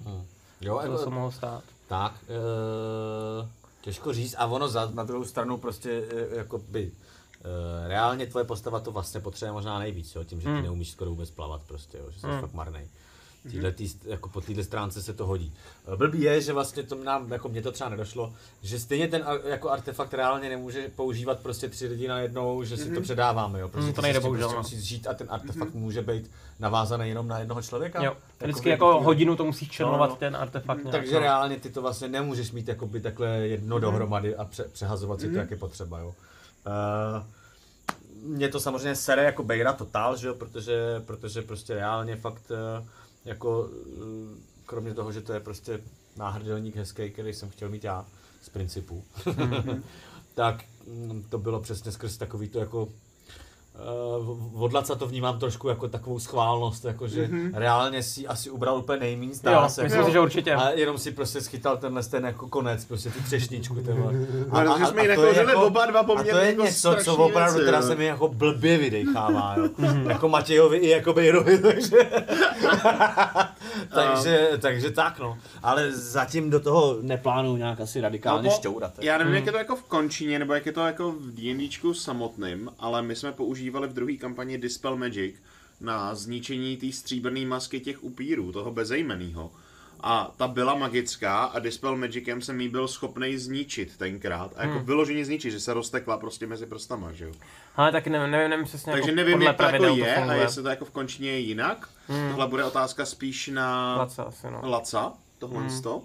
Jo, To se jako, mohlo stát. tak, e, těžko říct a ono za, na druhou stranu prostě e, jako by e, reálně tvoje postava to vlastně potřebuje možná nejvíc, jo, tím, že ty Hmm. neumíš skoro vůbec plavat prostě, jo, že jsi Hmm. fakt marnej. Týhle, tý, jako po téhle stránce se to hodí. E, Blbý je, že vlastně to nám, jako mně to třeba nedošlo, že stejně ten jako artefakt reálně nemůže používat prostě tři lidi na jednou, že si to předáváme, jo. Prostě Mm, to nejde tím bohužel, prostě no. musíš žít a ten artefakt může být navázaný jenom na jednoho člověka. Jo, vždycky Jakoby- jako hodinu to musíš černovat No, no. ten artefakt nějak. Takže no. reálně ty to vlastně nemůžeš mít jakoby takhle jedno dohromady a pře- přehazovat si to, jak je potřeba, jo. Uh, mě to samozřejmě sere jako Bejra totál, že jo, protože, protože prostě reálně fakt uh, jako uh, kromě toho, že to je prostě náhrdelník hezký, který jsem chtěl mít já z principu, tak mm, to bylo přesně skrz takový to jako Uh, od Laca to vnímám trošku jako takovou schválnost, jako že mm-hmm. reálně si asi ubral úplně nejméně, zdá Jo, se. myslím jako, si, že určitě. A jenom si prostě schytal tenhle ten jako konec, prostě tu třešničku. Tenhle. Ale že jsme ji to je nakouřili oba dva a to je jako něco, co opravdu věci, teda se mi jako blbě vydechává, jo. jako Matějovi i jako Bejrovi, takže... takže, takže tak no. Ale zatím do toho neplánuju nějak asi radikálně No, šťourat. Já nevím, jak je to jako v končině, nebo jak je to jako v D&Dčku samotným, ale my jsme používali v druhé kampani Dispel Magic na zničení té stříbrné masky těch upírů, toho bezejmenýho. A ta byla magická a Dispel Magicem jsem jí byl schopný zničit tenkrát. A jako Hmm. vyloženě zničit, že se roztekla prostě mezi prstama, že jo. Ale taky nevím, nevím, nevím přesně Takže jako nevím, jak to jako je a funguje. jestli to jako v končině je jinak. Tohle bude otázka spíš na... Laca asi, no. Laca, tohle to.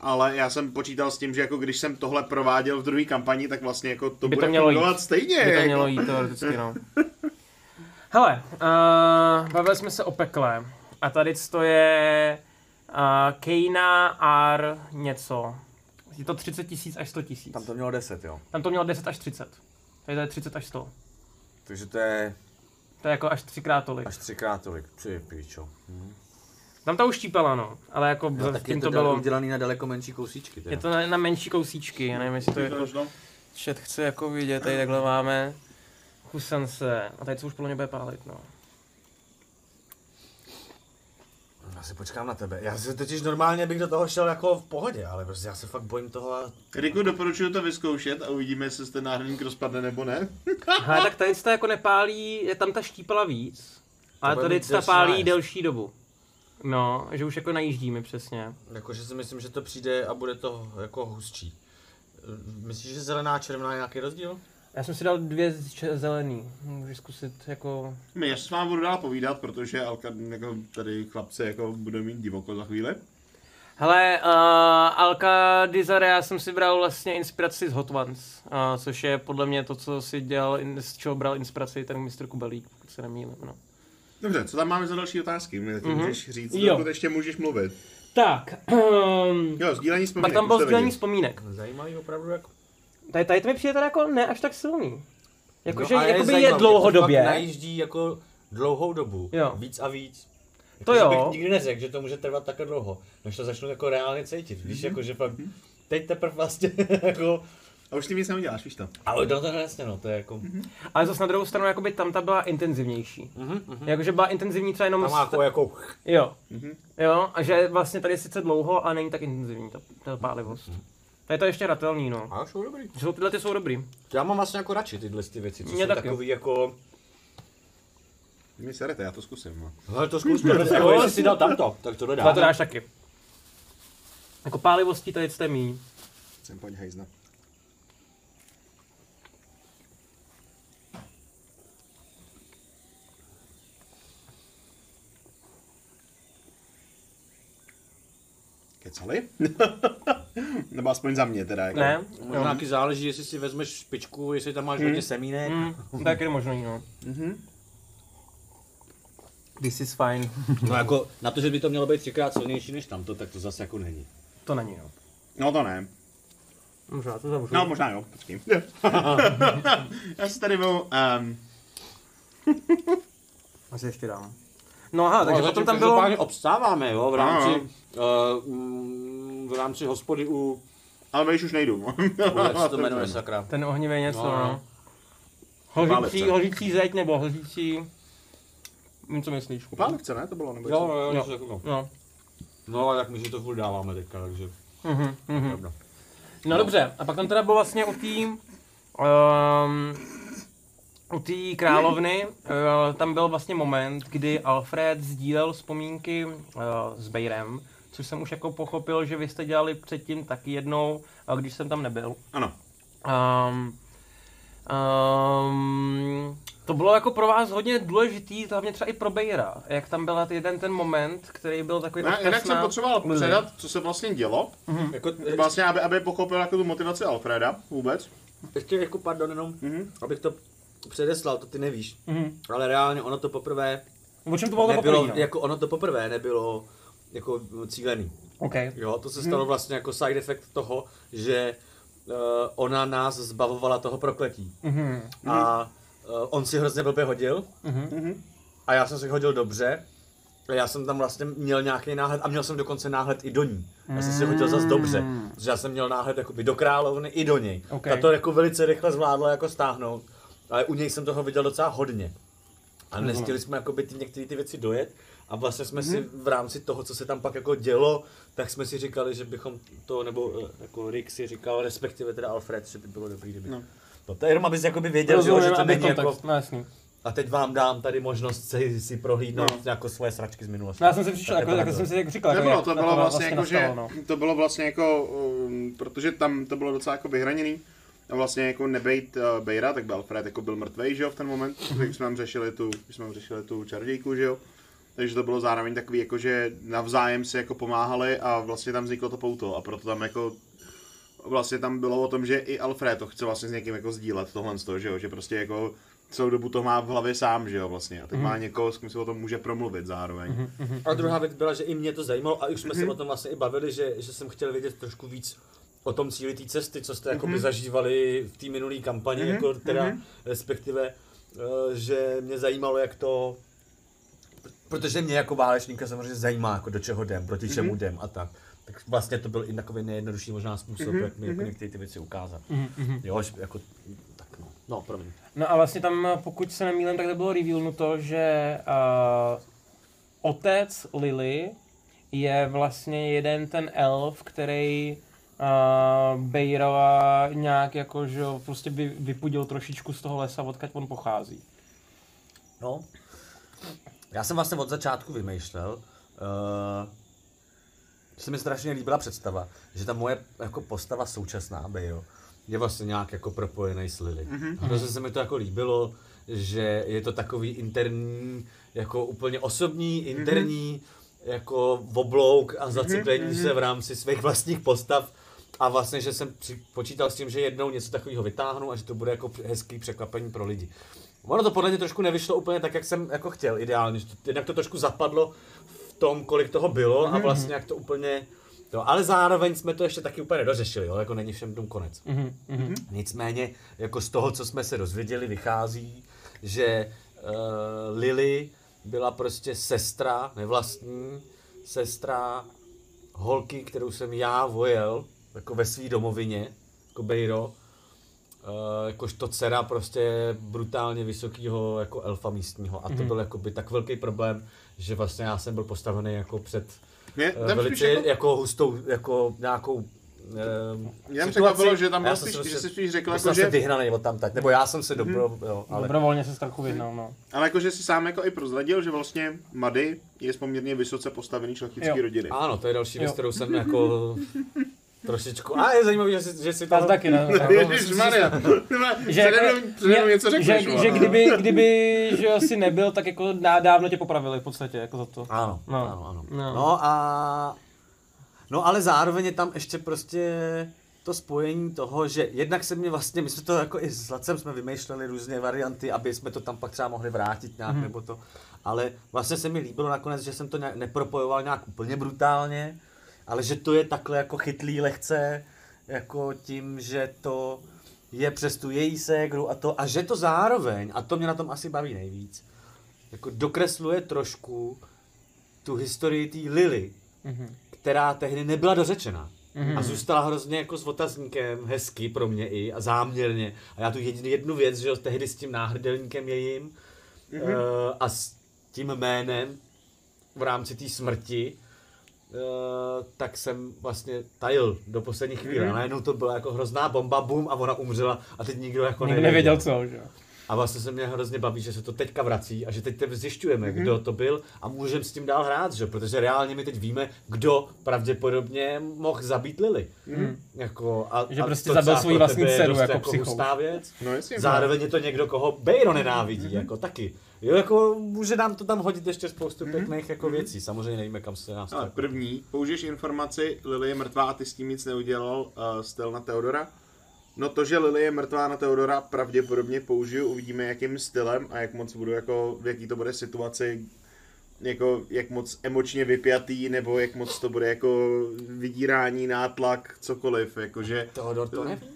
Ale já jsem počítal s tím, že jako když jsem tohle prováděl v druhé kampani, tak vlastně jako to By to bude mělo fungovat jít. stejně. By to jako. mělo jít teoreticky, no. Hele, uh, bavili jsme se o pekle. A tady to je uh, Kejna R něco. Je to 30 tisíc až 100 tisíc. Tam to mělo 10, jo. Tam to mělo 10 až 30. Tady to je 30 až 100. Takže to je To je jako až třikrát tolik. až třikrát tolik. Ty píčo. Tam to už štípala, no. Ale jako No, tak je tím to, to bylo... udělaný na daleko menší kousíčky. Teda. Je to na, na menší kousíčky, já nevím, jestli to je jako... Chat chce jako vidět, tady takhle máme Husance. A tady co už podle mě bude pálit, no. Já si počkám na tebe. Já si totiž normálně bych do toho šel jako v pohodě, ale prostě já se fakt bojím toho a... Riku, doporučuji to vyzkoušet a uvidíme, jestli se ten náhradník rozpadne nebo ne. Ale tak tady to jako nepálí, je tam ta štípala víc. Ale tady ta pálí delší dobu. No, že už jako najíždíme přesně. Jakože si myslím, že to přijde a bude to jako hustší. Myslíš, že zelená a červená je nějaký rozdíl? Já jsem si dal dvě zelený. Můžeš zkusit jako... My já s vám budu dál povídat, protože Alka, jako tady chlapci jako budou mít divoko za chvíli. Hele, uh, Alka Dizare, já jsem si bral vlastně inspiraci z Hot Ones, uh, což je podle mě to, co si dělal, z čeho bral inspiraci ten Mr. Kubelík, pokud se nemýlím. No. Dobře, co tam máme za další otázky? Mě Mhm. můžeš říct, Jo. dokud ještě můžeš mluvit. Tak, um, Jo, sdílení vzpomínek. pak tam bylo to sdílení vzpomínek. Zajímavý opravdu jako... Tady, tady to mi přijde teda jako ne až tak silný. Jakože No jakoby je zajímavý, to dlouhodobě. fakt najíždí jako dlouhou dobu. Jo. Víc a víc. To Jakože jo. bych nikdy neřekl, že to může trvat takhle dlouho, než to začnu jako reálně cítit. Víš, jako že fakt teď teprve vlastně jako... A už s tím nic neuděláš, víš to. Ale no to je jasně, no, to je jako... Ale zase na druhou stranu, jakoby tam ta byla intenzivnější. Mhm, mhm. Jakože byla intenzivní třeba jenom... Tam má jako, jako... Jo. Mhm. Jo, a že vlastně tady je sice dlouho, ale není tak intenzivní ta, ta pálivost. Tady to je ještě hratelný, no. A jsou dobrý. Jsou, tyhle ty jsou dobrý. Já mám vlastně jako radši tyhle ty věci, co Mě jsou taky. takový jako... Mě serete, já to zkusím. No. Hele, to zkus, jako jestli jsi dal tamto, tak tohle Tohle to dá. dáš taky. Jako pálivostí tady to je míň. Jsem pojď hejzna. Kecali? Nebo aspoň za mě teda. Jako. Ne? Možná taky záleží, jestli si vezmeš špičku, jestli tam máš hodně semínek. Mm, tak je možný, no. Mhm. This is fine. No jako na to, že by to mělo být třikrát silnější než tamto, tak to zase jako není. To není, no. No to ne. Možná to zavřu. No možná jo, počkej. já si tady byl... Um, Asi ještě dám. No aha, takže no, potom tam bylo... obstáváme, jo, v rámci, uh, v rámci hospody u, Ale my už nejdu. jak to jmenuje, sakra. Ten ohnivý něco, No. no. Hořící, Pálivce. hořící zeď nebo hořící... Hm, Co myslíš? Pálivce, ne? To bylo, nebo Jo, co? jo, Jo. takového. No. No, ale tak my si to furt dáváme teďka, takže Mhm, mhm. pravda. No dobře, a pak tam teda bylo vlastně u té um, u té královny, uh, tam byl vlastně moment, kdy Alfred sdílel vzpomínky uh, s Bejrem, což jsem už jako pochopil, že vy jste dělali předtím taky jednou, uh, když jsem tam nebyl. Ano. Um, um, to bylo jako pro vás hodně důležitý, hlavně třeba i pro Bejra, jak tam byl jeden ten moment, který byl takový Ne, jinak jsem potřeboval Lily. předat, co se vlastně dělo. Jako, Vlastně, aby, aby pochopil jako tu motivaci Alfreda vůbec. ještě jako pardon, jenom, Mhm. abych to předeslal, to ty nevíš. Mhm. Ale reálně ono to poprvé O čem to bylo to nebylo, poprvé, no? jako ono to poprvé nebylo jako cílený. Okay. Jo, to se stalo vlastně jako side effect toho, že uh, ona nás zbavovala toho prokletí. Mhm. A uh, on si hrozně blbě hodil Mhm. a já jsem si hodil dobře. A já jsem tam vlastně měl nějaký náhled a měl jsem dokonce náhled i do ní. Já jsem si hodil zase dobře, protože já jsem měl náhled jakoby do královny i do něj. Ok. A to jako velice rychle zvládlo jako stáhnout. Ale u něj jsem toho viděl docela hodně. A nestihli jsme jakoby ty některé ty věci dojet. A vlastně jsme si v rámci toho, co se tam pak jako dělo, tak jsme si říkali, že bychom to, nebo eh, jako Rick si říkal, respektive teda Alfred, že by bylo dobrý, kdyby. No. No to je jenom, abys jakoby věděl, že, jo, že to není jako... kontext, no jasný. A teď vám dám tady možnost si, si prohlídnout No. no. jako svoje sračky z minulosti. No, já jsem si přišel, Tak jako, to jako jsem si jako říkal, jako, Nebylo, jak to bylo vlastně jako, že, nastalo, no. to bylo vlastně jako, um, protože tam to bylo docela jako vyhraněný. A vlastně jako nebejt uh, Bejra, tak byl Alfred jako byl mrtvej, že jo, v ten moment, když jsme tam řešili tu, když jsme tam řešili tu čarodějku, že jo. Takže to bylo zároveň takový, jako že navzájem si jako pomáhali a vlastně tam vzniklo to pouto. A proto tam jako vlastně tam bylo o tom, že i Alfred to chce vlastně s někým jako sdílet tohle z toho, že jo, že prostě jako celou dobu to má v hlavě sám, že jo, vlastně. A teď má někoho, s kým se o tom může promluvit zároveň. A druhá věc byla, že i mě to zajímalo a už jsme se o tom vlastně i bavili, že, že jsem chtěl vědět trošku víc o tom cíli té cesty, co jste jakoby zažívali v té minulé kampani, jako teda respektive, eh, že mě zajímalo, jak to, protože mě jako válečníka samozřejmě zajímá, jako do čeho jdem, proti čemu jdem a tak. Tak vlastně to byl i takový nejjednodušší možná způsob, jak mi jako některé ty věci ukázat. Jo, že jako, tak no. No, promiň. No a vlastně tam, pokud se nemýlím, tak to bylo revealnuto, že uh, otec Lily je vlastně jeden ten elf, který uh, Bejrova nějak jako, že jo, prostě vy, vypudil trošičku z toho lesa, odkud on pochází. No. Já jsem vlastně od začátku vymýšlel, uh, se mi strašně líbila představa, že ta moje jako postava současná, Bejro, je vlastně nějak jako propojený s Lily. Mm-hmm. Hrozně se mi to jako líbilo, že je to takový interní, jako úplně osobní, interní, mm-hmm. jako oblouk a zaciklení mm-hmm. se v rámci svých vlastních postav. A vlastně, že jsem při, počítal s tím, že jednou něco takového vytáhnu a že to bude jako hezký překvapení pro lidi. Ono to podle mě trošku nevyšlo úplně tak, jak jsem jako chtěl ideálně. že to- Jednak to trošku zapadlo v tom, kolik toho bylo a vlastně jak to úplně... Jo, ale zároveň jsme to ještě taky úplně nedořešili, jo, jako není všem dům konec. Mhm, mhm. Nicméně, jako z toho, co jsme se dozvěděli, vychází, že uh, Lily byla prostě sestra, nevlastní, sestra holky, kterou jsem já vojel, jako ve své domovině, jako Bejro, uh, jakožto dcera prostě brutálně vysokého jako elfa místního. A to byl jakoby tak velký problém, že vlastně já jsem byl postavený jako před Mě uh, tam velice jako, jako hustou, jako nějakou uh, mě tam překvapilo, že tam byl já jsem spíš, se že prostě- jsi spíš řekl, byl jako, že, vyhnaný od tam nebo já jsem se dobro, jo, ale Dobrovolně se trochu vyhnal, no. ale jako, že jsi sám jako i prozradil, že vlastně Mady je z poměrně vysoce postavený šlechtický rodiny. ano, to je další věc, kterou jsem jako trošičku, a je zajímavý, že si, že si To taky, ne? Ježišmarja, že, jako, předem něco že, řekneš, že, že kdyby, kdyby že asi nebyl, tak jako dávno tě popravili v podstatě, jako za to. Ano, No. ano, ano. No. No. a... No ale zároveň je tam ještě prostě to spojení toho, že jednak se mě vlastně, my jsme to jako i s Lacem jsme vymýšleli různé varianty, aby jsme to tam pak třeba mohli vrátit nějak Mhm. nebo to, ale vlastně se mi líbilo nakonec, že jsem to nějak nepropojoval nějak úplně brutálně, ale že to je takhle jako chytlý lehce, jako tím, že to je přes tu její ségru a to, a že to zároveň, a to mě na tom asi baví nejvíc, jako dokresluje trošku tu historii té Lily, která tehdy nebyla dořečena. A zůstala hrozně jako s otazníkem, hezky pro mě i a záměrně. A já tu jednu, jednu věc, že tehdy s tím náhrdelníkem jejím mm-hmm. uh, a s tím jménem v rámci té smrti, tak jsem vlastně tajil do poslední chvíle. Mm-hmm. Najednou to byla jako hrozná bomba, bum, a ona umřela a teď nikdo jako Nikdo nevěděl co, že. A vlastně se mě hrozně baví, že se to teďka vrací a že teď zjišťujeme, mm-hmm. kdo to byl a můžeme s tím dál hrát, že? protože reálně my teď víme, kdo pravděpodobně mohl zabít Lily. Mm. Jako, a, Že a prostě to zabil pro vlastní dceru jako jako psychou. věc. No. Zároveň je to někdo, koho Bejro nenávidí, jako taky. Jo, jako může nám to tam hodit ještě spoustu pěkných jako věcí. Samozřejmě nevíme, kam se nás Ale první, použiješ informaci, Lily je mrtvá a ty s tím nic neudělal, uh, styl na Teodora. No to, že Lily je mrtvá na Teodora, pravděpodobně použiju, uvidíme jakým stylem a jak moc budu jako, v jaký to bude situaci, jako jak moc emočně vypjatý, nebo jak moc to bude jako vydírání, nátlak, cokoliv, jakože Teodor to neví?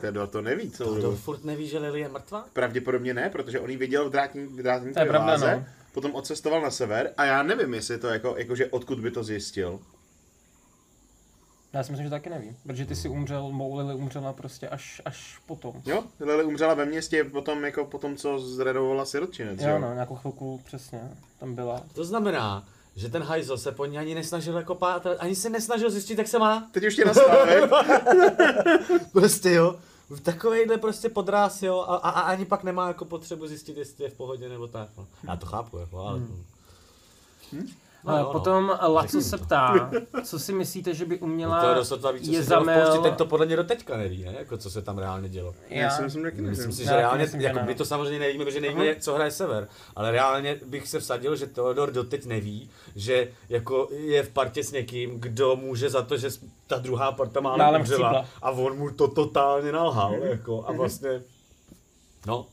Teodor to neví, co Teodor furt neví, že Lily je mrtvá? Pravděpodobně ne, protože on ji viděl v drátní, v drátní To je pravda, váze, no. potom odcestoval na sever a já nevím, jestli to jako, jakože odkud by to zjistil. Já si myslím, že taky nevím, protože ty si umřel, mou Lily umřela prostě až, až potom. Jo, Lily umřela ve městě potom, jako potom, co zredovovala sirotčinec, Jo, no, nějakou chvilku přesně, tam byla. To znamená, že ten hajzl se po ní ani nesnažil jako pát, ani se nesnažil zjistit, jak se má. Teď už tě nastavím. Prostě jo. V takovejhle prostě podráz, jo, a, a, a ani pak nemá jako potřebu zjistit, jestli je v pohodě nebo tak. No. Já to chápu, jako, ale... Hmm. No, potom Laco se ptá, co si myslíte, že by No, uměla to je dost ví, co je zamel... ten to podle mě do teďka neví, ne? Jako co se tam reálně dělo. Já si myslím, že taky Myslím nevím. si, Já že reálně, myslím, jako my to samozřejmě nevíme, protože nevíme, co hraje Sever, ale reálně bych se vsadil, že Theodor doteď neví, že jako je v partě s někým, kdo může za to, že ta druhá parta má a on mu to totálně nalhal, jako a vlastně, no,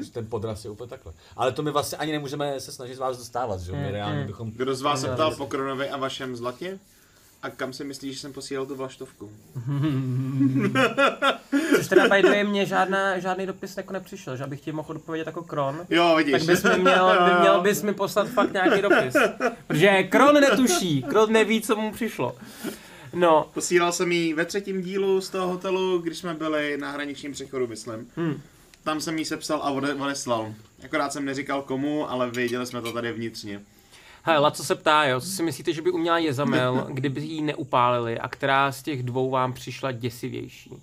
že ten podraz je úplně takhle. Ale to my vlastně ani nemůžeme se snažit z vás dostávat, že jo? My reálně bychom... Kdo z vás se ptal po Kronovi a vašem zlatě? A kam si myslíš, že jsem posílal tu vlaštovku? Což teda by the mě žádná, žádný dopis jako nepřišel, že abych ti mohl odpovědět jako Kron. Jo, vidíš. Tak bys mi měl, by měl bys mi poslat fakt nějaký dopis. Protože Kron netuší, Kron neví, co mu přišlo. No, Posílal jsem jí ve třetím dílu z toho hotelu, když jsme byli na hraničním přechodu, myslím. Hmm. Tam jsem jí sepsal a ode- odeslal. Akorát jsem neříkal komu, ale věděli jsme to tady vnitřně. hele, Laco se ptá, jo, co si myslíte, že by uměla Jezamel, kdyby ji neupálili a která z těch dvou vám přišla děsivější?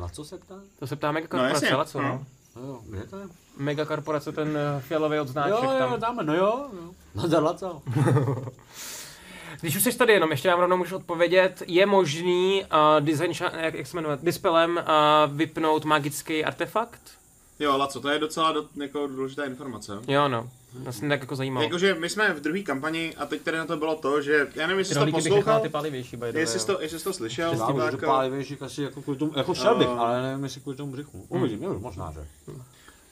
Na co se ptá? To se ptá No megakorporace, jasně. Laco, no. No jo, kde to je? Megakorporace, ten eh, fialový odznáček Jo, jo, tam. dáme, no jo, jo. Nadar Laco. Když už jsi tady jenom, ještě vám rovnou můžu odpovědět, je možný uh, design, jak, jak se jmenuje, dispelem uh, vypnout magický artefakt? Jo, Laco, to je docela do, jako důležitá informace. jo. Jo, no. Mě tak jako zajímalo. Jakože my jsme v druhé kampani a teď tady na to bylo to, že já nevím, jestli Ty jsi to poslouchal, ty palivější, by jestli jsi to, jestli jsi to slyšel, Já tak, pálivějších asi jako kvůli tomu, jako šel bych, Eh. ale nevím, jestli kvůli tomu břichu. Uvidím, jo, možná, že.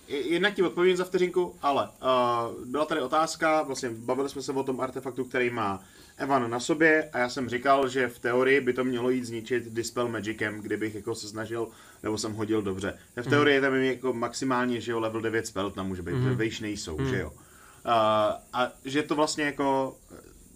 Jednak ti odpovím za vteřinku, ale uh, byla tady otázka, vlastně bavili jsme se o tom artefaktu, který má Evan na sobě a já jsem říkal, že v teorii by to mělo jít zničit Dispel Magicem, kdybych jako se snažil, nebo jsem hodil dobře. V teorii je tam jako maximálně, že jo, level 9 spell tam může být, mm. vejš nejsou, že jo. Uh, a že to vlastně jako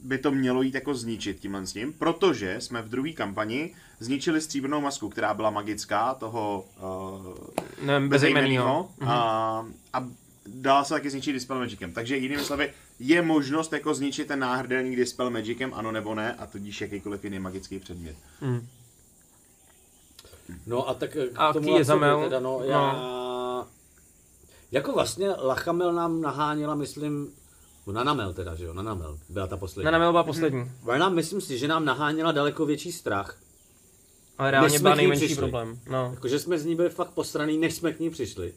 by to mělo jít jako zničit tímhle s tím, protože jsme v druhé kampani zničili stříbrnou masku, která byla magická, toho uh, Nevím, bezejmenýho. bezejmenýho a, a dala se taky zničit Dispel Magicem. Takže jinými slovy, je možnost jako zničit ten náhrdelník Dispel Magicem, ano nebo ne, a tudíž jakýkoliv jiný magický předmět. Mm. No a tak k A tomu je Zamel? Teda, no, já... Jako vlastně Lachamel nám naháněla, myslím, no Nanamel teda, že jo, Nanamel, byla ta poslední. Nanamel byla poslední, Ona nám, myslím si, že nám naháněla daleko větší strach. ale reálně byla nejmenší přišli. problém. No. Jakože jsme z ní byli fakt posraný, než jsme k ní přišli.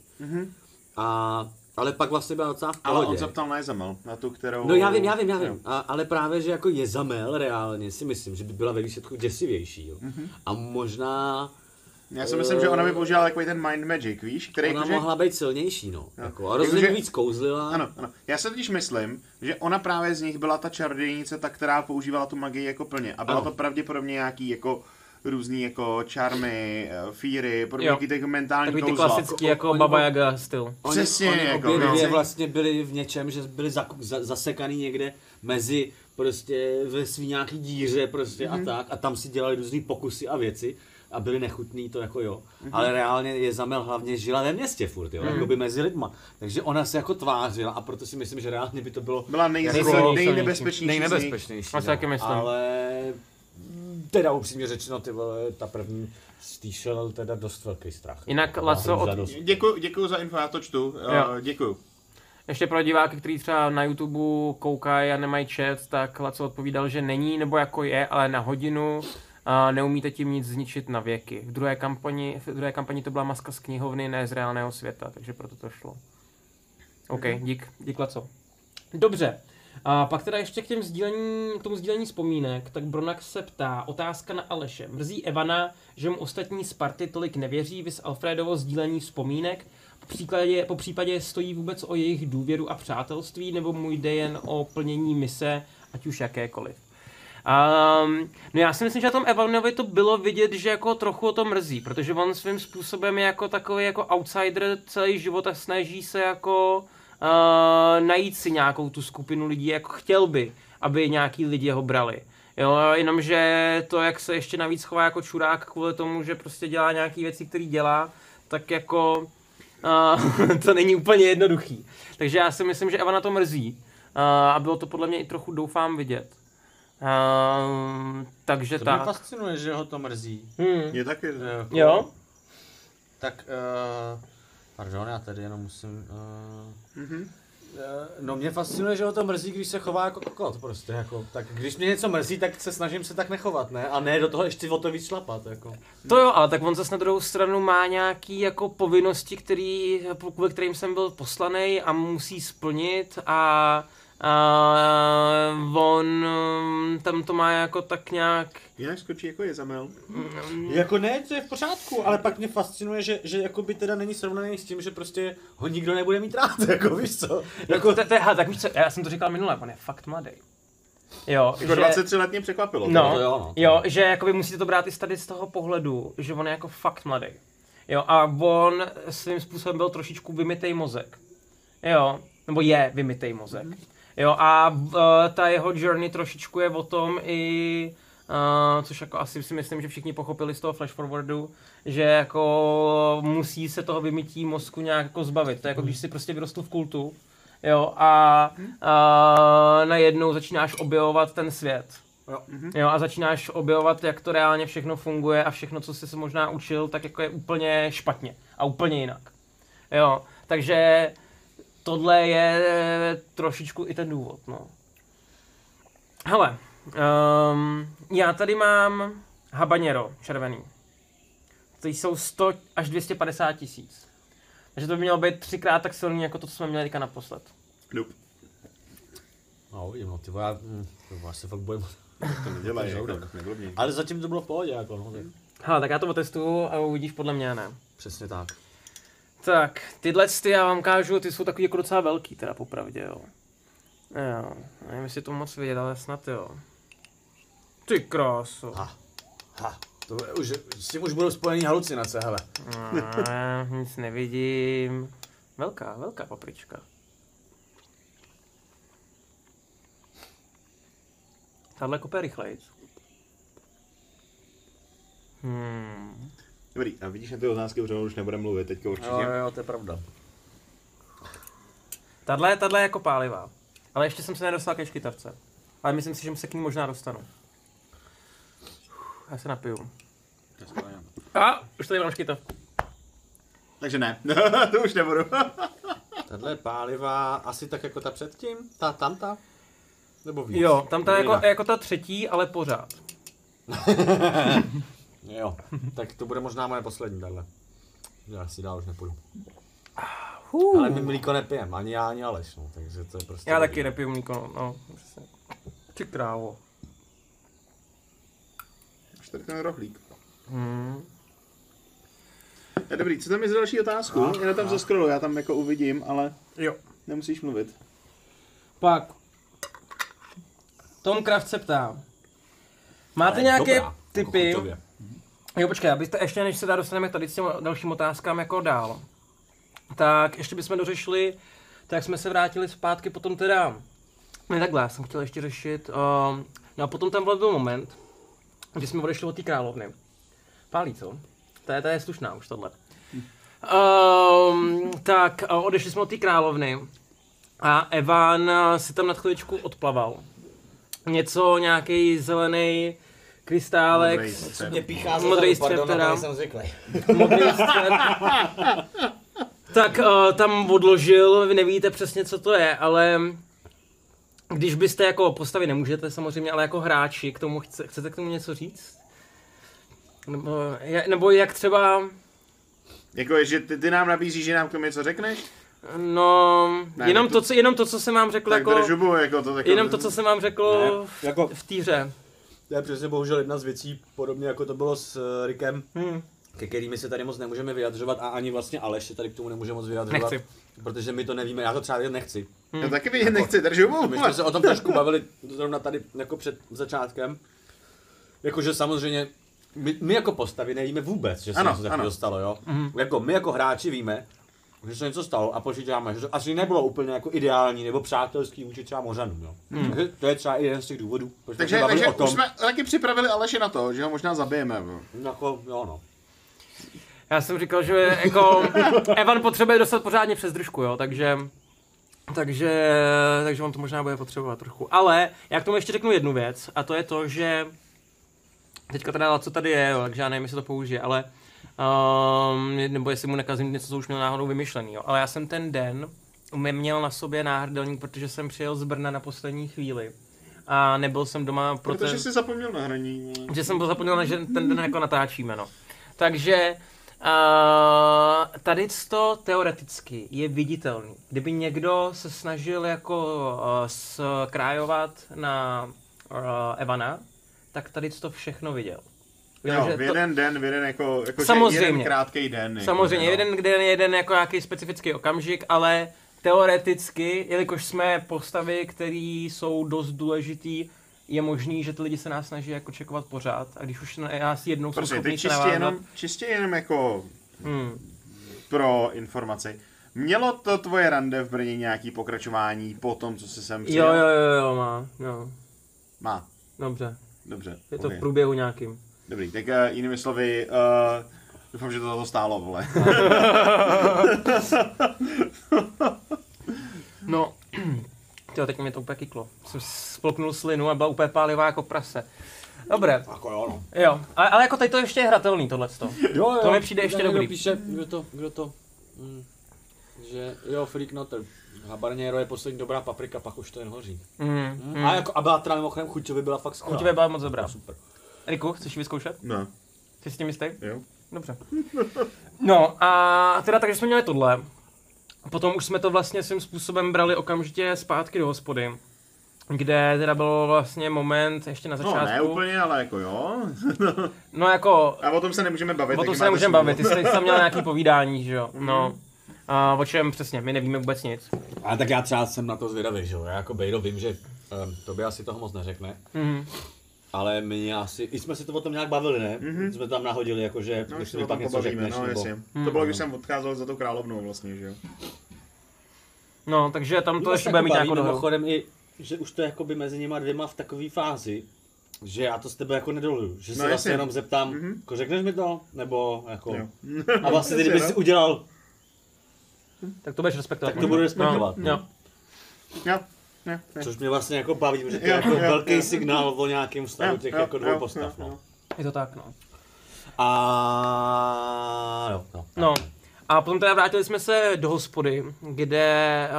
A, ale pak vlastně byla docela v Ale pohodě. on se ptal na Jezamel, na tu, kterou... No já vím, já vím, já vím. A, ale právě, že jako Jezamel reálně si myslím, že by byla ve výsledku děsivější. Jo. Mhm. A možná Já si myslím, že ona by použila takový ten Mind Magic, víš, který ona jakože... mohla být silnější, no. Jako, a Jakože- rozhodně víc kouzlila. Ano, ano. Já se totiž myslím, že ona právě z nich byla ta čarodějnice, ta, která používala tu magii jako plně. A byla Ano. to pravděpodobně nějaký jako různý jako čarmy, eh, fíry, podobně těch mentální Takový ty kouzla. klasický jako oni- Baba Yaga styl. Oni, Přesně, oni jako, obě no. vlastně byli v něčem, že byli za, za, zasekaný někde mezi prostě ve svý nějaký díře prostě Mhm. a tak a tam si dělali různý pokusy a věci a byli nechutný, to jako jo. Mhm. Ale reálně je Zamel hlavně žila ve městě furt, jo, jako by mezi lidma. Takže ona se jako tvářila a proto si myslím, že reálně by to bylo Byla Jako nejnebezpečnější. z nich. nejnebezpečnější. Si no. taky myslím. Ale teda upřímně řečeno, ty vole, ta první z té šel teda dost velký strach. Jinak, Laco, hrůza od- dost. Děkuji, děkuji za info, já to čtu. Jo. Jo. Děkuji. Ještě pro diváky, kteří třeba na YouTube koukají a nemají chat, tak Laco odpovídal, že není, nebo jako je, ale na hodinu a neumíte tím nic zničit na věky. V druhé kampani, v druhé kampani to byla maska z knihovny, ne z reálného světa, takže proto to šlo. OK, dík, dík Laco. Dobře, a pak teda ještě k, těm sdílení, k tomu sdílení vzpomínek, tak Bronak se ptá, otázka na Aleše. Mrzí Evana, že mu ostatní Sparty tolik nevěří, vys Alfredovo sdílení vzpomínek, po případě, po případě stojí vůbec o jejich důvěru a přátelství, nebo mu jde jen o plnění mise, ať už jakékoliv. Um, no já si myslím, že na tom Evanovi to bylo vidět, že jako trochu o to mrzí, protože on svým způsobem je jako takový jako outsider celý život a snaží se jako uh, najít si nějakou tu skupinu lidí, jako chtěl by, aby nějaký lidi ho brali. Jo, jenomže to, jak se ještě navíc chová jako čurák kvůli tomu, že prostě dělá nějaké věci, které dělá, tak jako uh, to není úplně jednoduchý. Takže já si myslím, že Eva na to mrzí. Uh, a bylo to podle mě i trochu doufám vidět. Uh, takže To mě tak. fascinuje, že ho to mrzí. Hmm. Je taky. Jako- Jo? Tak, uh, pardon, já tady jenom musím... Uh, Mhm. No mě fascinuje, že ho to mrzí, když se chová jako kokot prostě, jako, tak když mě něco mrzí, tak se snažím se tak nechovat, ne? A ne do toho ještě o to víc šlapat, jako. To jo, ale tak on zase na druhou stranu má nějaký jako povinnosti, který, kvůli kterým jsem byl poslaný a musí splnit a, a on um, tam to má jako tak nějak Jinak skočí jako je zamel. Jako ne, to je v pořádku, ale pak mě fascinuje, že, že jako by teda není srovnaný s tím, že prostě ho nikdo nebude mít rád, jako víš co? Jako, to, to, hele, tak víš co, já jsem to říkal minule, on je fakt mladý. Jo, Jako 23 let mě překvapilo. No, to jo, no, jo, že jakoby musíte to brát i tady z toho pohledu, že on je jako fakt mladý. Jo, a on svým způsobem byl trošičku vymitej mozek. Jo, nebo je vymitej mozek. Jo, a uh, ta jeho journey trošičku je o tom i, uh, což jako asi si myslím, že všichni pochopili z toho flash forwardu, že jako musí se toho vymytí mozku nějak jako zbavit. To je jako když si prostě vyrostl v kultu, jo, a, a najednou začínáš objevovat ten svět. Jo. Jo, a začínáš objevovat, jak to reálně všechno funguje a všechno, co jsi se možná učil, tak jako je úplně špatně a úplně jinak. Jo, takže tohle je trošičku i ten důvod, no. Hele, um, já tady mám habanero červený. To jsou 100 až 250 tisíc. Takže to by mělo být třikrát tak silný, jako to, co jsme měli teďka naposled. Nope. No, uvidím, no, ty vole, já, hm, to já se fakt bojím. To nedělej, jako. Ale zatím to bylo v pohodě, jako no, tak. Hele, tak já to otestuju a uvidíš podle mě, ne? Přesně tak. Tak, tyhle ty já vám kážu, ty jsou takový jako docela velký, teda popravdě, jo. Jo, nevím, jestli to moc vidět, ale snad jo. Ty krásu. Ha, ha, to je už, s tím už budou spojený halucinace, hele. Ne, nic nevidím. Velká, velká paprička. Tahle kope rychlejc. Hmm. Dobrý, a vidíš na ty otázky, protože už nebudeme mluvit teďka určitě. Jo, jo, to je pravda. Tahle, tahle je jako pálivá. Ale ještě jsem se nedostal ke škytavce. Ale myslím si, že se k ní možná dostanu. Já se napiju. A už tady mám škytavku. Takže ne, to už nebudu. Tahle je pálivá, asi tak jako ta předtím, ta tamta? Nebo víc? Jo, tam ta jako, jako ta třetí, ale pořád. Jo, tak to bude možná moje poslední tahle. Já si dál už nepůjdu. Uh. Ale my mlíko nepijem, ani já, ani Aleš, no, takže to je prostě... Já taky nepiju mlíko, no, no přesně. Ty krávo. Až tady ten rohlík. Hmm. Je dobrý, co tam je za další otázku? A, Já tam a. zaskrolu, já tam jako uvidím, ale Jo. nemusíš mluvit. Pak. Tom Kraft se ptá. Máte Ale nějaké dobrá, typy jako. Jo, počkej, abyste ještě, než se dá dostaneme tady s těm dalším otázkám jako dál, tak ještě bychom dořešili, tak jsme se vrátili zpátky potom teda, ne takhle, já jsem chtěl ještě řešit, uh, no a potom tam byl moment, kdy jsme odešli od té královny. Pálí, co? To je, to je slušná už tohle. Um, tak, uh, odešli jsme od té královny a Evan uh, si tam na chviličku odplaval. Něco, nějaký zelený krystálek, střep. Mě píchá Modrý pardon, střep na teda. jsem zvyklý. modrý střep. tak uh, tam odložil, vy nevíte přesně, co to je, ale když byste jako postavy nemůžete samozřejmě, ale jako hráči k tomu chce, chcete k tomu něco říct? Nebo, je- nebo jak třeba, Jako je, že ty, ty nám nabízíš, že nám k tomu něco řekneš? no, Ne, jenom, to- to, co, jenom to, co jsem vám řekl, Tak jako, držubu, jako to tak jenom to, co jsem vám řekl Ne, jako- v, hře. To je přesně bohužel jedna z věcí, podobně jako to bylo s eh, Rikem, Hmm. ke kterými se tady moc nemůžeme vyjadřovat a ani vlastně Aleš se tady k tomu nemůže moc vyjadřovat. Nechci. Protože my to nevíme, já to třeba vědět nechci. Já taky vidět nechci, držubu. My jsme se o tom trošku bavili zrovna tady jako před začátkem. Jakože samozřejmě my, my jako postavy nevíme vůbec, že se Ano, něco takového stalo, jo. Jako my jako hráči víme, že se něco stalo a počítáme, že to asi nebylo úplně jako ideální nebo přátelský vůči třeba Mořanům, jo. Takže to je třeba i jeden z těch důvodů, proč jsme Takže, bavili takže o tom, už jsme taky připravili Aleše na to, že ho možná zabijeme. bro. jako, jo no. Já jsem říkal, že jako Evan potřebuje dostat pořádně přes držku, jo, takže takže, takže on to možná bude potřebovat trochu. Ale já k tomu ještě řeknu jednu věc a to je to, že teďka teda co tady je, jo, takže já nevím, jestli to použije, ale um, nebo jestli mu nekazím něco, co už měl náhodou vymyšlený, jo. Ale já jsem ten den měl na sobě náhrdelník, protože jsem přijel z Brna na poslední chvíli. A nebyl jsem doma pro Protože ten jsi zapomněl na hraní. no. že jsem byl zapomněl, že ten den jako natáčíme, no. Takže uh, tady to teoreticky je viditelný. Kdyby někdo se snažil jako uh, skrájovat na uh, Evana, tak tady to všechno viděl. Jo, Protože v jeden den, v jeden jako, jako Samozřejmě. jeden krátký den. Jako, Samozřejmě, no. jeden, kde je jeden jako nějaký specifický okamžik, ale teoreticky, jelikož jsme postavy, které jsou dost důležitý, je možný, že ty lidi se nás snaží jako čekovat pořád a když už na- nás jednou jsou Prostě, schopni se čistě navázat, jenom, čistě jenom jako hmm. pro informaci. Mělo to tvoje rande v Brně nějaký pokračování po tom, co jsi sem Jo, přijel? jo, jo, jo, má, jo, Má, dobře, dobře. je to v průběhu nějakým. Dobrý, tak uh, jinými slovy, uh, doufám, že to za to stálo, vole. No, jo, teď mě to úplně kyklo. Jsem sploknul slinu a byla úplně pálivá jako prase. Dobré, Jako jo no. jo, ale, ale jako tady to ještě je hratelný tohleto. Jo, jo. To mi přijde ještě dobrý. Píše, kdo to, kdo to, hm, že jo, Freak Notter. Habanero je poslední dobrá paprika, pak už to jen hoří. Mm, mm. A, jako, a byla teda mimochodem chuťově byla fakt skvělá. Chuťově byla moc dobrá. Super. Riku, chceš ji vyzkoušet? No, Jsi s tím jistý? jo. Dobře. No a teda takže jsme měli tohle. Potom už jsme to vlastně svým způsobem brali okamžitě zpátky do hospody. Kde teda byl vlastně moment ještě na No, začátku. ne úplně, ale jako jo. No jako, A o tom se nemůžeme bavit. o tom se nemůžeme bavit, ty jsi tam měl nějaký povídání, že jo? No. A o čem přesně, my nevíme vůbec nic. A tak já třeba jsem na to zvědavý, že jo. Já jako Bejdo vím, že um, to by asi toho moc neřekne. Mhm. Ale my asi, i jsme si to o tom nějak bavili, ne? Mm-hmm. Jsme tam nahodili, jakože, No, když se pak něco pobavíme, řekneš, no nebo... jasně. To bylo, když jsem odcházel za tou královnou vlastně, že jo. No, takže tam to ještě se bude mít nějakou dohodu. Mimochodem i, že už to je jakoby mezi nima dvěma v takové fázi, že já to s tebe jako nedoluju, že se No, vlastně jenom zeptám, mm-hmm. jako řekneš mi to, nebo jako... Jo. A vlastně ty, kdyby no. si udělal, Tak to budeš respektovat. Tak to budu respektovat, No, no. jo. Jo, jo, jo. což mě vlastně jako baví, že to je jako jo, velký jo. signál o nějakém vztahu těch jo, jako dvou jo, postav, jo, no. Je to tak, no. A jo, no. No. A potom teda vrátili jsme se do hospody, kde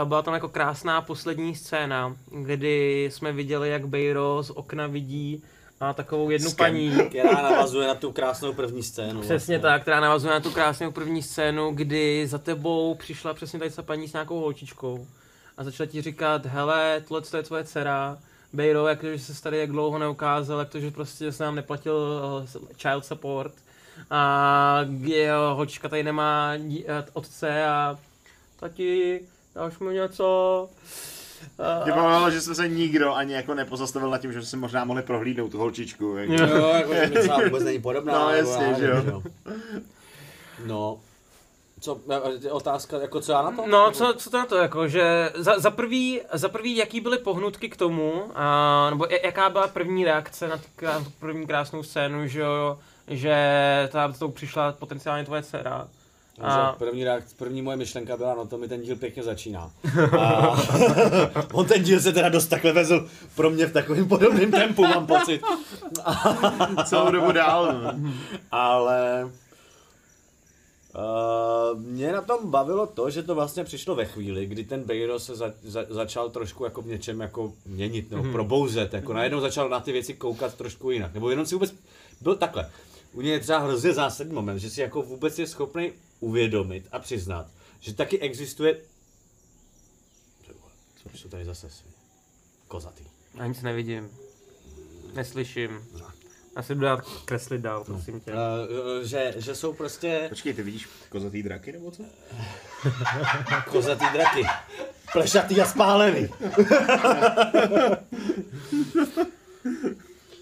eh, byla tam jako krásná poslední scéna, kdy jsme viděli, jak Bejro z okna vidí a takovou jednu Skem. paní, Která navazuje na tu krásnou první scénu. přesně vlastně. tak, která navazuje na tu krásnou první scénu, kdy za tebou přišla přesně tady ta paní s nějakou holčičkou a začala ti říkat, hele, tohle je tvoje dcera, Bejro, jak to, že se tady jak dlouho neukázal, jak to, že prostě se nám neplatil eh, child support a jeho holčička tady nemá eh, otce a tati, dáš mi něco? Mě bavilo, že jsme se nikdo ani jako nepozastavil nad tím, že jsme si možná mohli prohlídnout tu holčičku. Jako. Jo, jako že vůbec není podobná. No, jasně, že jo. nevím, no. No, co, je otázka, jako co já na to? No, co, co to na to, jako, že za, za, prvý, za prvý, jaký byly pohnutky k tomu, a, nebo jaká byla první reakce na, t- na tu první krásnou scénu, že jo, že ta tou přišla potenciálně tvoje dcera. A... A, První, reakce, první moje myšlenka byla, no to mi ten díl pěkně začíná. A on ten díl se teda dost takhle vezl pro mě v takovém podobném tempu, mám pocit. Celou dobu dál. no. Ale Uh, mě na tom bavilo to, že to vlastně přišlo ve chvíli, kdy ten Bejro se za, za, začal trošku jako v něčem jako měnit nebo probouzet, jako najednou začal na ty věci koukat trošku jinak, nebo jenom si vůbec, byl takhle, u něj je třeba hrozně zásadní moment, že si jako vůbec je schopný uvědomit a přiznat, že taky existuje, co jsou tady zase svině? kozatý. já nic nevidím. Neslyším. Asi budu dát kreslit dál, prosím tě. Uh, že, že jsou prostě Počkej, ty vidíš kozatý draky nebo co? kozatý draky. Plešatý a spálený.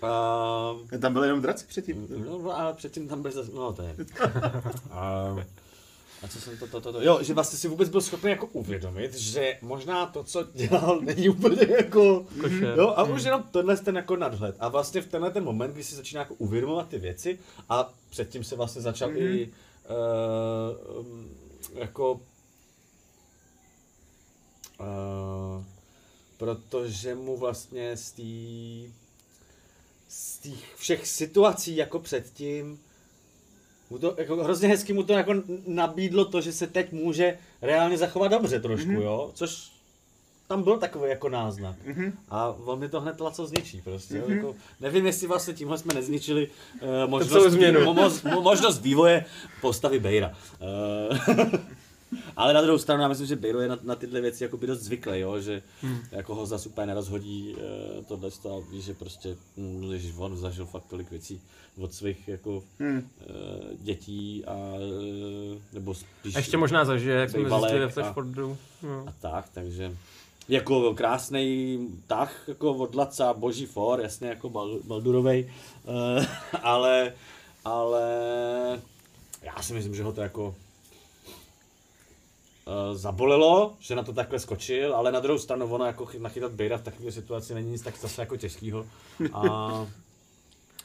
Uh, Tam byly jenom draci předtím. no, no, a předtím tam byl zase, no to je. Uh, a co jsem to, to, to, to, jo, že vlastně si vůbec byl schopný jako uvědomit, že možná to, co dělal, není úplně jako, Košer. jo, a už jenom tenhle ten jako nadhled. A vlastně v tenhle ten moment, kdy si začíná jako uvědomovat ty věci a předtím se vlastně začal mm-hmm. i uh, um, jako uh, protože mu vlastně z té z těch všech situací jako předtím mu to, jako hrozně hezky mu to jako nabídlo to, že se teď může reálně zachovat dobře trošku, mm-hmm. jo, což tam byl takový jako náznak. Mm-hmm. A on mi to hned laco zničí prostě, mm-hmm. jako, nevím, jestli vlastně tímhle jsme nezničili uh, možnost, mo, mo, možnost vývoje postavy Bejra. Uh, ale na druhou stranu, já myslím, že Bejro je na, na tyhle věci jako by dost zvyklý, jo? že hmm. jako ho zase úplně nerozhodí uh, tohle a ví, že prostě, hm, ježiš, on zažil fakt tolik věcí od svých jako Hmm. uh, dětí a uh, nebo spíš A ještě možná zažije, jak jsme zjistili ve a- Flashfordu. No. a tak, takže jako krásný tah jako od Laca, boží for, jasně jako Bal- Baldurovej, uh, ale, ale já si myslím, že ho to jako uh, zabolelo, že na to takhle skočil, ale na druhou stranu ono jako chy- nachytat Bejra v takové situaci není nic tak zase jako těžkýho. A,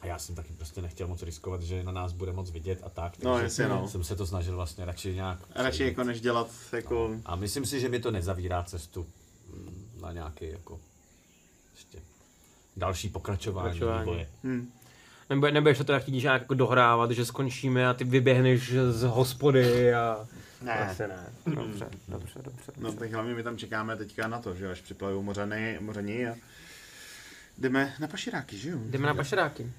a já jsem taky prostě nechtěl moc riskovat, že na nás bude moc vidět a tak, No, takže jasně, no. jsem se to snažil vlastně radši nějak A radši jako než dělat jako... A myslím si, že mi to nezavírá cestu mm, na nějaký jako ještě další pokračování, Pokračování. vývoje. Hm. Nebo, nebo ještě teda chtít nějak jako dohrávat, že skončíme a ty vyběhneš z hospody a... Ne. Asi ne. Dobře, dobře, dobře. No tak hlavně my tam čekáme teďka na to, že až připlajou mořany, mořani a jdeme na paširáky, že jo? Jdeme na pašeráky.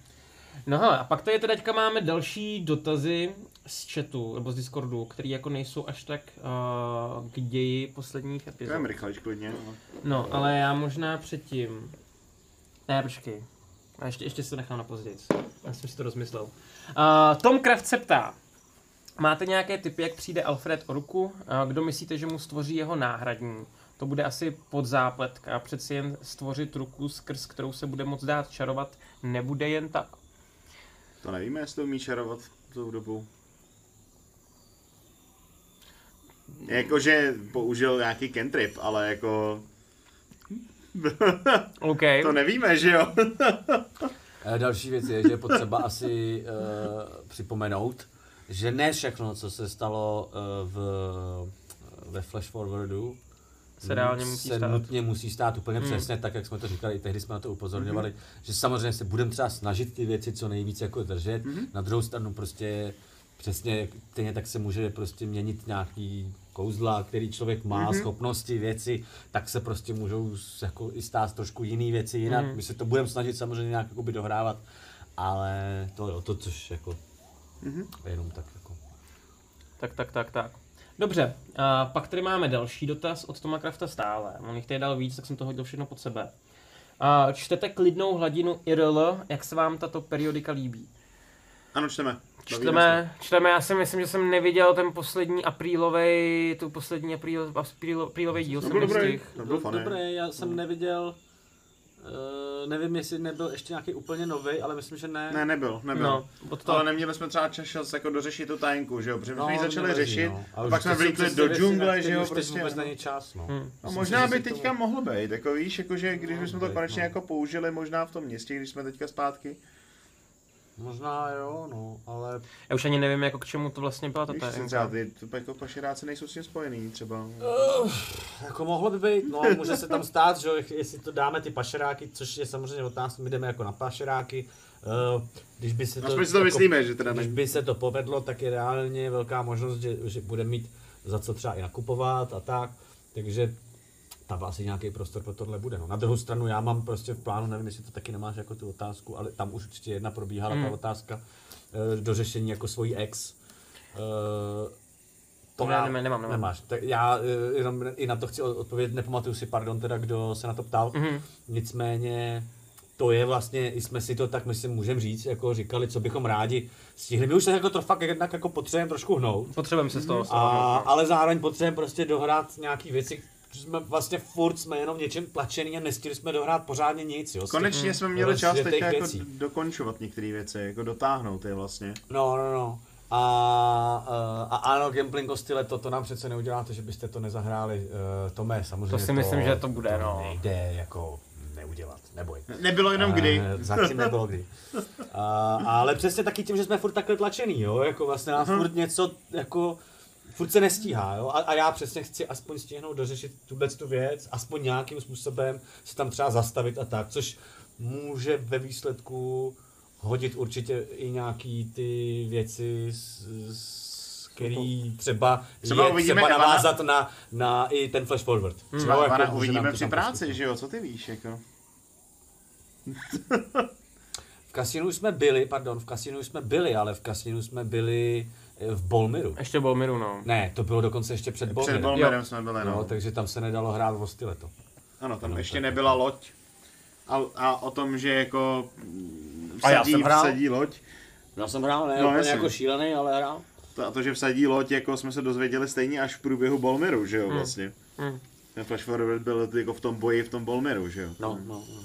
No hele, a pak tady teďka máme další dotazy z chatu, nebo z Discordu, který jako nejsou až tak uh, k ději posledních epizod. Jdeme rychlejš klidně. no. No, ale já možná předtím... Ne, počkej. A ještě, ještě si to nechám na později. Já jsem si to rozmyslel. Uh, Tom Kraft se ptá. Máte nějaké typy, jak přijde Alfred o ruku? Kdo myslíte, že mu stvoří jeho náhradní? To bude asi podzápletka. Přeci jen stvořit ruku, skrz kterou se bude moc dát čarovat, nebude jen tak. To nevíme, jestli to umí čarovat tou dobou. Jakože použil nějaký cantrip, ale jako... OK. To nevíme, že jo? Eh, Další věc je, že je potřeba asi uh, připomenout, že ne všechno, co se stalo uh, v, ve Flash Forwardu, Se reálně musí se stát. nutně musí stát úplně Hmm. přesně tak, jak jsme to říkali, i tehdy jsme na to upozorňovali, že samozřejmě se budeme třeba snažit ty věci co nejvíc jako držet, na druhou stranu prostě přesně stejně tak se může prostě měnit nějaký kouzla, který člověk má, schopnosti, věci, tak se prostě můžou jako i stát trošku jiný věci jinak. Mhm. My se to budeme snažit samozřejmě nějak jakoby dohrávat, ale to jo, to což jako jenom tak jako. Tak, tak, tak, tak. Dobře, a pak tady máme další dotaz od Toma Krafta stále. On jich tady dal víc, tak jsem to hodil všechno pod sebe. A čtete klidnou hladinu IRL, jak se vám tato periodika líbí? Ano, čteme. Čteme, čteme, já si myslím, že jsem neviděl ten poslední aprílový, tu poslední apríl, apríl, aprílový díl, to. jsem No, byl dobrý. Dobré, já jsem neviděl, uh, nevím jestli nebyl ještě nějaký úplně nový, ale myslím, že ne. Ne, nebyl, nebyl. No, od toho. Ale neměli jsme třeba čas jako dořešit tu tajenku, že jo? Protože my jsme ji No, začali nevadí, řešit, no. a pak jsme to vlítli do džungle, že jo? Prostě. vůbec není čas, no. Hmm. A Myslím možná by že to- teďka mohlo být, jako víš, jakože když No, bychom to konečně no. jako použili možná v tom městě, když jsme teďka zpátky. Možná jo, no, ale Já už ani nevím, jako k čemu to vlastně byla ta Víš, tajenka. třeba ty to jako pašeráci nejsou s tím spojený třeba. jako mohlo by být, no, může se tam stát, že jo, jestli to dáme ty pašeráky, což je samozřejmě otázka, my jdeme jako na pašeráky, uh, když by se to, Aspoň si to jako, myslíme, že teda když by se to povedlo, tak je reálně velká možnost, že, že budeme mít za co třeba i nakupovat a tak, takže tam asi nějaký prostor pro tohle bude. No. Na druhou stranu já mám prostě v plánu, nevím, jestli to taky nemáš jako tu otázku, ale tam už určitě jedna probíhala Hmm. ta otázka eh, do řešení jako svojí ex. Eh, To ne, nemám, nemám, nemám. Nemáš. Tak já eh, jenom i na to chci od- odpovědět, nepamatuju si, pardon, teda kdo se na to ptal. Mhm. Nicméně to je vlastně, i jsme si to tak, myslím, můžeme říct, jako říkali, co bychom rádi stihli. My už se jako to fakt jednak jako potřebujeme trošku hnout, Potřebujeme se z toho a, stát. ale zároveň potřebujeme prostě dohrát nějaký věci, že jsme vlastně furt jsme jenom něčem tlačený a nestihli jsme dohrát pořádně nic, jo. z těch- Konečně jsme měli čas teďka jako věcí. dokončovat některé věci, jako dotáhnout je vlastně. No, no, no. A, a, a ano, Gambling style, to, to nám přece neuděláte, že byste to nezahráli. Uh, Tome, samozřejmě To si myslím, že to bude, no. nejde jako neudělat, neboj. Nebylo jenom kdy. Eh, Zatím nebylo kdy. A, ale přesně taky tím, že jsme furt takhle tlačený, jo, jako vlastně nás furt něco, jako, furt se nestíhá, jo, a, a já přesně chci aspoň stihnout dořešit tuhle tu věc, aspoň nějakým způsobem se tam třeba zastavit a tak, což může ve výsledku hodit určitě i nějaký ty věci, s, s který třeba, Třeba je uvidíme třeba Evana- navázat na, na i ten flash forward. Třeba Jo, Ivana jako uvidíme při práci, že jo? Co ty víš, jako? V kasinu jsme byli, pardon, v kasinu jsme byli, ale v kasinu jsme byli v Bolmiru. Ještě Bolmiru, no. Ne, to bylo dokonce ještě před Před Bolmirem. Bolmerem jsme byli, No, no. takže tam se nedalo hrát v Ostileto. Ano, tam No, ještě tak- nebyla loď. A, a o tom, že jako mm, A já vsadí, jsem hrál. vsadí loď. Já jsem hrál, ne No, úplně jako šílený, ale hrál. To, a to, že vsadí loď, jako jsme se dozvěděli stejně až v průběhu Bolmeru, že jo, Hmm. vlastně. Hmm. Ten Flash Forward byl jako v tom boji v tom Bolmeru, že jo. No, no, no.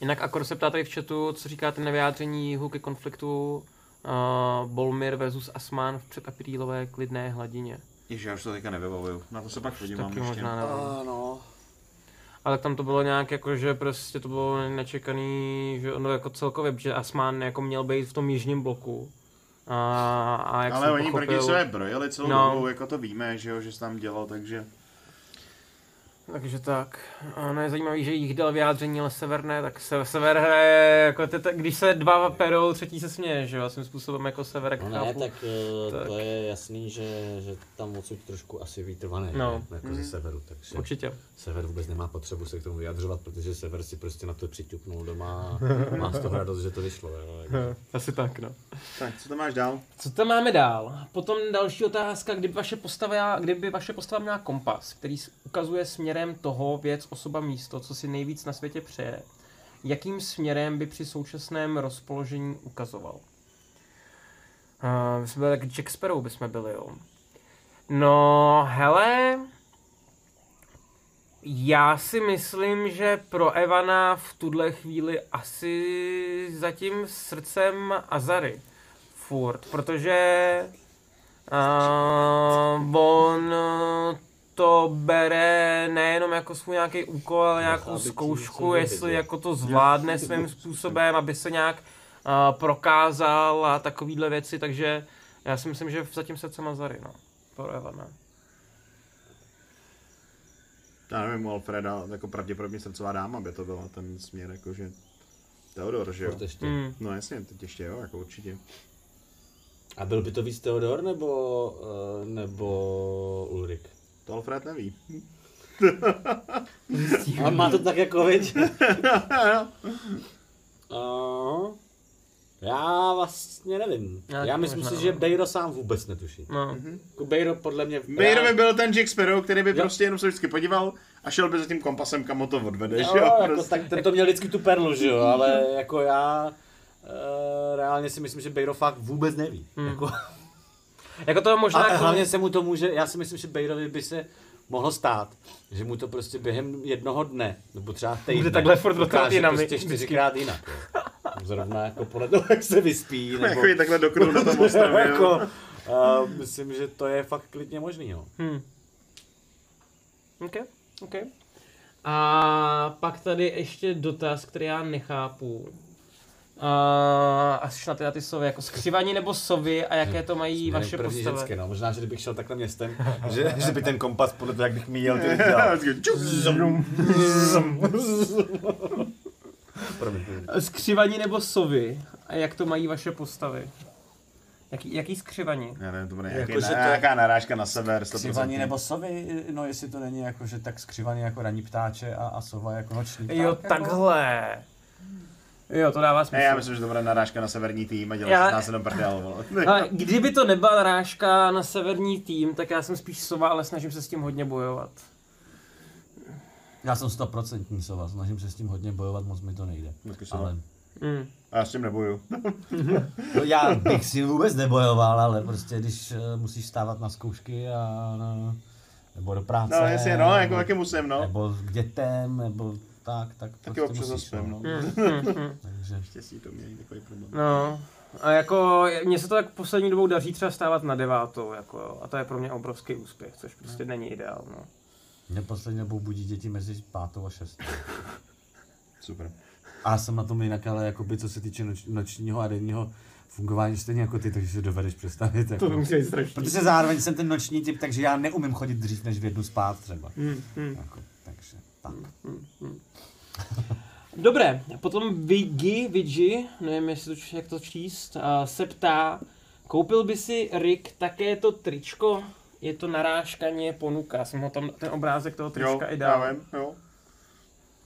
Jinak Akor se ptá tady v chatu, co říkáte na vyjádření jihu ke konfliktu uh, Bolmir versus Asman v předaprílové klidné hladině. Ježiš, já už to teďka nevybavuju. Na to se pak podívám Taky ještě. možná nevím. no. Ale tam to bylo nějak jako, že prostě to bylo nečekaný, že no jako celkově, že Asman jako měl být v tom jižním bloku. A, a jak Ale jsem oni pochopil, proti sebe brojili celou No. dobu, jako to víme, že jo, že se tam dělo, takže... Takže tak. A no je zajímavý, že jich dal vyjádření, ale sever ne, tak se, sever hraje, jako ty, ty, když se dva perou, třetí se směje, že jo, svým způsobem jako sever, jak No ne, tak, eh, Tak. to je jasný, že, že tam odsud trošku asi vítr vane, No. no. jako Mhm. ze severu, takže Určitě. sever vůbec nemá potřebu se k tomu vyjadřovat, protože sever si prostě na to přiťuknul doma a má z toho radost, že to vyšlo. Jo, jako. Asi tak, no. Tak, co tam máš dál? Co tam máme dál? Potom další otázka, kdyby vaše postava, kdyby vaše postava měla kompas, který ukazuje směrem toho věc, osoba, místo, co si nejvíc na světě přeje, jakým směrem by při současném rozpoložení ukazoval? Uh, my jsme byli jak Jack Sparrow bychom byli, jo. No, hele, já si myslím, že pro Evana v tuhle chvíli asi zatím srdcem Azary. Furt, protože uh, on uh, to bere nejenom jako svůj nějaký úkol, ale nějakou aby zkoušku, jestli jako to zvládne svým způsobem, aby se nějak uh, prokázal a takovýhle věci, takže já si myslím, že zatím srdcem Azary, no. Pro Evana. Já nevím, u Alfreda, jako pravděpodobně srdcová dáma by to byla ten směr, jakože Teodor, že jo? Ještě. Mm. No jasně, teď ještě jo, jako určitě. A byl by to víc Theodor nebo, eh, nebo Ulrik? To Alfred neví. A má to tak jako, viď? uh, já vlastně nevím. Já Já, myslím si, že. Bejro sám vůbec netuší. No. Jako Bejro podle mě... Bejro by byl ten Jack Sparrow, který by Jo. prostě jenom se vždycky podíval a šel by za tím kompasem, kam ho to odvede, že Jo, jo? jako, Prostě. tak ten to měl vždycky tu perlu, že jo, ale jako já... Uh, reálně si myslím, že Bejro fakt vůbec neví. Hmm. Jako, Jako to možná... a jako- hlavně se mu to může, já si myslím, že Bejrovi by se mohlo stát, že mu to prostě během jednoho dne, nebo třeba týdne, Bude takhle furt dokáže prostě čtyřikrát jinak. Jo. Zrovna jako podle toho, jak se vyspí, nebo Jako je takhle do kruhu na tom ostrově. jako, uh, myslím, že to je fakt klidně možný, jo. Hmm. OK, OK. A pak tady ještě dotaz, který já nechápu. A až na tyhle ty sovy, jako skřivaní nebo sovy a jaké to mají vaše první postavy. ženské, no. Možná, že kdybych šel takhle městem, že, že by ten kompas podle toho, jak bych míjel, ty dělal. Promiň. Skřivaní nebo sovy a jak to mají vaše postavy? Jaký, jaký skřivaní? Já nevím, to bude Jako, že to- nějaká narážka na sever, 100%. Skřivaní nebo sovy, no jestli to není jako, že tak skřivaní jako ranní ptáče a, a sova jako noční pták. Jo, jako. Jo, to dává smysl. Ne, já myslím, že to bude narážka na severní tým a dělá Já- se nás jenom prdel. Ale kdyby to nebyla narážka na severní tým, tak já jsem spíš sova, ale snažím se s tím hodně bojovat. Já jsem stoprocentní sova, snažím se s tím hodně bojovat, moc mi to nejde. Ale, Mm. A já s tím neboju. no, já bych si vůbec nebojoval, ale prostě když uh, musíš stávat na zkoušky a na, nebo do práce, No jasně, no, jako taky musím, no. nebo k dětem, nebo tak, tak Taky prostě občas musíš, zaspím, no. Mm, mm, mm. Takže Štěstí to mění takový problém. No, a jako, mně se to tak poslední dobou daří třeba stávat na devátou, jako, jo, a to je pro mě obrovský úspěch, což prostě není ideál, no. mě poslední dobou budí děti mezi pátou a šestou. Super. A já jsem na tom jinak, ale jakoby, co se týče noč, nočního a denního fungování stejně jako ty, takže si dovedeš představit. Jako. musí být strašný. Protože zároveň jsem ten noční typ, takže já neumím chodit dřív než v jednu spát třeba. Mm, mm. Jako, takže tak. Dobré, potom Vigi, Vigi, nevím jestli to, jak to číst, uh, se ptá, koupil by si Rick také to tričko? Je to narážkaně ponuka, já jsem ho tam, ten obrázek toho Jo, trička i já dal. vím, jo.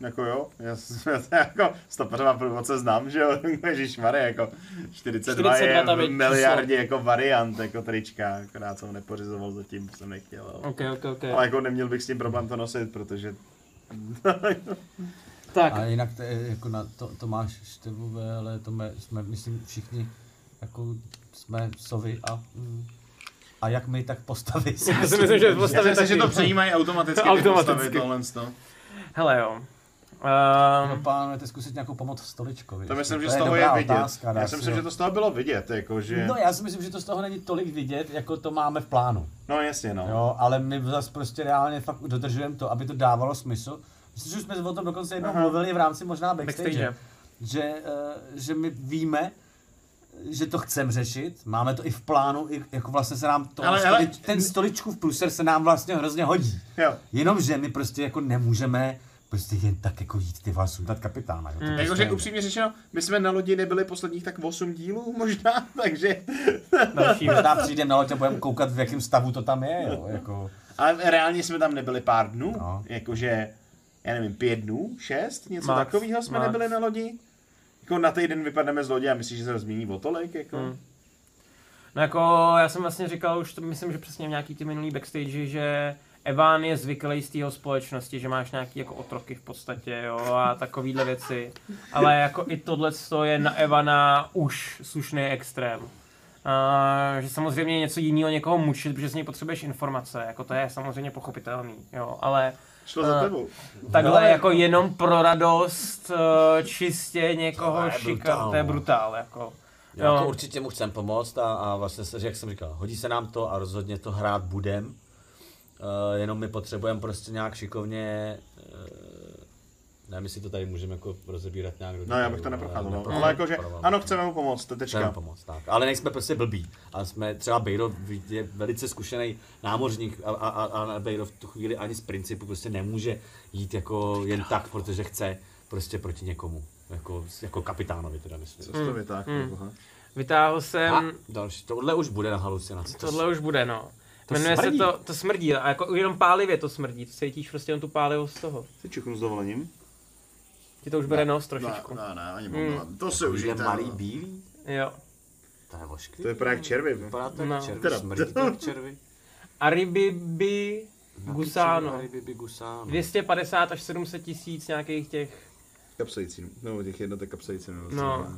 Jako jo, já, to jako stopeřová průvodce znám, že jo, ježišmarja, jako 42, 42 je v miliardě jako variant, jako trička, akorát jsem ho nepořizoval zatím, jsem nechtěl, ale, Ok, ok, ok. ale jako neměl bych s tím problém to nosit, protože Tak, A jinak to, je jako na to, to máš števové, ale to jsme, jsme, myslím, všichni jako jsme sovy a mm, a jak my, tak postavy. já si myslím, že já postavit myslím, že taky. to přejímají automaticky, ty Automaticky. postavy, tohle to. Hele jo. No, Um, plánujete zkusit nějakou pomoc stoličkovi. To myslím, že je z toho je dobrá vidět. Otázka, Já si si myslím, že to z toho bylo vidět, jako že... No já si myslím, že to z toho není tolik vidět, jako to máme v plánu. No jasně, no. Jo, ale my zase prostě reálně fakt dodržujeme to, aby to dávalo smysl. Myslím, že už jsme o tom dokonce jednou Aha. mluvili v rámci možná backstage, Backstage. že, uh, že my víme, že to chceme řešit, máme to i v plánu, i jako vlastně se nám to, Ale ale, hele- stolič, ten stoličkův pluser se nám vlastně hrozně hodí. Jo. Jenomže my prostě jako nemůžeme prostě jen tak jako jít ty vás sundat kapitána. Jo. Prostě Jakože nejde. upřímně řečeno, my jsme na lodi nebyli posledních tak 8 dílů možná, takže... další. Možná přijdeme na loď a budeme koukat, v jakém stavu to tam je, jo, jako... Ale reálně jsme tam nebyli pár dnů, No. jakože, já nevím, pět dnů, šest, něco Max, takového jsme max. nebyli na lodi. Jako na týden vypadneme z lodi a myslíš, že se změní o tolik, jako? Hmm. No jako, já jsem vlastně říkal už, to, myslím, že přesně v nějaký ty minulý backstage, že Evan je zvyklý z té společnosti, že máš nějaký jako otroky v podstatě, jo, a takovýhle věci. Ale jako i tohle je na Evana už slušný extrém. Uh, že samozřejmě něco jiného někoho mučit, protože z něj potřebuješ informace, jako to je samozřejmě pochopitelný, jo, ale Šlo za A- tebou. takhle No, jako jenom pro radost, uh, čistě někoho To je šikat, brutál, to je no. brutál, jako. Jo. Jako určitě mu chcem pomoct a, a vlastně, se, jak jsem říkal, hodí se nám to a rozhodně to hrát budem. Uh, jenom my potřebujeme prostě nějak šikovně, uh, nevím, jestli to tady můžeme jako rozebírat nějak do No já bych to neprocházel, ale jakože, ano, chceme mu pomoct, to je Chceme tečka. pomoct, tak. Ale nejsme prostě blbí. Ale jsme třeba Bejro je velice zkušený námořník a, a, a, a Bejro v tu chvíli ani z principu prostě nemůže jít jako jen tak, protože chce prostě proti někomu. Jako, jako kapitánovi teda myslím. Co to vytáhl, Hmm. jako, ha? Vytáhl jsem... A další, tohle už bude na halucinaci. To Tohle už bude, no. to Jmenuje smrdí. se to, to smrdí, a jako jenom pálivě to smrdí, cítíš prostě jen tu pálivost z toho. Ty čuchnu s dovolením? Ti to už bere nos trošičku. ne, ne, ani Hmm. To se je užijte. malý no. bílý? Jo. To je ošklivý. To je právě jak červy. Vypadá to No. jak červy, Teda. smrdí to jak červy. Aribibi Gusano. Aribibi Gusano. 250 až 700 tisíc nějakých těch... Kapsaicín, no těch jednotek kapsaicínu. No.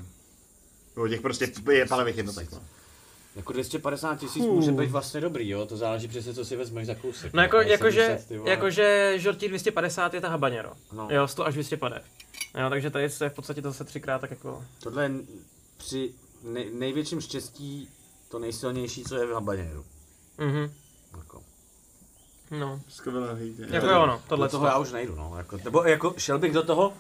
O těch prostě je palivých jednotek. No. Jako 250 tisíc může být vlastně dobrý, jo, to záleží přesně, co si vezmeš za kousek. No jako, jakože, 70, ty vole. jakože žortí 250 je ta habanero. No. Jo, 100 až 200 pade. Jo, takže tady se v podstatě to zase třikrát tak jako... Tohle je při nej, největším štěstí to nejsilnější, co je v habaněru. Mhm. Jako. No, Skvělé hejtě. jako jo no, Do tohle toho já už nejdu, no. Jako, nebo jako šel bych do toho,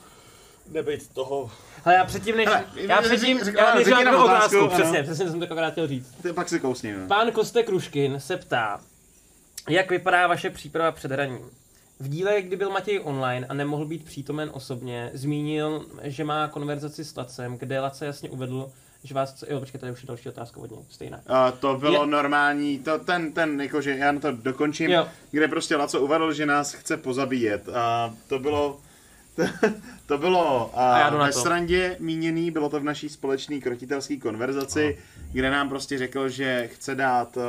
nebejt toho. Ale já předtím než... Hele, já předtím, řek- já než otázku, otázku, přesně, přesně jsem to akorát chtěl říct. Ty pak si kousni, no. Pán Koste Kruškin se ptá, jak vypadá vaše příprava před hraním? V díle, kdy byl Matěj online a nemohl být přítomen osobně, zmínil, že má konverzaci s Lacem, kde Lace jasně uvedl, že vás. Jo, počkej, tady už je další otázka od něj, stejná. A to bylo Je- normální, to, ten, ten, jakože já na to dokončím, Jo. kde prostě Laco uvedl, že nás chce pozabíjet. A to bylo, to bylo A a ve to. srandě míněný, bylo to v naší společné krotitelské konverzaci, kde nám prostě řekl, že chce dát uh,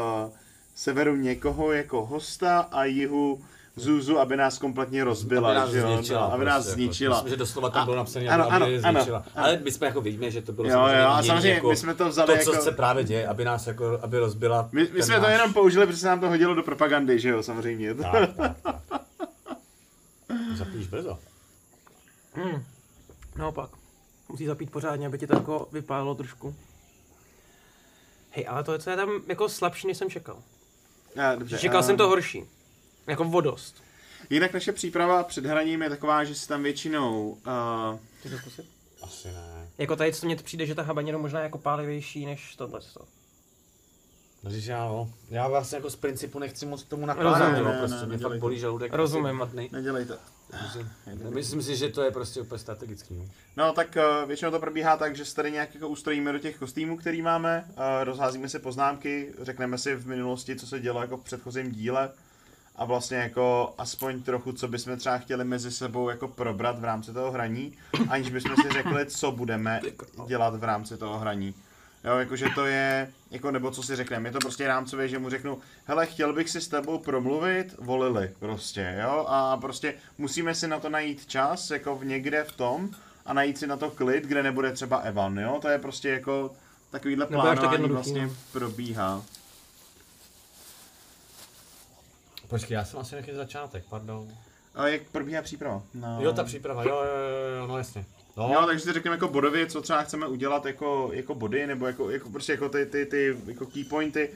severu někoho jako hosta a jihu Zuzu, aby nás kompletně rozbila, aby nás že jo? zničila. Aby prostě, nás jako. zničila. Myslím, že doslova tam bylo napsané, ano, aby, ano, zničila. ano. Ale my jsme jako víme, že to bylo Jo, samozřejmě jo, a samozřejmě jako my jsme to vzali to, jako- co se právě děje, aby nás jako, aby rozbila. My, my jsme to náš- jenom použili, protože se nám to hodilo do propagandy, že jo, samozřejmě. Tak, tak, tak. Zapíš brzo. Hmm. Naopak. Musí zapít pořádně, aby ti to jako vypálilo trošku. Hej, ale to je, co je tam jako slabší, než jsem čekal. A, dobře, Čekal a- jsem to horší. Jako vodost. Jinak naše příprava před hraním je taková, že si tam většinou... Uh, Chceš to zkusit? Asi ne. Jako tady co mně to přijde, že ta habanero možná je jako pálivější než tohle. No, když já, no, já vlastně jako z principu nechci moc k tomu nakládat, Rozumím. jo, Ne, prostě ne, mě nedělej fakt to. bolí žaludek. Rozumím. dva dny. nedělejte. Myslím- Myslím si, že to je prostě úplně strategický. No. No tak uh, většinou to probíhá tak, že se tady nějak jako ustrojíme do těch kostýmů, který máme, uh, rozházíme si poznámky, řekneme si v minulosti, co se dělo jako v předchozím díle a vlastně jako aspoň trochu, co bychom třeba chtěli mezi sebou jako probrat v rámci toho hraní, aniž bychom si řekli, co budeme dělat v rámci toho hraní. Jo, jakože to je, jako nebo co si řekneme, je to prostě rámcově, že mu řeknu, hele, chtěl bych si s tebou promluvit, volili prostě, jo, a prostě musíme si na to najít čas, jako v někde v tom, a najít si na to klid, kde nebude třeba Evan, jo, to je prostě jako takovýhle plánování vlastně no. probíhá. Počkej, já jsem asi nějaký začátek, pardon. A jak probíhá příprava? No. Jo, ta příprava, jo, jo, jo, jo no jasně. No, Jo, takže si řekneme jako bodově, co třeba chceme udělat jako, jako body, nebo jako, jako prostě jako ty, ty, ty jako key pointy,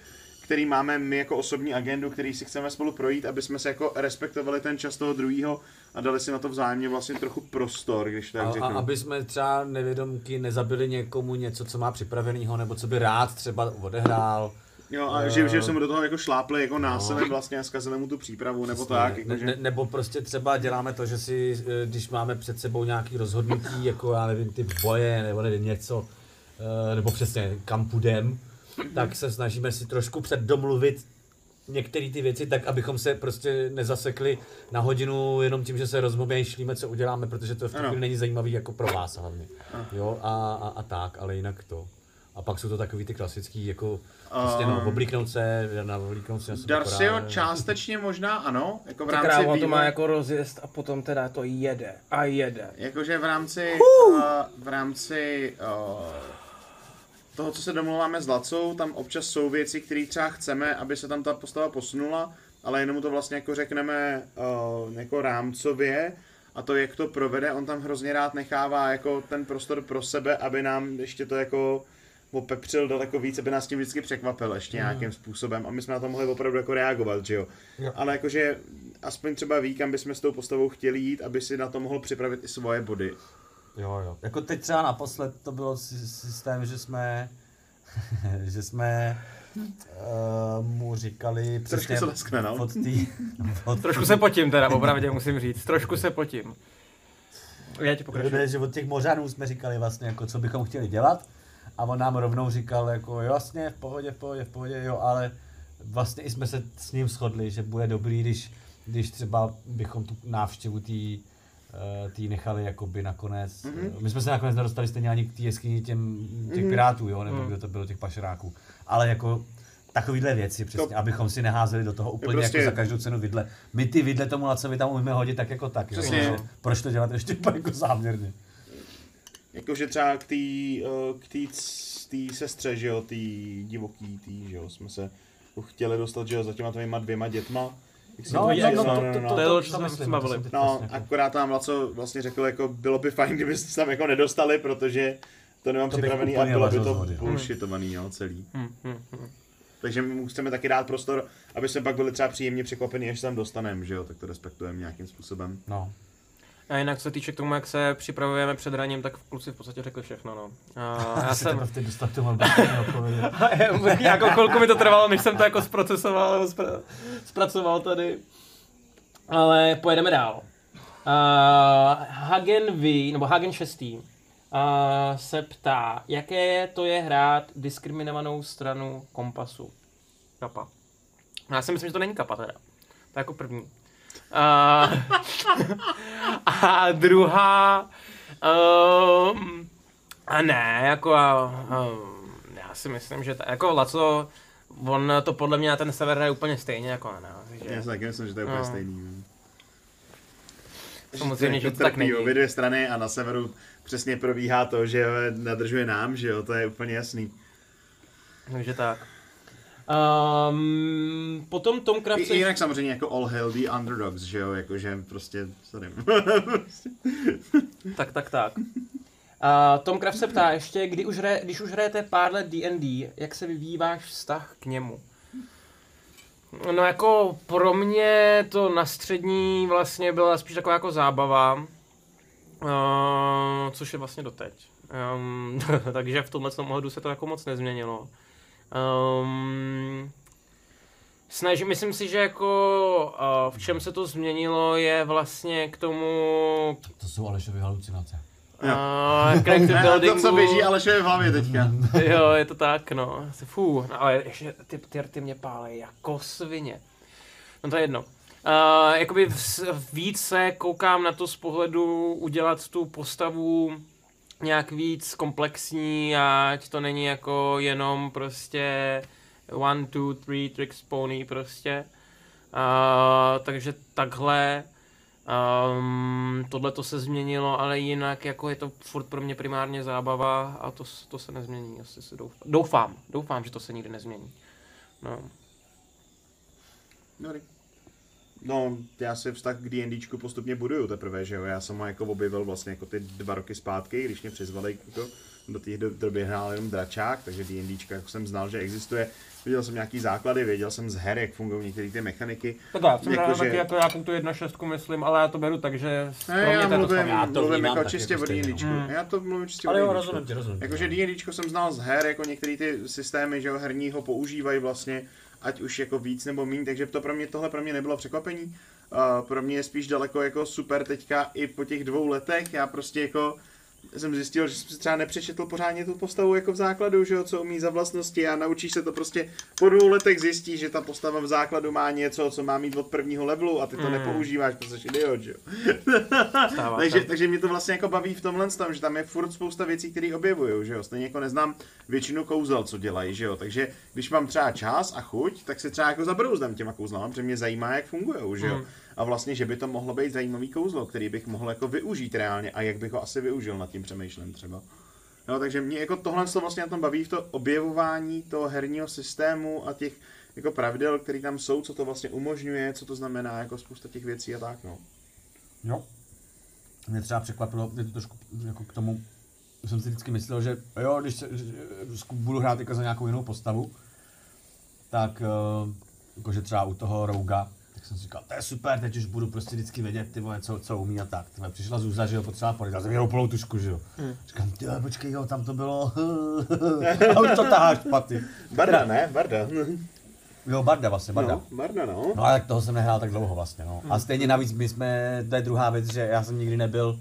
který máme my jako osobní agendu, který si chceme spolu projít, aby jsme se jako respektovali ten čas toho druhého a dali si na to vzájemně vlastně trochu prostor, když tak a, a, aby jsme třeba nevědomky nezabili někomu něco, co má připraveného, nebo co by rád třeba odehrál. Jo, a že, že jsme do toho jako šlápli jako násilím vlastně a zkazili mu tu přípravu, nebo tak, ne, jakože... ne, nebo prostě třeba děláme to, že si, eh, když máme před sebou nějaký rozhodnutí, jako já nevím, typ boje, nebo nevím, něco, eh, nebo přesně kam půjdem, tak se snažíme si trošku předdomluvit některé ty věci tak, abychom se prostě nezasekli na hodinu jenom tím, že se rozmýšlíme, co uděláme, protože to v tu chvíli není zajímavý jako pro vás hlavně. Jo, a, a, a tak, ale jinak to. A pak jsou to takový ty klasický, jako prostě no, oblíknout se, na oblíknout se Darcio korál. částečně možná ano, jako v Ta rámci kráva to má jako rozjezd a potom teda to jede. A jede. Jakože v rámci, uh, v rámci uh, toho, co se domluváme s Lacou, tam občas jsou věci, které třeba chceme, aby se tam ta postava posunula, ale jenom to vlastně jako řekneme uh, jako rámcově a to, jak to provede, on tam hrozně rád nechává jako ten prostor pro sebe, aby nám ještě to jako opepřil daleko víc, aby nás tím vždycky překvapil ještě nějakým způsobem a my jsme na to mohli opravdu jako reagovat, že jo. Jo. Ale jakože aspoň třeba ví, kam bychom s tou postavou chtěli jít, aby si na to mohl připravit i svoje body. Jo, jo. Jako teď třeba naposled to bylo sy- systém, že jsme, že jsme uh, mu říkali přesně se leskne, no. od tý, od Trošku se potím teda, opravdu musím říct. Trošku se potím. Já ti pokračuju. Ne, že od těch mořanů jsme říkali vlastně, jako co bychom chtěli dělat a on nám rovnou říkal jako jo, jasně, v pohodě, v pohodě, v pohodě, jo, ale vlastně i jsme se s ním shodli, že bude dobrý, když, když třeba bychom tu návštěvu té eh, tý nechali jakoby nakonec. Mhm. Mm-hmm. My jsme se nakonec nedostali stejně ani k té jeskyni těm, těch Mhm. pirátů, jo, nebo Mhm. kdo to bylo, těch pašeráků. Ale jako takovýhle věci přesně, To- abychom si neházeli do toho úplně prostě- jako za každou cenu vidle. My ty vidle tomu Lacovi tam umíme hodit tak jako tak, jo, Přesně. že proč to dělat ještě jako záměrně. Jakože třeba k té eh, k tý, tý sestře, že jo, tý divoký, tý, že jo, jsme se chtěli dostat, že jo, za těma tvýma dvěma dětma. No, no, no, to- no, to- no. to je to, co jsme se bavili. No, jako- akorát tam Laco vlastně řekl, jako bylo by fajn, kdybyste se tam jako nedostali, protože to nemám To připravený a bylo by to vody. bullshitovaný, jo, celý. Hm, hm, hm. Takže my mu chceme taky dát prostor, aby jsme pak byli třeba příjemně překvapení, až se tam dostaneme, že jo, tak to respektujeme nějakým způsobem. No. A jinak co se týče k tomu, jak se připravujeme před raním, tak kluci v podstatě řekli všechno, no. A já jsem, nějakou chvilku mi to trvalo, než jsem to jako zprocesoval, spra- zpracoval tady. Ale pojedeme dál. Uh, Hagen V, nebo Hagen 6. Uh, se ptá, jaké to je hrát diskriminovanou stranu kompasu. Kapa. No, Já si myslím, že to není kapa teda. To je jako první. Uh, a druhá... Um, a ne, jako... Um, já si myslím, že ta, jako Laco, on to podle mě na ten sever hraje úplně stejně jako ne. Takže, Já si taky myslím, že to je úplně No. stejný. no. Samozřejmě, že to tak není. obě dvě strany a na severu přesně probíhá to, že nadržuje nám, že jo, to je úplně jasný. takže tak. Um, potom Tom Kraft I jinak samozřejmě jako all hail the underdogs, že jo, jakože prostě, sorry. Tak, tak, tak. A Tom Kraft se ptá ještě, kdy už hraje, když už hrajete pár let D&D, jak se vyvíjí váš vztah k němu? No jako pro mě to na střední vlastně byla spíš taková jako zábava, uh, což je vlastně doteď. Um, takže v tomhle ohledu se to jako moc nezměnilo. Um, snažím, myslím si, že jako uh, v čem se to změnilo je vlastně k tomu To jsou Alešovy halucinace. Uh, crack Ne, a to, co běží Alešovi v hlavě teďka. Jo, je to tak, no. Fú, no, ale ještě ty, ty, ty mě pálej jako svině. No to je jedno. Uh, jakoby vs- víc se koukám na to z pohledu udělat tu postavu nějak víc komplexní, ať to není jako jenom prostě one, two, three tricks pony prostě. Uh, takže takhle Um, tohle to se změnilo, ale jinak jako je to furt pro mě primárně zábava a to, to se nezmění, asi si doufám. Doufám, doufám, že to se nikdy nezmění. No. Dobrý. No, já si vztah k D&Dčku postupně buduju teprve, že jo. Já jsem ho jako objevil vlastně jako ty dva roky zpátky, když mě přizvali jako do té do- doby hrál jenom dračák, takže D&Dčka jako jsem znal, že existuje. Viděl jsem nějaký základy, věděl jsem z her, jak fungují některé ty mechaniky. Tak já jsem Jako, že- taky jako nějakou tu 1.6 myslím, ale já to beru tak, že pro Ne, mě já to je to mluvím, samé. Já to mluvím jako čistě jako o stejně, D&Dčku. no. Já to mluvím čistě Ale o jo, D&Dčku. rozumím rozumím. Jakože. D&Dčko jsem znal z her, jako některé ty systémy, že jo, herního používají vlastně, ať už jako víc nebo méně, takže to pro mě, tohle pro mě nebylo překvapení. Uh, pro mě je spíš daleko jako super teďka i po těch dvou letech, já prostě jako jsem zjistil, že jsem si třeba nepřečetl pořádně tu postavu jako v základu, že jo, co umí za vlastnosti a naučíš se to prostě po dvou letech zjistíš, že ta postava v základu má něco, co má mít od prvního levelu a ty to Mm. nepoužíváš, protože jsi idiot, že jo. Takže, takže mě to vlastně jako baví v tomhle tom, že tam je furt spousta věcí, které objevují, že jo. Stejně jako neznám většinu kouzel, co dělají, že jo. Takže když mám třeba čas a chuť, tak se třeba jako zabrouzdám těma kouzlama, protože mě zajímá, jak fungují, že jo. Hmm. A vlastně, že by to mohlo být zajímavý kouzlo, který bych mohl jako využít reálně a jak bych ho asi využil nad tím přemýšlím třeba. No, takže mě jako tohle se vlastně na tom baví v to objevování toho herního systému a těch jako pravidel, které tam jsou, co to vlastně umožňuje, co to znamená, jako spousta těch věcí a tak, no. Jo. Mě třeba překvapilo, je to trošku jako k tomu, jsem si vždycky myslel, že jo, když se, že budu hrát jako za nějakou jinou postavu, tak eh, jakože třeba u toho Rouga, tak jsem si říkal, to je super, teď už budu prostě vždycky vědět, ty vole, co, co umí a tak. Tyhle, přišla Zůza, že jo, potřeba poradit, já jsem měl úplnou tušku, že jo. Hmm. Říkám, ty vole, počkej, jo, tam to bylo, a už to taháš, paty. Barda, ne? Barda. Jo, Barda vlastně, Barda. No, Barda, no. No ale tak toho jsem nehrál tak dlouho vlastně, no. A stejně navíc my jsme, to je druhá věc, že já jsem nikdy nebyl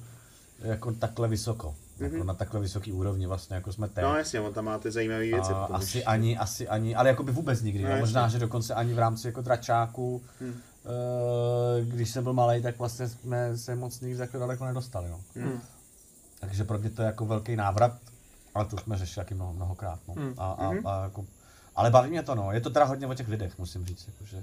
jako takhle vysoko. Jako na takhle vysoký úrovni vlastně, jako jsme teď. No jasně, on tam má ty zajímavé věci. A asi ani, asi ani, ale jako by vůbec nikdy. No, No. Možná, že dokonce ani v rámci jako dračáku, Hmm. Eh, když jsem byl malý, tak vlastně jsme se moc nikdy takhle daleko nedostali. No. Hmm. Takže pro mě to je jako velký návrat, ale to jsme řešili taky mnoho, mnohokrát. No. Hmm. A, a, Mhm. a jako, ale baví mě to, no. Je to teda hodně o těch lidech, musím říct. Jako, že, uh,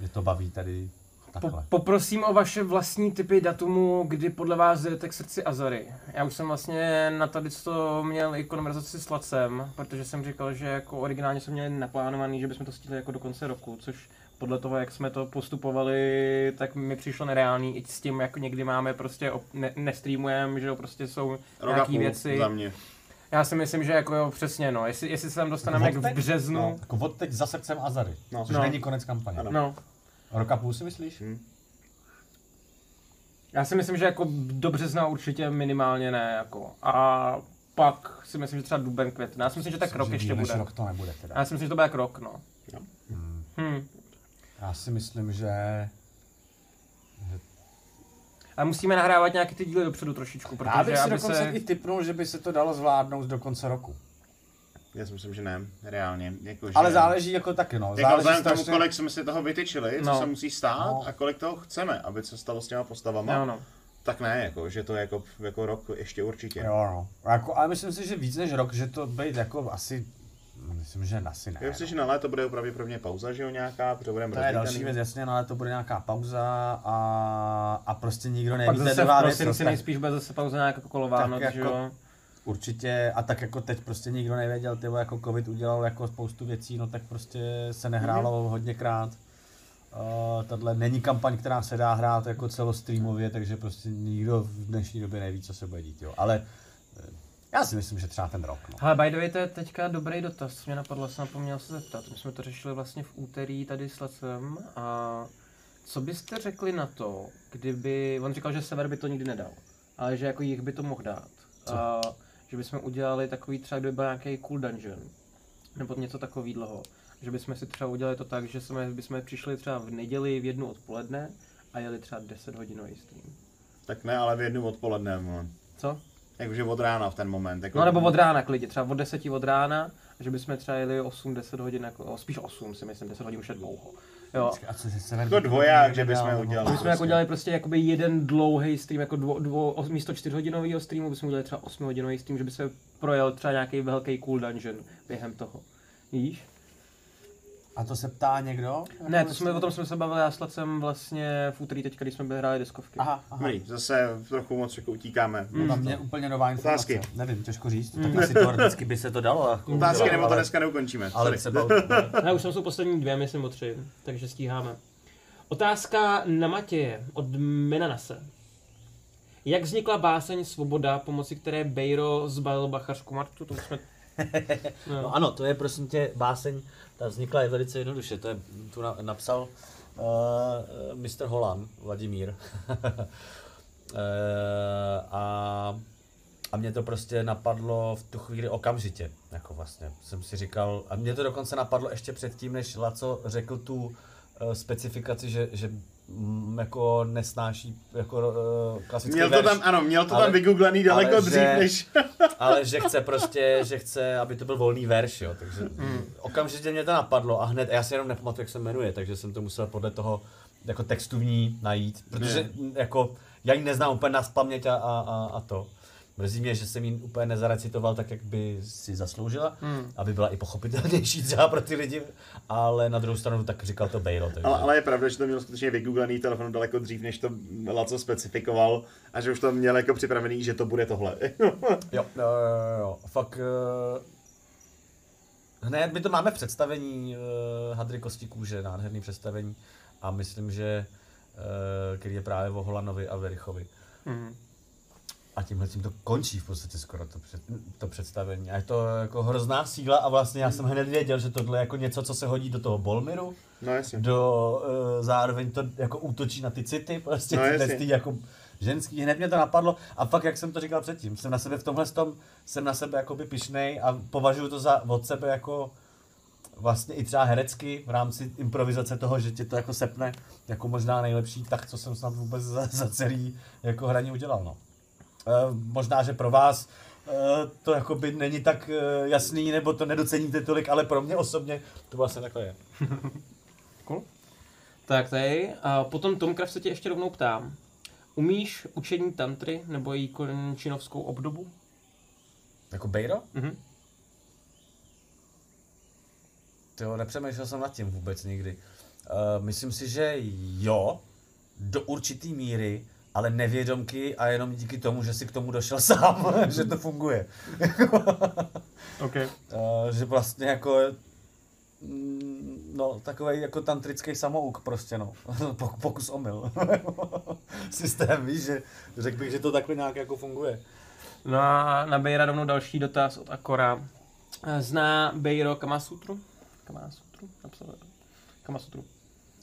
mě to baví tady Po, Takhle. poprosím o vaše vlastní typy datumu, kdy podle vás jdete k srdci Azary. Já už jsem vlastně na tady to měl i konverzaci s Lacem, protože jsem říkal, že jako originálně jsme měli naplánovaný, že bychom to stihli jako do konce roku, což podle toho, jak jsme to postupovali, tak mi přišlo nereálný i s tím, jak někdy máme prostě, op- ne, nestreamujeme, že jo, prostě jsou nějaký půl věci. za mě. Já si myslím, že jako jo, přesně no, jestli, jestli se tam dostaneme jak v březnu, No, jako od teď za srdcem Azary. No. Což No. není konec kampaně. Ano. no, Rok a půl si myslíš? Hm. Já si myslím, že jako do března určitě minimálně ne, jako. A pak si myslím, že třeba duben, květen. Já si myslím, že tak Myslím, rok že ještě bude. rok to nebude teda. Já si myslím, že to bude jak rok, no. Jo. Hm. Já si myslím, že... Ale musíme nahrávat nějaký ty díly dopředu trošičku, protože Já bych si aby dokonce se... i typnul, že by se to dalo zvládnout do konce roku. Já si myslím, že ne, reálně. Jako, že Ale záleží jako taky, no. Jako Záleží tomu, strašně... kolik jsme si toho vytyčili, co No. se musí stát No. a kolik toho chceme, aby se stalo s těma postavama, No, no. tak ne, jako, že to je jako, jako rok ještě určitě. Jo, no. Jako, ale myslím si, že víc než rok, že to být jako asi... Myslím, že asi ne. Já myslím, no. že na léto bude pravděpodobně pauza, že jo, nějaká, protože budeme To je další věc, jasně, no, ale to bude nějaká pauza a, a prostě nikdo Pak neví, to je zase v druhá věc, prosinci tak nejspíš bude zase pauza nějak okolo Vánoc, Tak že jako- jo. určitě, a tak jako teď prostě nikdo nevěděl, ty vole, jako covid udělal jako spoustu věcí, no tak prostě se nehrálo Mhm. hodněkrát. Uh, tahle není kampaň, která se dá hrát jako celostreamově, takže prostě nikdo v dnešní době neví, co se bude dít, jo. Ale eh, já si myslím, že třeba ten rok, no. Ale by the way, to je teďka dobrý dotaz, co mě napadlo, jsem zapomněl se zeptat. My jsme to řešili vlastně v úterý tady s Lecem a co byste řekli na to, kdyby, on říkal, že Sever by to nikdy nedal, ale že jako jich by to mohl dát. A, že bychom udělali takový třeba, kdyby byl nějaký cool dungeon, nebo něco takového. Že bychom si třeba udělali to tak, že jsme, bychom přišli třeba v neděli v jednu odpoledne a jeli třeba 10 hodinový stream. Tak ne, ale v jednu odpoledne, no. Co? Jakože od rána v ten moment. Jako, No nebo od rána klidně, třeba od 10 od rána, že bychom třeba jeli 8-10 hodin, jako, o, spíš 8 si myslím, 10 hodin už je dlouho. Jo. A co se sever... Jako dvoják, že bychom udělali. My jsme jako dělali prostě jakoby jeden dlouhý stream, jako dvo, dvo, os- místo 4 hodinového streamu bychom udělali třeba 8 hodinový stream, že by se projel třeba nějaký velký cool dungeon během toho. Víš? A to se ptá někdo? Ne, to jsme, o tom jsme se bavili já s Lacem vlastně v úterý teďka, když jsme byli hráli deskovky. Aha, aha. Dobrý, zase trochu moc jako utíkáme. No, tam mě úplně nová informace. Otázky. Nevím, těžko říct. Tak asi teoreticky by se to dalo. Jako Otázky nebo to dneska neukončíme. Ale Sorry. třeba... Ne, už jsou poslední dvě, myslím o tři, takže stíháme. Otázka na Matěje od Menanase. Jak vznikla báseň Svoboda, pomocí které Bejro zbalil bachařku Martu? To už jsme... No ano, to je prosím tě báseň, ta vznikla je velice jednoduše, to je, tu na, napsal uh, Mr. Holan, Vladimír. uh, a, a mě to prostě napadlo v tu chvíli okamžitě, jako vlastně, jsem si říkal, a mě to dokonce napadlo ještě předtím, než Laco řekl tu uh, specifikaci, že, že mm, jako nesnáší jako uh, klasický Měl to verš. tam, ano, měl to Ale- tam vygooglený daleko ale dřív, že- než... ale že chce prostě, že chce, aby to byl volný verš, jo, takže Hmm. okamžitě mě to napadlo a hned, a já si jenom nepamatuju, jak se jmenuje, takže jsem to musel podle toho jako textu v ní najít, protože m, jako já ji neznám úplně na paměť a, a, a to. Mrzí mě, že jsem ji úplně nezarecitoval tak, jak by si zasloužila, Hmm. aby byla i pochopitelnější třeba pro ty lidi, ale na druhou stranu tak říkal to Bejlo, takže... Ale, ale je pravda, že to měl skutečně vygooglený telefon daleko dřív, než to Laco specifikoval a že už to měl jako připravený, že to bude tohle. Jo, jo, jo, jo. Fakt uh, hned my to máme v představení uh, Hadry Kosti kůže, nádherný představení a myslím, že uh, který je právě o Holanovi a Verichovi. Mhm. A tímhle tím to končí v podstatě skoro to, před, to představení. A je to jako hrozná síla a vlastně já jsem hned věděl, že tohle je jako něco, co se hodí do toho Bolmiru, No jasně. do, uh, zároveň to jako útočí na ty city, prostě No tyhle ty jako ženský, hned mě to napadlo a fakt, jak jsem to říkal předtím, jsem na sebe v tomhle tom, jsem na sebe jakoby pišnej a považuji to za od sebe jako vlastně i třeba herecky v rámci improvizace toho, že tě to jako sepne jako možná nejlepší tak, co jsem snad vůbec za, za celý jako hraní udělal, no. E, možná, že pro vás e, to jakoby není tak e, jasný, nebo to nedoceníte tolik, ale pro mě osobně to vlastně takhle je. Tak tady. A potom Tomcraft se tě ještě rovnou ptám. Umíš učení tantry nebo její končinovskou obdobu? Jako Bejro? Mhm. Jo, nepřemýšlel jsem nad tím vůbec nikdy. Uh, myslím si, že jo, do určitý míry, ale nevědomky a jenom díky tomu, že si k tomu došel sám, že to funguje. Okay. Uh, že vlastně jako mm, no, takový jako tantrický samouk prostě, no. Pok- Pokus omyl. Systém, víš, že řekl bych, že to takhle nějak jako funguje. No a na Bejra rovnou další dotaz od Akora. Zná Bejro Kamasutru? Kamasutru? Napsal Kamasutru.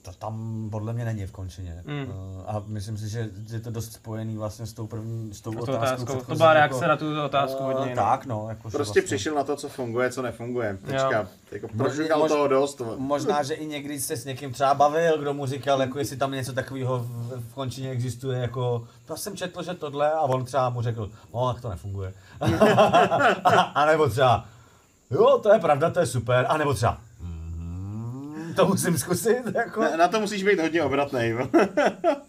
To tam podle mě není v končině. Mm. Uh, a myslím si, že je to dost spojený vlastně s tou první, s tou otázkou. otázkou. To byla jako- reakce na tu otázku hodně. no. Tak, no. Jako, Prostě vlastně, přišel na to, co funguje, co nefunguje. Tečka. Jo. Jako Možná- prožukal mož- toho dost. Možná, že i někdy se s někým třeba bavil, kdo mu říkal, jako jestli tam něco takového v, v končině existuje, jako to jsem četl, že tohle, a on třeba mu řekl, no tak to nefunguje. a, a nebo třeba, jo, to je pravda, to je super, a nebo třeba, "Mm, to musím zkusit, jako. Na, na to musíš být hodně obratný.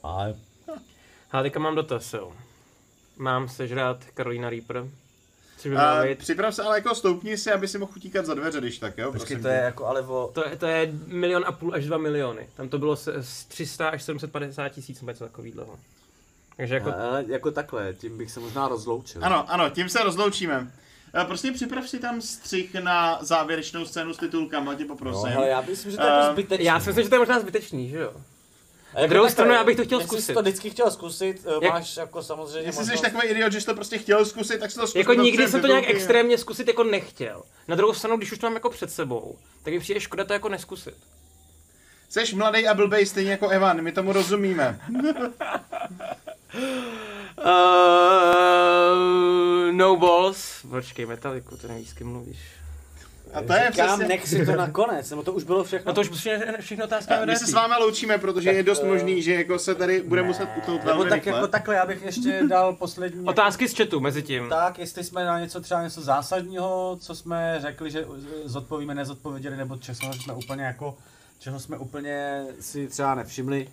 Ale A teďka mám dotaz, jo. Mám sežrát Carolina Reaper? By A být... připrav se, ale jako stoupni si, aby si mohl utíkat za dveře, když tak, jo? počkej, to je jako ale o... To je, to je milion a půl až dva miliony. Tam to bylo z, z 300 až 750 tisíc nebo něco takového. Takže jako... Ale jako takhle, tím bych se možná rozloučil. Ano, ano, tím se rozloučíme. Eh, Prostě připrav si tam střih na závěrečnou scénu s titulkama, tě No, poprosím. hele, já myslím, že to je jako zbytečný. Já si myslím, že to je možná zbytečný, že jo? A jako druhou stranu já bych to chtěl jestli jsi zkusit. to vždycky chtěl zkusit, eh, Jak- máš jako samozřejmě Jestli jsi možnost- takový idiot, že jsi to prostě chtěl zkusit, tak si to zkus. Jako nikdy jsem to nějak extrémně zkusit jako nechtěl. Na druhou stranu, když už to mám jako před sebou, tak mi přijde škoda to jako neskusit. Seš mladý a blbej stejně jako Evan, my tomu rozumíme. Uh, no balls. Počkej, Metaliku, to nevíš, s kým mluvíš. A to je Říkám, přesně... nech si to nakonec, nebo to už bylo všechno. No to už všechno, všechno otázka My se s váma loučíme, protože je dost možný, že jako se tady bude muset utnout Nebo velmi tak rychle. jako takhle, já bych ještě dal poslední... Otázky z chatu mezi tím. Tak, jestli jsme na něco třeba něco zásadního, co jsme řekli, že zodpovíme, nezodpověděli, nebo čeho jsme úplně jako, čeho jsme úplně si třeba nevšimli.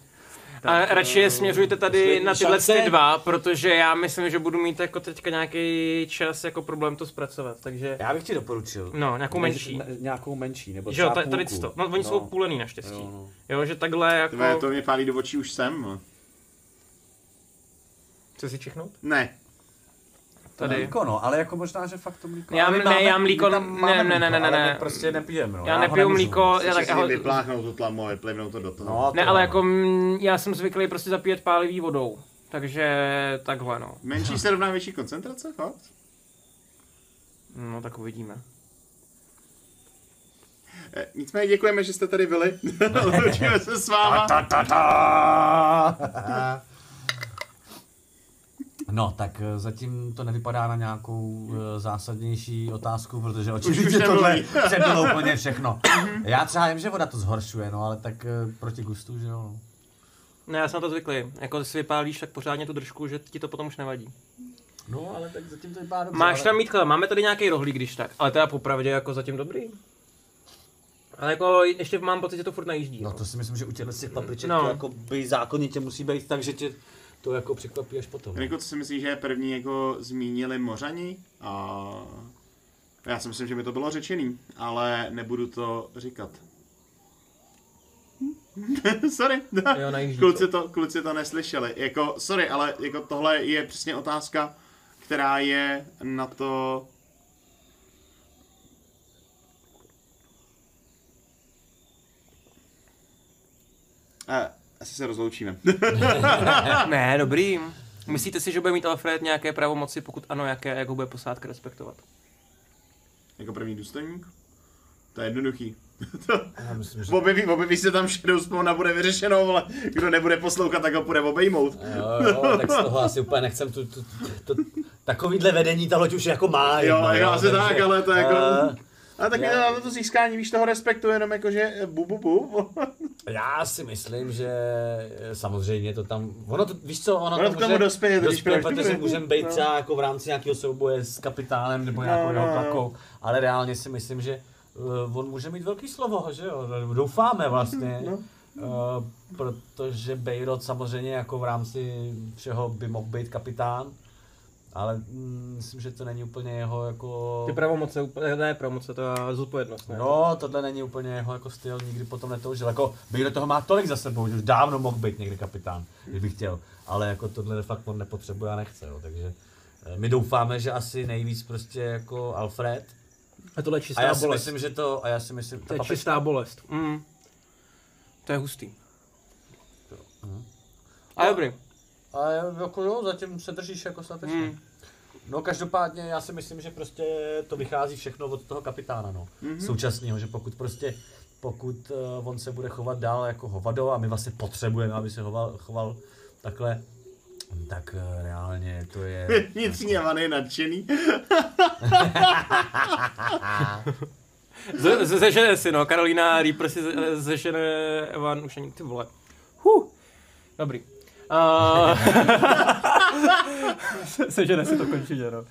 A radši je směřujte tady na tyhle šance. ty dva, protože já myslím, že budu mít jako teďka nějaký čas jako problém to zpracovat, takže... Já bych ti doporučil. No, nějakou menší. Ne- Nějakou menší, nebo Že jo, třeba ta- tady půlku. to. No, oni jsou půlený naštěstí. Jo, no. Jo, že takhle jako... Tvé, to mě pálí do očí už sem. no. Chce si čichnout? Ne. Tady. Mlíko, no, ale jako možná, že fakt to mlíko. Já- ale ne, já mlíko- ne, ne, ne, ne, ne, ale ne. prostě nepijeme, no. Já ho nepiju mlíko, já tak... si ahoj- vypláchnout tu tlamu a vyplivnout to do toho. No, Ne, to ale jo. jako mm, já jsem zvyklý prostě zapíjet pálivý vodou. Takže takhle no. Menší se rovná větší koncentrace, fakt? No tak uvidíme. Eh, Nicméně děkujeme, že jste tady byli. Loučíme se s váma. Ta, ta, ta. No, tak eh, zatím to nevypadá na nějakou eh, zásadnější otázku, protože už očividně tohle přebylo úplně všechno. Já třeba vím, že voda to zhoršuje, no, ale tak eh, proti gustu, že jo. no. Ne, já jsem na to zvyklý. Jako si vypálíš tak pořádně tu držku, že ti to potom už nevadí. No, ale tak zatím to vypadá dobře. Máš ale... tam mít máme tady nějaký rohlík, když tak. Ale teda popravdě jako zatím dobrý. Ale jako ještě mám pocit, že to furt najíždí. No No, to si myslím, že u těchto těch papriček No. to jako by zákonitě musí být tak, že tě to jako překvapí až potom. Jako co si myslíš, že první jako zmínili Mořani? A já si myslím, že by to bylo řečený, ale nebudu to říkat. sorry. Jo, kluci, to, kluci to neslyšeli. Jako, sorry, ale jako tohle je přesně otázka, která je na to... Eh, asi se rozloučíme. Ne, dobrý. Myslíte si, že bude mít Alfred nějaké pravomoci, pokud ano, jaké, jak ho bude posádka respektovat? jako první důstojník? To je jednoduchý. to, Já myslím, že... objeví, objeví se tam Shadow Spawn a bude vyřešeno, ale kdo nebude poslouchat, tak ho bude obejmout. Jo, jo, tak z toho asi úplně nechcem tu, tu, tu, tu takovýhle vedení ta loď už jako má. Jo, jedno, jo, asi tak, ale to jako... eh, A tak já- na to získání, víš, toho respektu, jenom jako, že eh, bu, bu, bu. Já si myslím, že eh, samozřejmě to tam, ono to, víš co, ono, Ono to k tomu dospěje, když dospěje, to protože můžeme být No. třeba jako v rámci nějakého souboje s kapitánem nebo nějakou no, no. tlakou, ale reálně si myslím, že uh, on může mít velký slovo, že jo, doufáme vlastně. No. Uh, protože Beirut samozřejmě jako v rámci všeho by mohl být kapitán Ale mm, myslím, že to není úplně jeho jako... Ty pravomoce, úplně- ne pravomoce, to je zodpovědnost, ne? No, tohle není úplně jeho jako styl, nikdy potom netoužil. Jako, Bale toho má tolik za sebou, že už dávno mohl být někdy kapitán, kdyby chtěl. Ale jako tohle de fakt on nepotřebuje a nechce, jo. takže eh, my doufáme, že asi nejvíc prostě jako Alfred. A tohle je A čistá já si bolest. myslím, že to, a já si myslím, to je papička. čistá bolest. Mm. To je hustý. Mhm. A dobrý. A jako jo, zatím se držíš jako statečně. Mm. No každopádně já si myslím, že prostě to vychází všechno od toho kapitána, no. Mm-hmm. Současného, že pokud prostě, pokud uh, on se bude chovat dál jako hovado a my vlastně potřebujeme, aby se choval, choval takhle, tak uh, reálně to je... Vnitřní Evan je nadšený. Z- z- Zežene si, no. Karolina Reaper si ze- zežene Evan už ani ty vole. Huh. Dobrý. Uh, sežene si to končitě, no. Uh,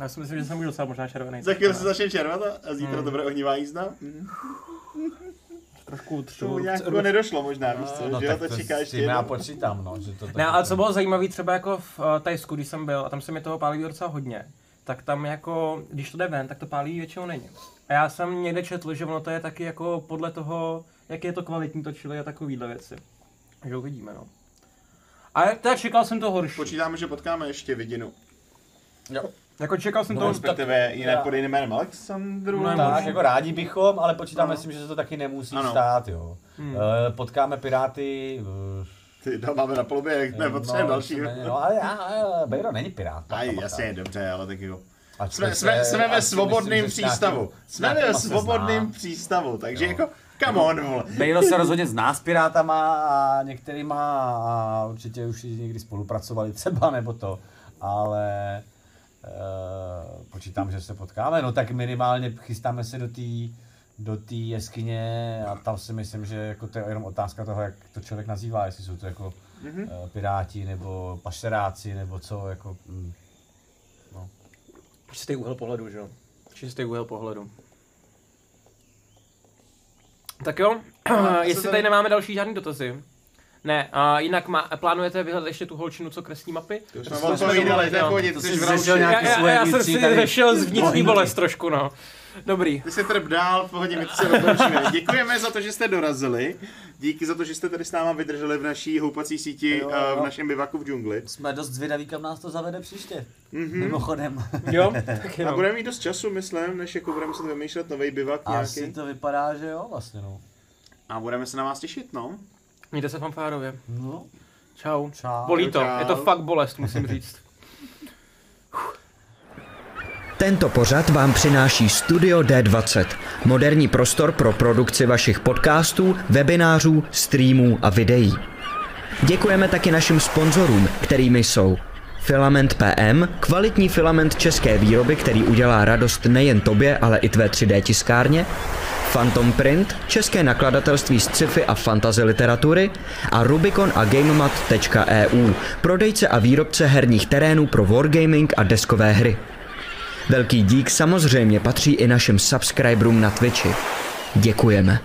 já si myslím, že jsem už docela možná červený. Za chvíli se začne červat a zítra to bude ohnivá jízda. Mhm. trošku To třu. nějak jako nedošlo možná, víš co, no, že tak to to čeká ještě já počítám, no, že to Ne, taky ale to- co bylo zajímavé třeba jako v uh, Tajsku, když jsem byl, a tam se mi toho pálí docela hodně, tak tam jako, když to jde ven, tak to pálí většinou není. A já jsem někde četl, že ono to je taky jako podle toho, jak je to kvalitní to čili a takovýhle věci. Že uvidíme, no. A teda čekal jsem to horší. Počítáme, že potkáme ještě vidinu. Jo. Jako čekal jsem No, to tak- Respektive jinak já- pod jiným jménem Alexandru. No, Tak, jako rádi bychom, ale počítáme s tím, že se to taky nemusí Ano. stát, jo. Hmm. Eh, Potkáme Piráty, eh, Ty to máme na polubě, jak nepotřebujeme další. víceméně, No, ale já, ale Bejro není pirát. Aj, jasně, dobře, ale tak jako. Ať Jsme, se- jsme, jsme ve si svobodném myslím, že s přístavu. Jsme ve zná. přístavu, takže Jo. jako, come on, vole. Bejro se rozhodně zná s Pirátama a některýma a určitě už někdy spolupracovali třeba nebo to, ale uh, počítám, že se potkáme, no tak minimálně chystáme se do té do té jeskyně a tam si myslím, že jako to je jenom otázka toho, jak to člověk nazývá, jestli jsou to jako Mhm. mm-hmm. piráti nebo pašeráci nebo co, jako mm, Čistý úhel pohledu, že jo? Čistý úhel pohledu. Tak jo, jestli tady- tady nemáme další žádný dotazy. Ne, a jinak má, plánujete vyhledat ještě tu holčinu, co kreslí mapy? To jsme odpovídali, to je v pohodě, ty jsi v Já, já, svoje já jsem si řešil z vnitřní bolest trošku, no. Dobrý. Ty se trp dál, v pohodě, my to se rozloučíme. Děkujeme za to, že jste dorazili. Díky za to, že jste tady s náma vydrželi v naší houpací síti, Jo, eh, v jo. našem bivaku v džungli. jsme dost zvědaví, kam nás to zavede příště. Mhm. Mimochodem. Jo, tak A jo. budeme mít dost času, myslím, než jako budeme muset vymýšlet nový bivak Asi nějaký. to vypadá, že jo, vlastně no. A budeme se na vás těšit, no. Mějte se fanfárově. No, Čau. čau. Bolí to, Čau. je to fakt bolest, musím říct. Tento pořad vám přináší Studio D20, moderní prostor pro produkci vašich podcastů, webinářů, streamů a videí. Děkujeme taky našim sponzorům, kterými jsou Filament PM, kvalitní filament české výroby, který udělá radost nejen tobě, ale i tvé 3D tiskárně, Phantom Print, české nakladatelství z sci-fi a fantasy literatury a Rubicon a GameMat.eu, prodejce a výrobce herních terénů pro wargaming a deskové hry. Velký dík samozřejmě patří i našim subscriberům na Twitchi. Děkujeme.